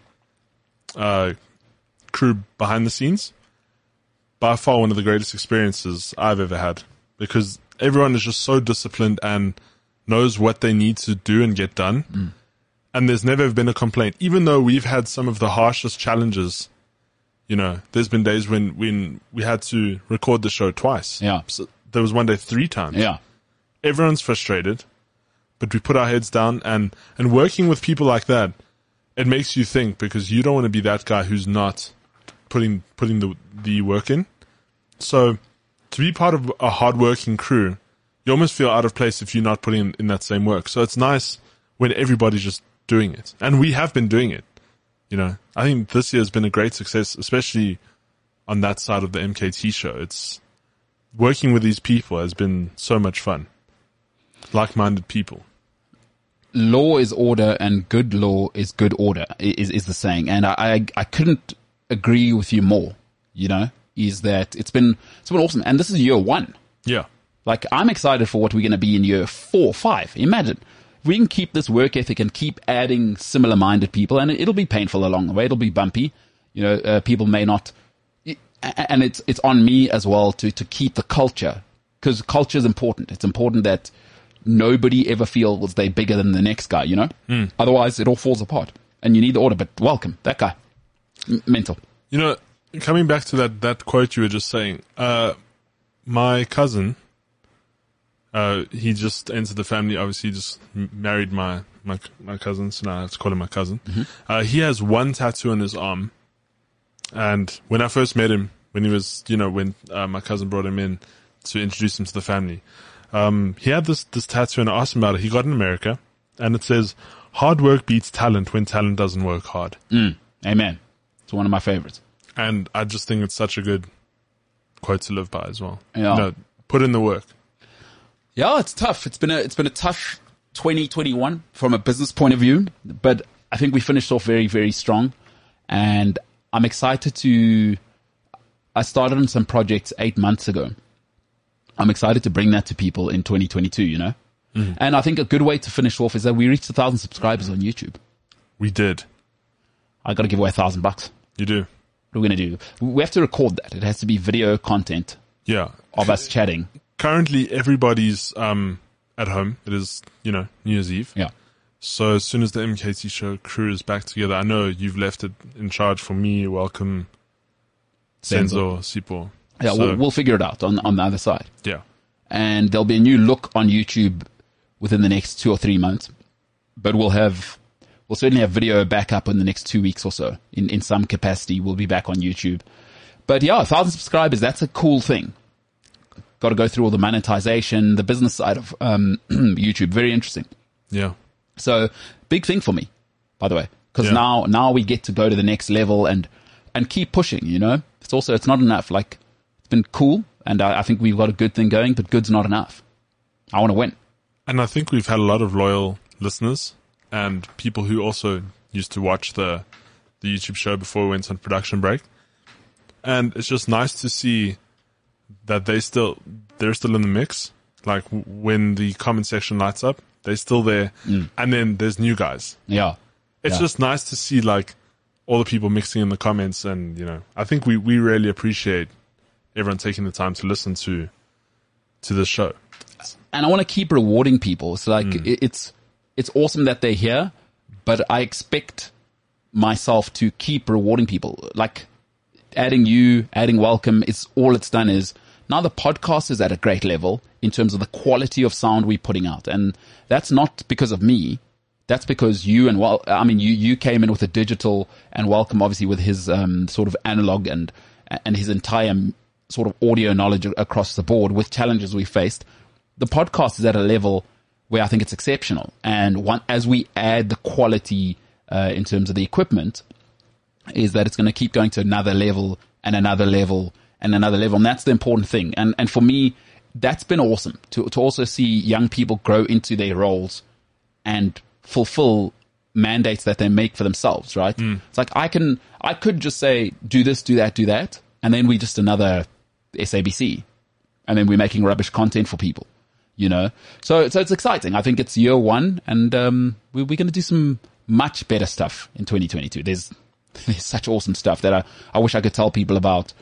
uh, crew behind the scenes, by far one of the greatest experiences I've ever had because everyone is just so disciplined and knows what they need to do and get done. Mm. And there's never been a complaint, even though we've had some of the harshest challenges. You know, there's been days when, when we had to record the show twice. Yeah. So there was one day three times. Yeah. Everyone's frustrated, but we put our heads down and, and working with people like that, it makes you think because you don't want to be that guy who's not putting, putting the, the work in. So to be part of a hardworking crew, you almost feel out of place if you're not putting in, that same work. So it's nice when everybody's just doing it. And we have been doing it. You know, I think this year has been a great success, especially on that side of the MKT show. It's working with these people has been so much fun. Like-minded people. law is order and good law is good order is, is the saying. And I, I, I couldn't agree with you more, you know, is that it's been, it's been awesome. And this is year one. Yeah. Like I'm excited for what we're going to be in year four, five. Imagine if we can keep this work ethic and keep adding similar minded people and it, it'll be painful along the way. It'll be bumpy. You know, uh, people may not, and it's, it's on me as well to, to keep the culture because culture is important. It's important that nobody ever feels they're bigger than the next guy, you know? Otherwise it all falls apart and you need the order, but welcome that guy. Mental. You know, coming back to that, that quote you were just saying, uh, my cousin, uh, he just entered the family. Obviously, he just married my, my, my cousin. So now I have to call him my cousin. Uh, he has one tattoo on his arm. And when I first met him, when he was, you know, when, uh, my cousin brought him in to introduce him to the family, um, he had this, this tattoo and I asked him about it. He got in America and it says, hard work beats talent when talent doesn't work hard. Amen. It's one of my favorites. And I just think it's such a good quote to live by as well. Yeah. You know, put in the work. Yeah, it's tough. It's been a it's been a tough 2021 from a business point of view, but I think we finished off very very strong. and I'm excited to. I started on some projects eight months ago. I'm excited to bring that to people in 2022. You know, mm. and I think a good way to finish off is that we reached a thousand subscribers on YouTube. We did. I got to give away a thousand bucks. You do. What are we going to do? We have to record that. It has to be video content Yeah. of us chatting. Currently, everybody's um at home. It is you know New Year's Eve. Yeah. So as soon as the MKT show crew is back together, I know you've left it in charge for me. Welcome, Senzo, Sipo. Yeah, So, we'll, we'll figure it out on, on the other side. yeah. And there'll be a new look on YouTube within the next two or three months. But we'll have, we'll certainly have video back up in the next two weeks or so. In, in some capacity, we'll be back on YouTube. But yeah, a thousand subscribers, that's a cool thing. Got to go through all the monetization, the business side of um, YouTube. Very interesting. Yeah. So big thing for me, by the way, because Yeah. now now we get to go to the next level and and keep pushing. You know, it's also it's not enough. Like it's been cool, and I, I think we've got a good thing going, but good's not enough. I want to win. And I think we've had a lot of loyal listeners and people who also used to watch the the YouTube show before we went on production break. And it's just nice to see that they still they're still in the mix. Like when the comment section lights up, they're still there. Mm. And then there's new guys. Yeah, It's Yeah. just nice to see like all the people mixing in the comments and you know, I think we we really appreciate everyone taking the time to listen to to the show. and I want to keep rewarding people. So like mm. it- it's it's awesome that they're here, but I expect myself to keep rewarding people. Like adding you, adding welcome, it's all it's done is now the podcast is at a great level in terms of the quality of sound we're putting out. And that's not because of me. That's because you and well, I mean, you, you came in with a digital and welcome obviously with his, um, sort of analog and, and his entire sort of audio knowledge across the board with challenges we faced. The podcast is at a level where I think it's exceptional. And one, as we add the quality, uh, in terms of the equipment, is that it's going to keep going to another level and another level and another level. And that's the important thing. And, and for me, that's been awesome to, to also see young people grow into their roles and fulfill mandates that they make for themselves, right? It's like I can, I could just say, do this, do that, do that. And then we just another SABC and then we're making rubbish content for people, you know? So, so it's exciting. I think it's year one and, um, we, we're going to do some much better stuff in 2022. There's, there's such awesome stuff that I, I wish I could tell people about,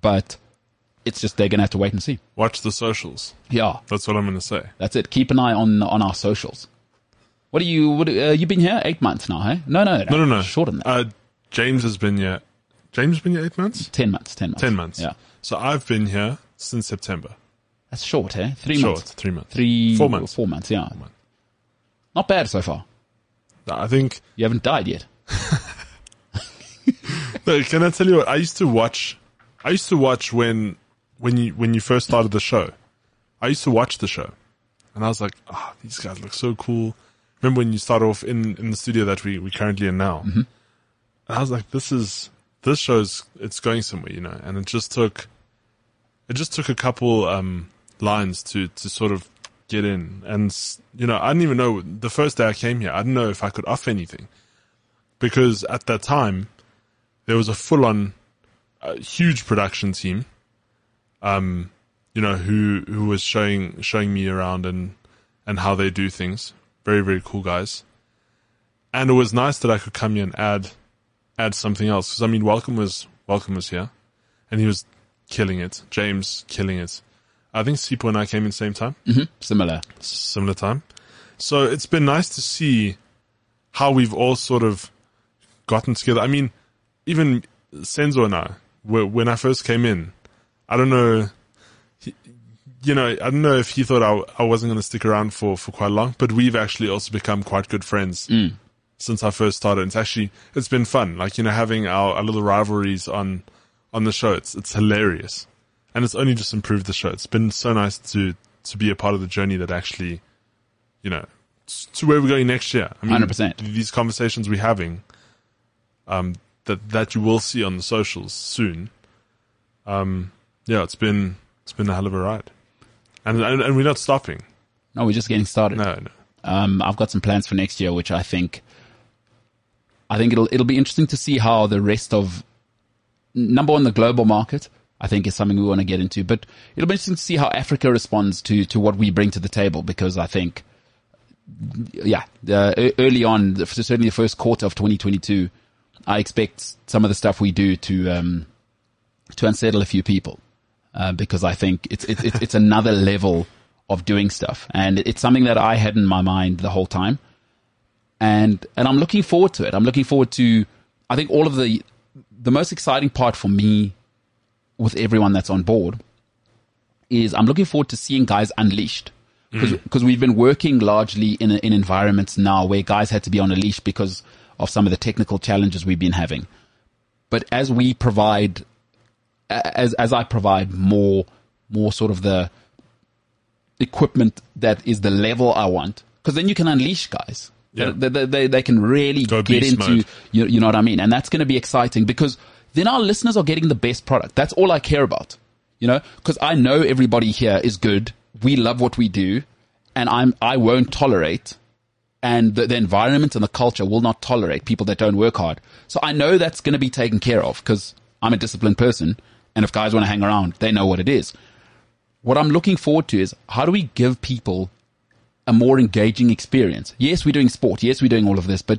but it's just, they're going to have to wait and see. Watch the socials. Yeah. That's what I'm going to say. That's it. Keep an eye on, on our socials. What are you, what, uh, you've been here eight months now, hey? No, no, No, no, no. Shorter than that. Uh, James has been here. James has been here eight months? 10 months, 10 months. 10 months. Yeah. So I've been here since September. That's short, eh? Three Short, months. three months. Three, Four months. Four months, yeah. Four months. Not bad so far. I think, You haven't died yet. no, can I tell you what? I used to watch, I used to watch when, when you, when you first started the show. I used to watch the show and I was like, ah, these guys look so cool. Remember when you start off in, in the studio that we, we currently in now? Mm-hmm. And I was like, this is, this show's, it's going somewhere, you know, and it just took, it just took a couple, um, lines to, to sort of get in. And, you know, I didn't even know the first day I came here, I didn't know if I could off anything because at that time there was a full on, uh, huge production team, um, you know, who, who was showing, showing me around and, and how they do things. Very, very cool guys. And it was nice that I could come here and add, add something else. Cause I mean, Welcome was, Welcome was here and he was killing it. James killing it. I think Sipo and I came in same time, mm-hmm. Similar. similar time. So it's been nice to see how we've all sort of gotten together. I mean, even Senzo and I, when I first came in, I don't know, you know, I don't know if he thought I, I wasn't going to stick around for, for quite long, but we've actually also become quite good friends mm. since I first started. It's actually, it's been fun. Like, you know, having our, our little rivalries on, on the show. It's, it's hilarious. And it's only just improved the show. It's been so nice to, to be a part of the journey that actually, you know, to where we're going next year. I mean, 100%. these conversations we're having, um, that, that you will see on the socials soon. Um, yeah, it's been, it's been a hell of a ride. And, and, and we're not stopping. No, we're just getting started. No, no. Um, I've got some plans for next year, which I think I think it'll it'll be interesting to see how the rest of number one the global market. I think is something we want to get into, but it'll be interesting to see how Africa responds to to what we bring to the table because I think, yeah, uh, early on, certainly the first quarter of 2022, I expect some of the stuff we do to um, to unsettle a few people uh, because I think it's it's it's another level of doing stuff, and it's something that I had in my mind the whole time and and I'm looking forward to it. I'm looking forward to. I think all of the the most exciting part for me with everyone that's on board is I'm looking forward to seeing guys unleashed because mm. we've been working largely in in environments now where guys had to be on a leash because of some of the technical challenges we've been having. But as we provide, as as I provide more more sort of the equipment that is the level I want, because then you can unleash guys. Yeah. They, they, they, they can really Go get into, you, you know what I mean? And that's going to be exciting because then our listeners are getting the best product. That's all I care about, you know, because I know everybody here is good. We love what we do and I'm, I won't tolerate and the, the environment and the culture will not tolerate people that don't work hard. So I know that's going to be taken care of because I'm a disciplined person. And if guys want to hang around, they know what it is. What I'm looking forward to is how do we give people a more engaging experience. Yes, we're doing sport. Yes, we're doing all of this, but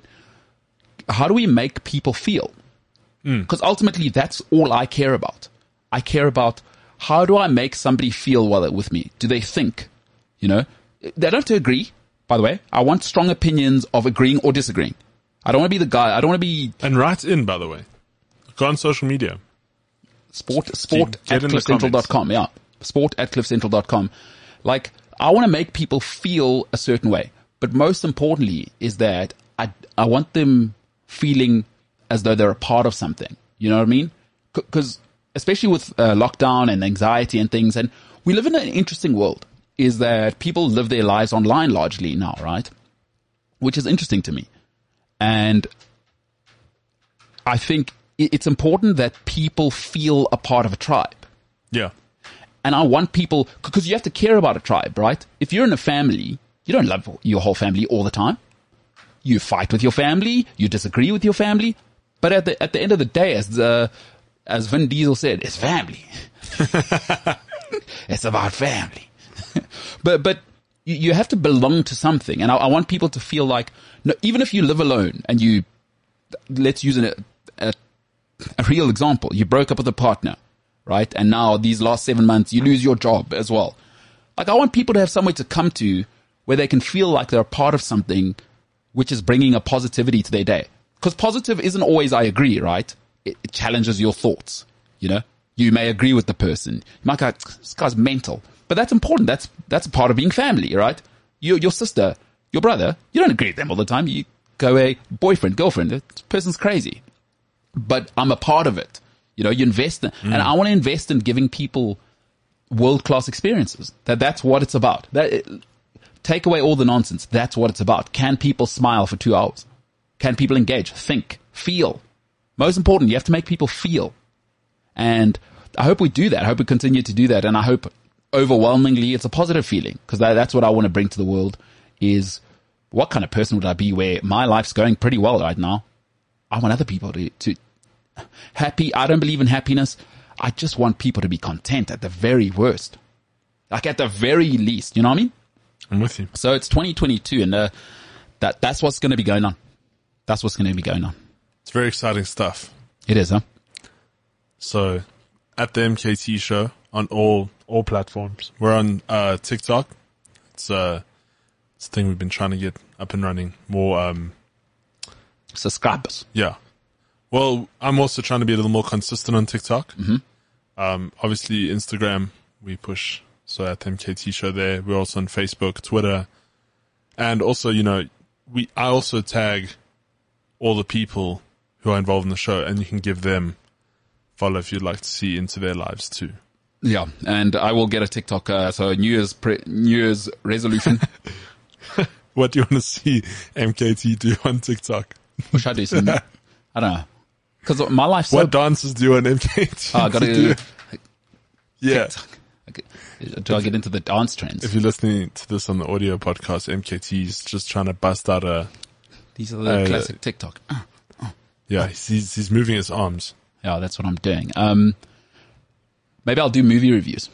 how do we make people feel? Because mm. ultimately, that's all I care about. I care about how do I make somebody feel while with me? Do they think? You know, they don't have to agree. By the way, I want strong opinions of agreeing or disagreeing. I don't want to be the guy. I don't want to be. And write in, by the way. Go on social media. Sport, sport at cliffcentral.com. Yeah. Sport at cliffcentral.com. Like, I want to make people feel a certain way. But most importantly is that I, I want them feeling as though they're a part of something. You know what I mean? Cause especially with uh, lockdown and anxiety and things, and we live in an interesting world is that people live their lives online largely now, right? Which is interesting to me. And I think it's important that people feel a part of a tribe. Yeah. And I want people, because you have to care about a tribe, right? If you're in a family, you don't love your whole family all the time. You fight with your family, you disagree with your family, but at the, at the end of the day, as the, as Vin Diesel said, it's family. it's about family. but, but you have to belong to something. And I, I, want people to feel like, no, even if you live alone and you, let's use a, a, a real example. You broke up with a partner right? And now these last seven months, you lose your job as well. Like I want people to have somewhere to come to where they can feel like they're a part of something which is bringing a positivity to their day. Cause positive isn't always I agree, right? It, it challenges your thoughts, you know? You may agree with the person. You might go, this guy's mental. But that's important. That's, that's a part of being family, right? Your, your sister, your brother, you don't agree with them all the time. You go a boyfriend, girlfriend, this person's crazy. But I'm a part of it. You know, you invest in, mm. and I want to invest in giving people world class experiences. That that's what it's about. That take away all the nonsense. That's what it's about. Can people smile for two hours? Can people engage, think, feel? Most important, you have to make people feel. And I hope we do that. I hope we continue to do that. And I hope overwhelmingly it's a positive feeling because that, that's what I want to bring to the world is what kind of person would I be where my life's going pretty well right now? I want other people to, to, happy. I don't believe in happiness. I just want people to be content at the very worst. Like at the very least, you know what I mean? I'm with you. So it's 2022 and uh, that, that's what's going to be going on. That's what's going to be going on. It's very exciting stuff. It is, huh? So at the MKT show on all, all platforms. We're on, uh, TikTok. It's, uh, it's a thing we've been trying to get up and running more, um, subscribers. Yeah. Well, I'm also trying to be a little more consistent on TikTok. Mm-hmm. Um, obviously Instagram, we push. So at the MKT show there, we're also on Facebook, Twitter, and also, you know, we, I also tag all the people who are involved in the show and you can give them follow if you'd like to see into their lives too. Yeah. And I will get a TikTok, uh, so New Year's, pre- New Year's resolution. what do you want to see MKT do on TikTok? What should I do? Some, I don't know. Because my life's so. What dances do you on MKT? Oh, I gotta do. Yeah. Do I get into the dance trends? If you're listening to this on the audio podcast, MKT is just trying to bust out a. These are the classic TikTok. Uh, uh. Yeah, he's he's moving his arms. Yeah, that's what I'm doing. Um, maybe I'll do movie reviews.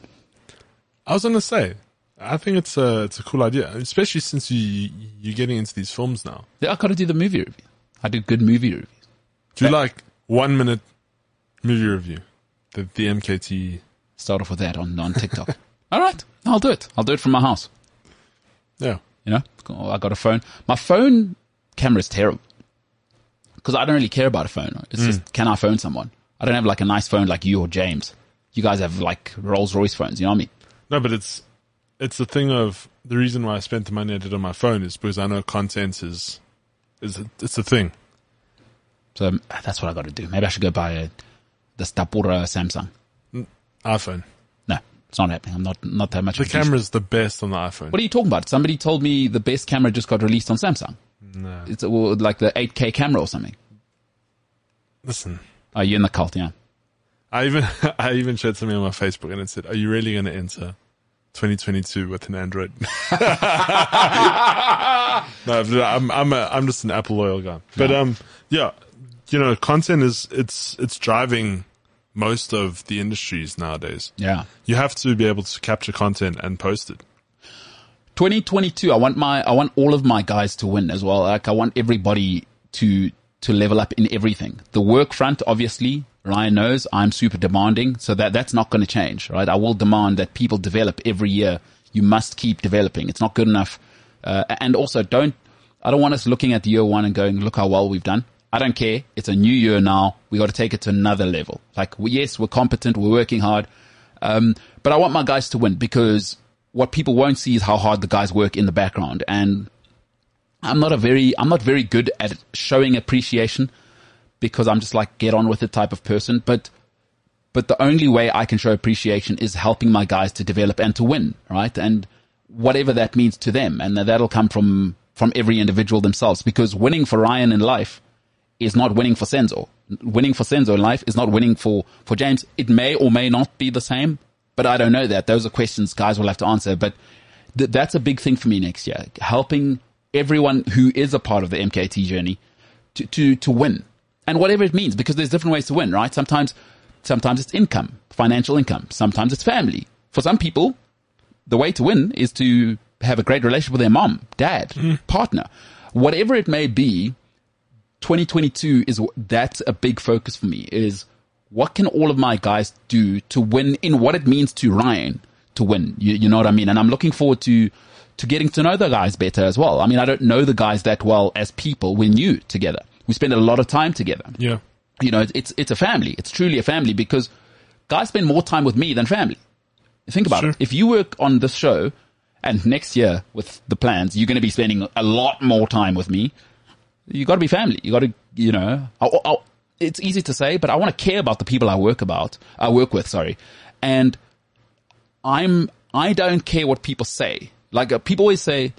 I was gonna say, I think it's a it's a cool idea, especially since you you're getting into these films now. Yeah, I got to do the movie review. I do good movie reviews. Do you like one minute movie review? The the MKT. Start off with that on on TikTok. All right, I'll do it. I'll do it from my house. Yeah. You know, I got a phone. My phone camera is terrible because I don't really care about a phone. It's just can I phone someone? I don't have like a nice phone like you or James. You guys have like Rolls Royce phones. You know what I mean? No, but it's it's the thing of the reason why I spent the money I did on my phone is because I know content is is a, it's a thing. So um, that's what I got to do. Maybe I should go buy a the Stapura Samsung. iPhone. No, it's not happening. I'm not not that much. The of a douche. camera's the best on the iPhone. What are you talking about? Somebody told me the best camera just got released on Samsung. No. It's well, like the 8K camera or something. Listen, Oh, you're in the cult, yeah. I even I even shared something on my Facebook and it said, "Are you really going to enter 2022 with an Android?" no, I'm I'm a, I'm just an Apple loyal guy. But um, yeah, you know, content is it's it's driving most of the industries nowadays. Yeah. You have to be able to capture content and post it. 2022 i want my i want all of my guys to win as well. Like i want everybody to to level up in everything. The work front obviously ryan knows i'm super demanding so that that's not going to change right? I will demand that people develop every year. You must keep developing. It's not good enough. Uh, and also don't i don't want us looking at the year one and going look how well we've done. I don't care. It's a new year now. We got to take it to another level. Like yes we're competent. We're working hard. Um, but i want my guys to win because what people won't see is how hard the guys work in the background. And I'm not a very, I'm not very good at showing appreciation because I'm just like get on with it type of person. But, but the only way I can show appreciation is helping my guys to develop and to win, right? And whatever that means to them. And that'll come from, from every individual themselves because winning for Ryan in life is not winning for Senzo. Winning for Senzo in life is not winning for, for James. It may or may not be the same, but I don't know that. Those are questions guys will have to answer. But th- that's a big thing for me next year. Helping everyone who is a part of the MKT journey to, to, to win. And whatever it means, because there's different ways to win, right? Sometimes, sometimes it's income, financial income. Sometimes it's family. For some people, the way to win is to have a great relationship with their mom, dad, hmm. partner, whatever it may be. 2022 is that's a big focus for me is what can all of my guys do to win in what it means to Ryan to win? You, you know what I mean? And I'm looking forward to, to getting to know the guys better as well. I mean, I don't know the guys that well as people. We're new together. We spend a lot of time together. Yeah. You know, it's, it's a family. It's truly a family because guys spend more time with me than family. Think about Sure. it. If you work on this show and next year with the plans, you're going to be spending a lot more time with me. You got to be family. You got to, you know, I, I, it's easy to say, but I want to care about the people I work about, I work with, sorry. And I'm, I don't care what people say. Like uh, people always say,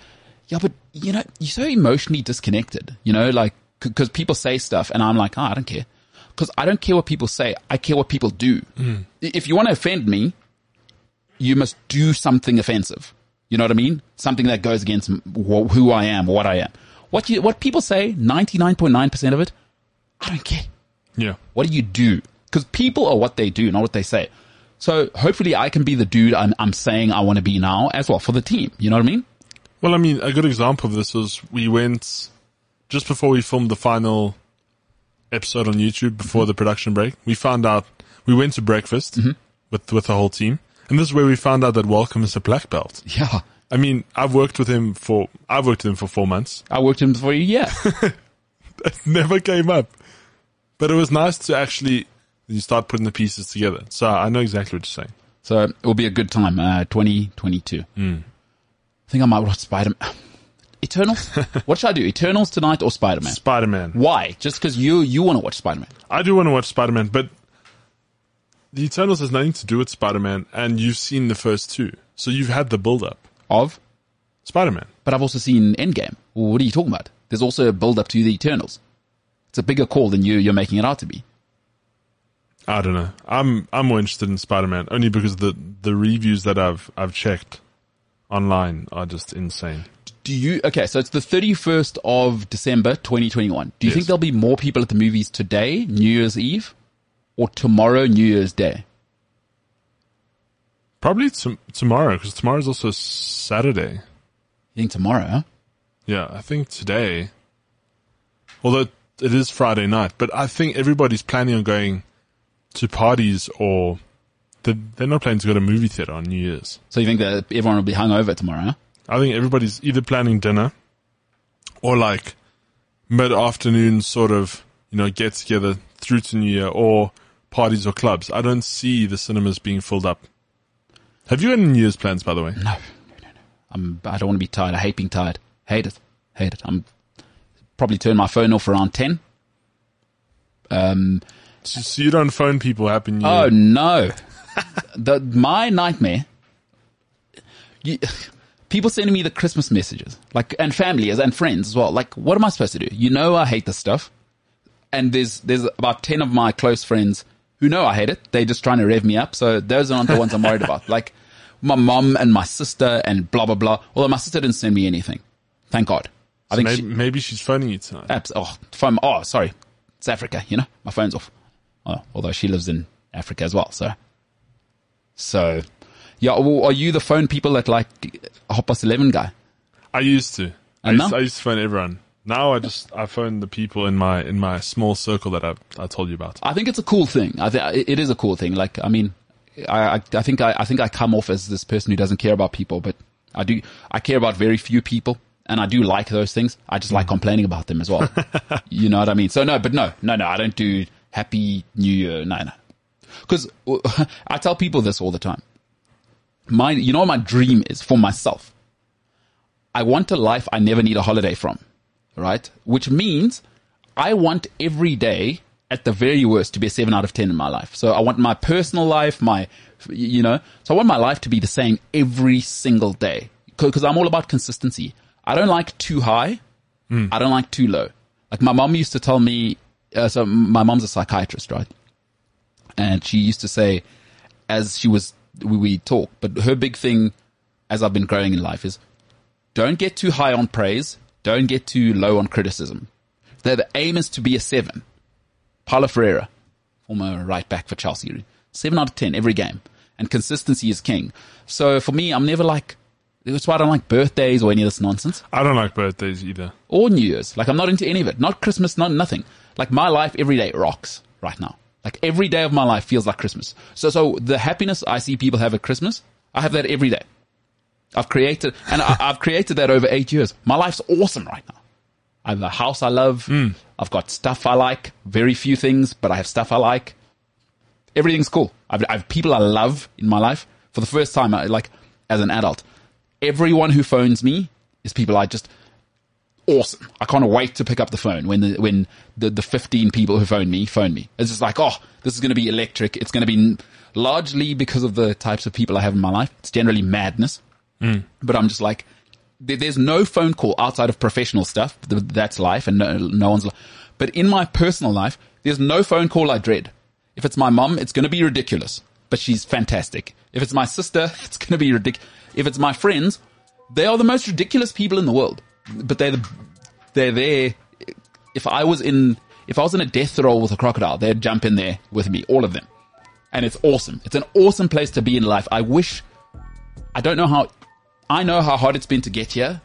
yeah, but you know, you're so emotionally disconnected, you know, like, c- cause people say stuff and I'm like, oh, I don't care. Cause I don't care what people say. I care what people do. I- If you want to offend me, you must do something offensive. You know what I mean? Something that goes against wh- who I am, what I am. What you, what people say, 99.9% of it, I don't care. Yeah. What do you do? Because people are what they do, not what they say. So hopefully I can be the dude I'm, I'm saying I want to be now as well for the team. You know what I mean? Well, I mean, a good example of this was we went just before we filmed the final episode on YouTube before mm-hmm. the production break. We found out we went to breakfast mm-hmm. with with the whole team, and this is where we found out that Welcome is a black belt. Yeah. I mean, I've worked with him for I've worked with him for four months. I worked with him for a year. It never came up, but it was nice to actually you start putting the pieces together. So I know exactly what you're saying. so it will be a good time, uh, 2022. I think I might watch Spider Man. Eternals? what should I do? Eternals tonight or Spider Man? Spider Man. Why? Just because you, you want to watch Spider Man. I do want to watch Spider Man, but the Eternals has nothing to do with Spider Man, and you've seen the first two, so you've had the build up. Of? Spider Man. But I've also seen Endgame. What are you talking about? There's also a build up to the Eternals. It's a bigger call than you, you're making it out to be. I don't know. I'm I'm more interested in Spider Man only because the the reviews that I've I've checked online are just insane. Do you, okay, so it's the 31st of December, 2021. Do you Yes. think there'll be more people at the movies today, New Year's Eve, or tomorrow, New Year's Day? Probably tom- tomorrow because tomorrow's also Saturday. You think tomorrow. Yeah, I think today. Although it is Friday night, but I think everybody's planning on going to parties or they're, they're not planning to go to a movie theater on New Year's. So you think that everyone will be hungover tomorrow, huh? I think everybody's either planning dinner or like mid afternoon sort of, you know, get together through to New Year or parties or clubs. I don't see the cinemas being filled up. Have you any New Year's plans, by the way? No, no, no, no. I'm, I don't want to be tired. I hate being tired. Hate it. Hate it. I'm probably turn my phone off around 10. Um, So, so you don't phone people Happy New Year? oh no. the, my nightmare, you, people sending me the Christmas messages, like, and family as and friends as well. Like, what am I supposed to do? You know, I hate this stuff. And there's, there's about 10 of my close friends who know I hate it. They're just trying to rev me up. So those aren't the ones I'm worried about. Like my mom and my sister and blah, blah, blah. Although my sister didn't send me anything. Thank God. I think maybe, she, maybe she's phoning you tonight. Apps. Oh, phone. Oh, sorry. It's Africa. You know, my phone's off. Oh, although she lives in Africa as well. So, so yeah. Well, are you the phone people that like a half past eleven guy? I used to. I used? I used to phone everyone. Now I just I phone the people in my in my small circle that I I told you about. I think it's a cool thing. I think it is a cool thing. Like, I mean, I, I, I think I, I think I come off as this person who doesn't care about people, but I do. I care about very few people, and I do like those things. I just like mm. complaining about them as well. you know what I mean? So no, but no, no, no. I don't do Happy New Year. No, no. Because I tell people this all the time. My, you know, what my dream is for myself. I want a life I never need a holiday from, right? Which means I want every day at the very worst to be a seven out of 10 in my life. So I want my personal life, my, you know, so I want my life to be the same every single day because I'm all about consistency. I don't like too high. I don't like too low. Like my mom used to tell me, uh, so my mom's a psychiatrist, right? And she used to say, as she was, we, we talk, but her big thing as I've been growing in life is don't get too high on praise. Don't get too low on criticism. The, the aim is to be a seven. Paulo Ferreira, former right back for Chelsea, seven out of 10 every game. And consistency is king. So for me, I'm never like, that's why I don't like birthdays or any of this nonsense I don't like birthdays either. or New Year's. Like I'm not into any of it. Not Christmas, not nothing. Like my life every day rocks right now. Like every day of my life feels like Christmas. So, so the happiness I see people have at Christmas, I have that every day. I've created, and I, I've created that over eight years. My life's awesome right now. I have a house I love. Hmm. I've got stuff I like. Very few things, but I have stuff I like. Everything's cool. I've, I have people I love in my life for the first time, I, like as an adult. Everyone who phones me is people I just awesome. I can't wait to pick up the phone when the when the, the 15 people who phone me phone me. It's just like, oh, this is going to be electric. It's going to be largely because of the types of people I have in my life. It's generally madness. Mm. But I'm just like, there, there's no phone call outside of professional stuff. That's life, and no, no one's. Li- but in my personal life, there's no phone call I dread. If it's my mum, it's going to be ridiculous, but she's fantastic. If it's my sister, it's going to be ridiculous. If it's my friends, they are the most ridiculous people in the world, but they're the, they're there. If I was in, if I was in a death roll with a crocodile, they'd jump in there with me, all of them, and it's awesome. It's an awesome place to be in life. I wish. I don't know how. I know how hard it's been to get here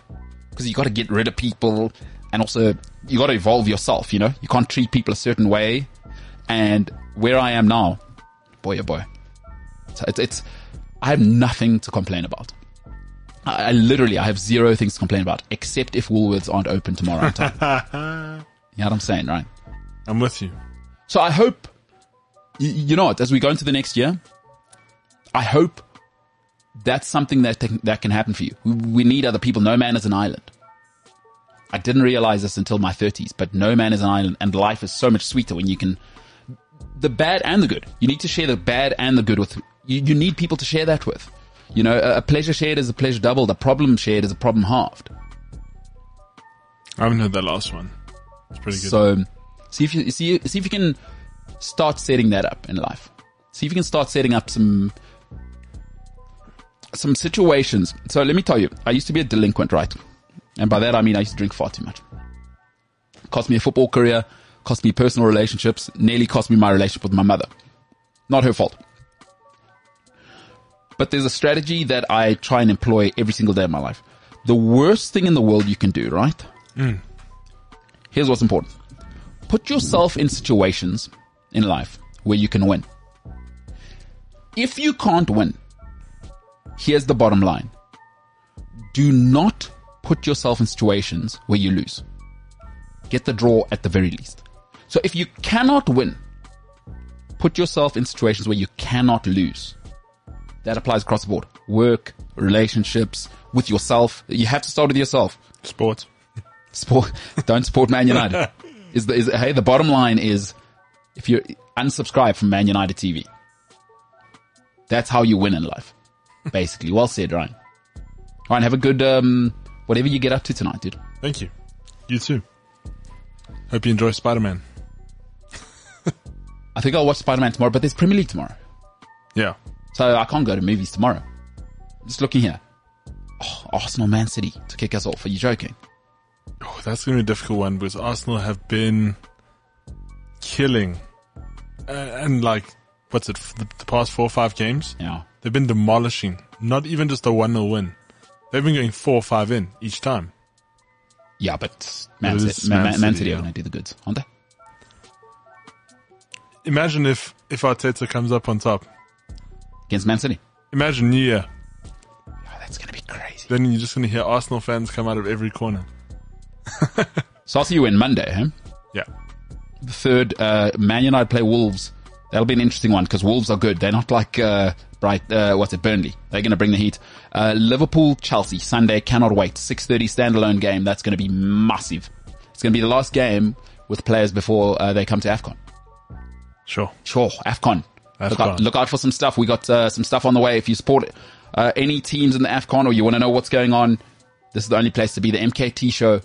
because you got to get rid of people and also you got to evolve yourself. You know, you can't treat people a certain way. And where I am now, boy, oh boy, it's, it's I have nothing to complain about. I, I literally, I have zero things to complain about, except if Woolworths aren't open tomorrow. on time. you know what I'm saying, right? I'm with you. So I hope, you, you know what, as we go into the next year, I hope that's something that can- that can happen for you. We, we need other people. No man is an island. I didn't realize this until my 30s, but no man is an island, and life is so much sweeter when you can the bad and the good. You need to share the bad and the good with. You, you need people to share that with. You know, a, a pleasure shared is a pleasure doubled. A problem shared is a problem halved. I haven't heard that last one. It's pretty good. So, see if you see see if you can start setting that up in life. See if you can start setting up some some situations. So let me tell you, I used to be a delinquent, right? And by that I mean I used to drink far too much. Cost me a football career, cost me personal relationships, nearly cost me my relationship with my mother. Not her fault. But there's a strategy that I try and employ every single day of my life. The worst thing in the world you can do, right? Mm. Here's what's important. Put yourself in situations in life where you can win. If you can't win, here's the bottom line. Do not put yourself in situations where you lose. Get the draw at the very least. So if you cannot win, put yourself in situations where you cannot lose. That applies across the board. Work, relationships, with yourself. You have to start with yourself. Sports. Sport, don't support Man United. Is the, is, hey, the bottom line is if you unsubscribe from Man United TV, that's how you win in life. Basically. Well said, Ryan. Ryan, have a good, um, whatever you get up to tonight, dude. Thank you. You too. Hope you enjoy Spider-Man. I think I'll watch Spider-Man tomorrow, but there's Premier League tomorrow. Yeah. So I can't go to movies tomorrow. Just looking here. Oh, Arsenal Man City to kick us off. Are you joking? Oh, that's going to be a difficult one because Arsenal have been killing. Uh, and like, what's it, the, the past four or five games? Yeah. They've been demolishing. Not even just a 1-0 win. They've been going 4 or 5 in each time. Yeah, but Man, It City, Man, Man Man, City are going to do the goods, aren't they? Imagine if, if Arteta comes up on top. Against Man City. Imagine New Year. Oh, that's going to be crazy. Then you're just going to hear Arsenal fans come out of every corner. So I'll see you in Monday, huh? Yeah. The third, uh, Man United play Wolves. That'll be an interesting one because Wolves are good. They're not like, uh, Bright, uh, what's it, Burnley. They're going to bring the heat. Uh, Liverpool, Chelsea, Sunday, cannot wait. 6.30 standalone game. That's going to be massive. It's going to be the last game with players before, uh, they come to AFCON. Sure. Sure, AFCON. Look out, look out for some stuff. We got uh, some stuff on the way. If you support uh, any teams in the AFCON or you want to know what's going on, this is the only place to be. The MKT show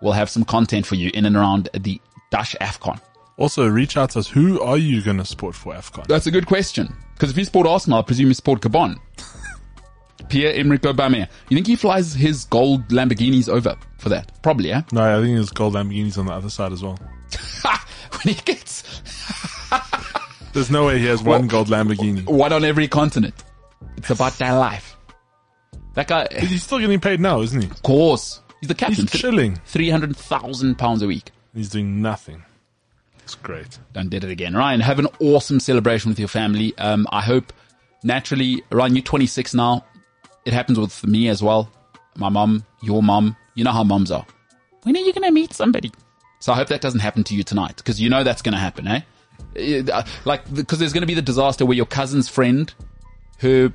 will have some content for you in and around the Dash AFCON. Also, reach out to us. Who are you going to support for AFCON? That's a good question. Because if you support Arsenal, I presume you support Gabon. Pierre-Emerick Aubameyang. You think he flies his gold Lamborghinis over for that? Probably, yeah? No, I think there's gold Lamborghinis on the other side as well. when he gets There's no way he has one gold Lamborghini. one on every continent. It's about that life. That guy, He's still getting paid now, isn't he? Of course, he's the captain. He's chilling. Three hundred thousand pounds a week. He's doing nothing. It's great. Done did it again. Ryan, have an awesome celebration with your family. Um, I hope naturally, Ryan, you're 26 now. It happens with me as well. My mom, your mom. You know how moms are. When are you going to meet somebody? So I hope that doesn't happen to you tonight because you know that's going to happen, eh? Uh, Like, because there's going to be the disaster where your cousin's friend, her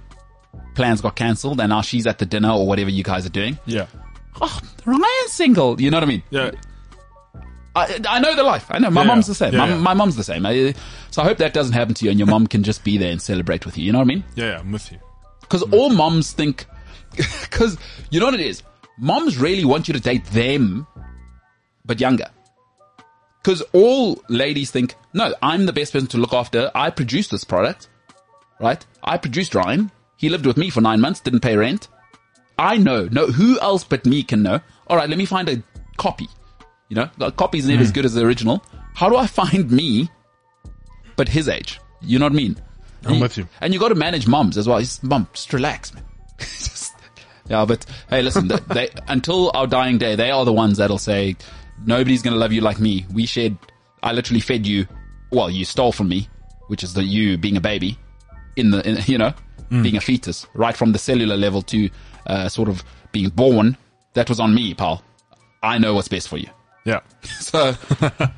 plans got cancelled and now she's at the dinner or whatever you guys are doing. Yeah. Oh, Ryan's single. You know what I mean? Yeah. I, I know the life. I know my Yeah, mom's the same. Yeah, my, yeah. my mom's the same. I, so I hope that doesn't happen to you, and your mom can just be there and celebrate with you. You know what I mean? Yeah, yeah, I'm with you. Because all moms think, because you know what it is. Moms really want you to date them, but younger. Because all ladies think, no, I'm the best person to look after. I produced this product, right? I produced Ryan. He lived with me for nine months, didn't pay rent. I know. No, who else but me can know? All right, let me find a copy. You know, a copy's never as hmm. good as the original. How do I find me, but his age? You know what I mean? I'm And with you. And you got to manage moms as well. Just, Mom, just relax, man. just, yeah, but hey, listen, they, they, until our dying day, they are the ones that'll say, nobody's going to love you like me. We shared, I literally fed you, well, you stole from me, which is the you being a baby in the, in, you know, being a fetus, right from the cellular level to, uh, sort of being born. That was on me, pal. I know what's best for you. Yeah. So,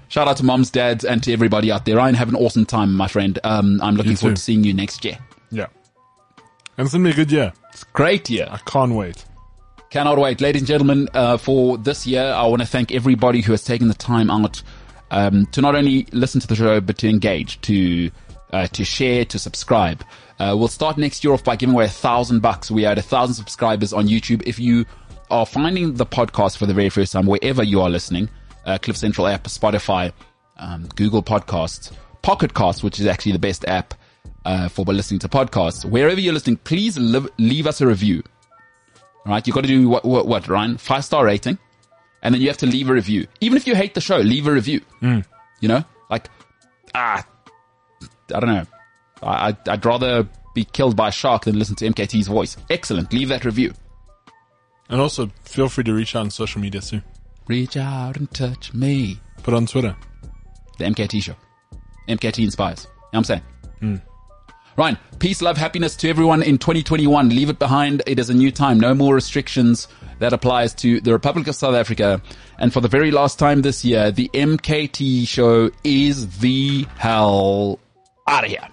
shout out to moms, dads, and to everybody out there. Ryan, have an awesome time, my friend. Um, I'm looking forward to seeing you next year. Yeah. And it's going to be a good year. It's great year. I can't wait. Cannot wait. Ladies and gentlemen, uh, for this year, I want to thank everybody who has taken the time out um, to not only listen to the show, but to engage, to uh, to share, to subscribe. Uh, we'll start next year off by giving away a thousand bucks. We had a thousand subscribers on YouTube. If you are finding the podcast for the very first time, wherever you are listening, uh, Cliff Central app, Spotify, um, Google Podcasts, Pocket Cast, which is actually the best app uh, for listening to podcasts. Wherever you're listening, please live, leave us a review right? You've got to do what, what, what, Ryan? Five star rating. And then you have to leave a review. Even if you hate the show, leave a review. You know, like, ah, I don't know. I, I'd, I'd rather be killed by a shark than listen to MKT's voice. Excellent. Leave that review. And also, feel free to reach out on social media too. Reach out and touch me. Put on Twitter. The MKT show. MKT inspires. You know what I'm saying? Ryan, peace, love, happiness to everyone in 2021. Leave it behind. It is a new time. No more restrictions. That applies to the Republic of South Africa. And for the very last time this year, the MKT show is the hell out of here.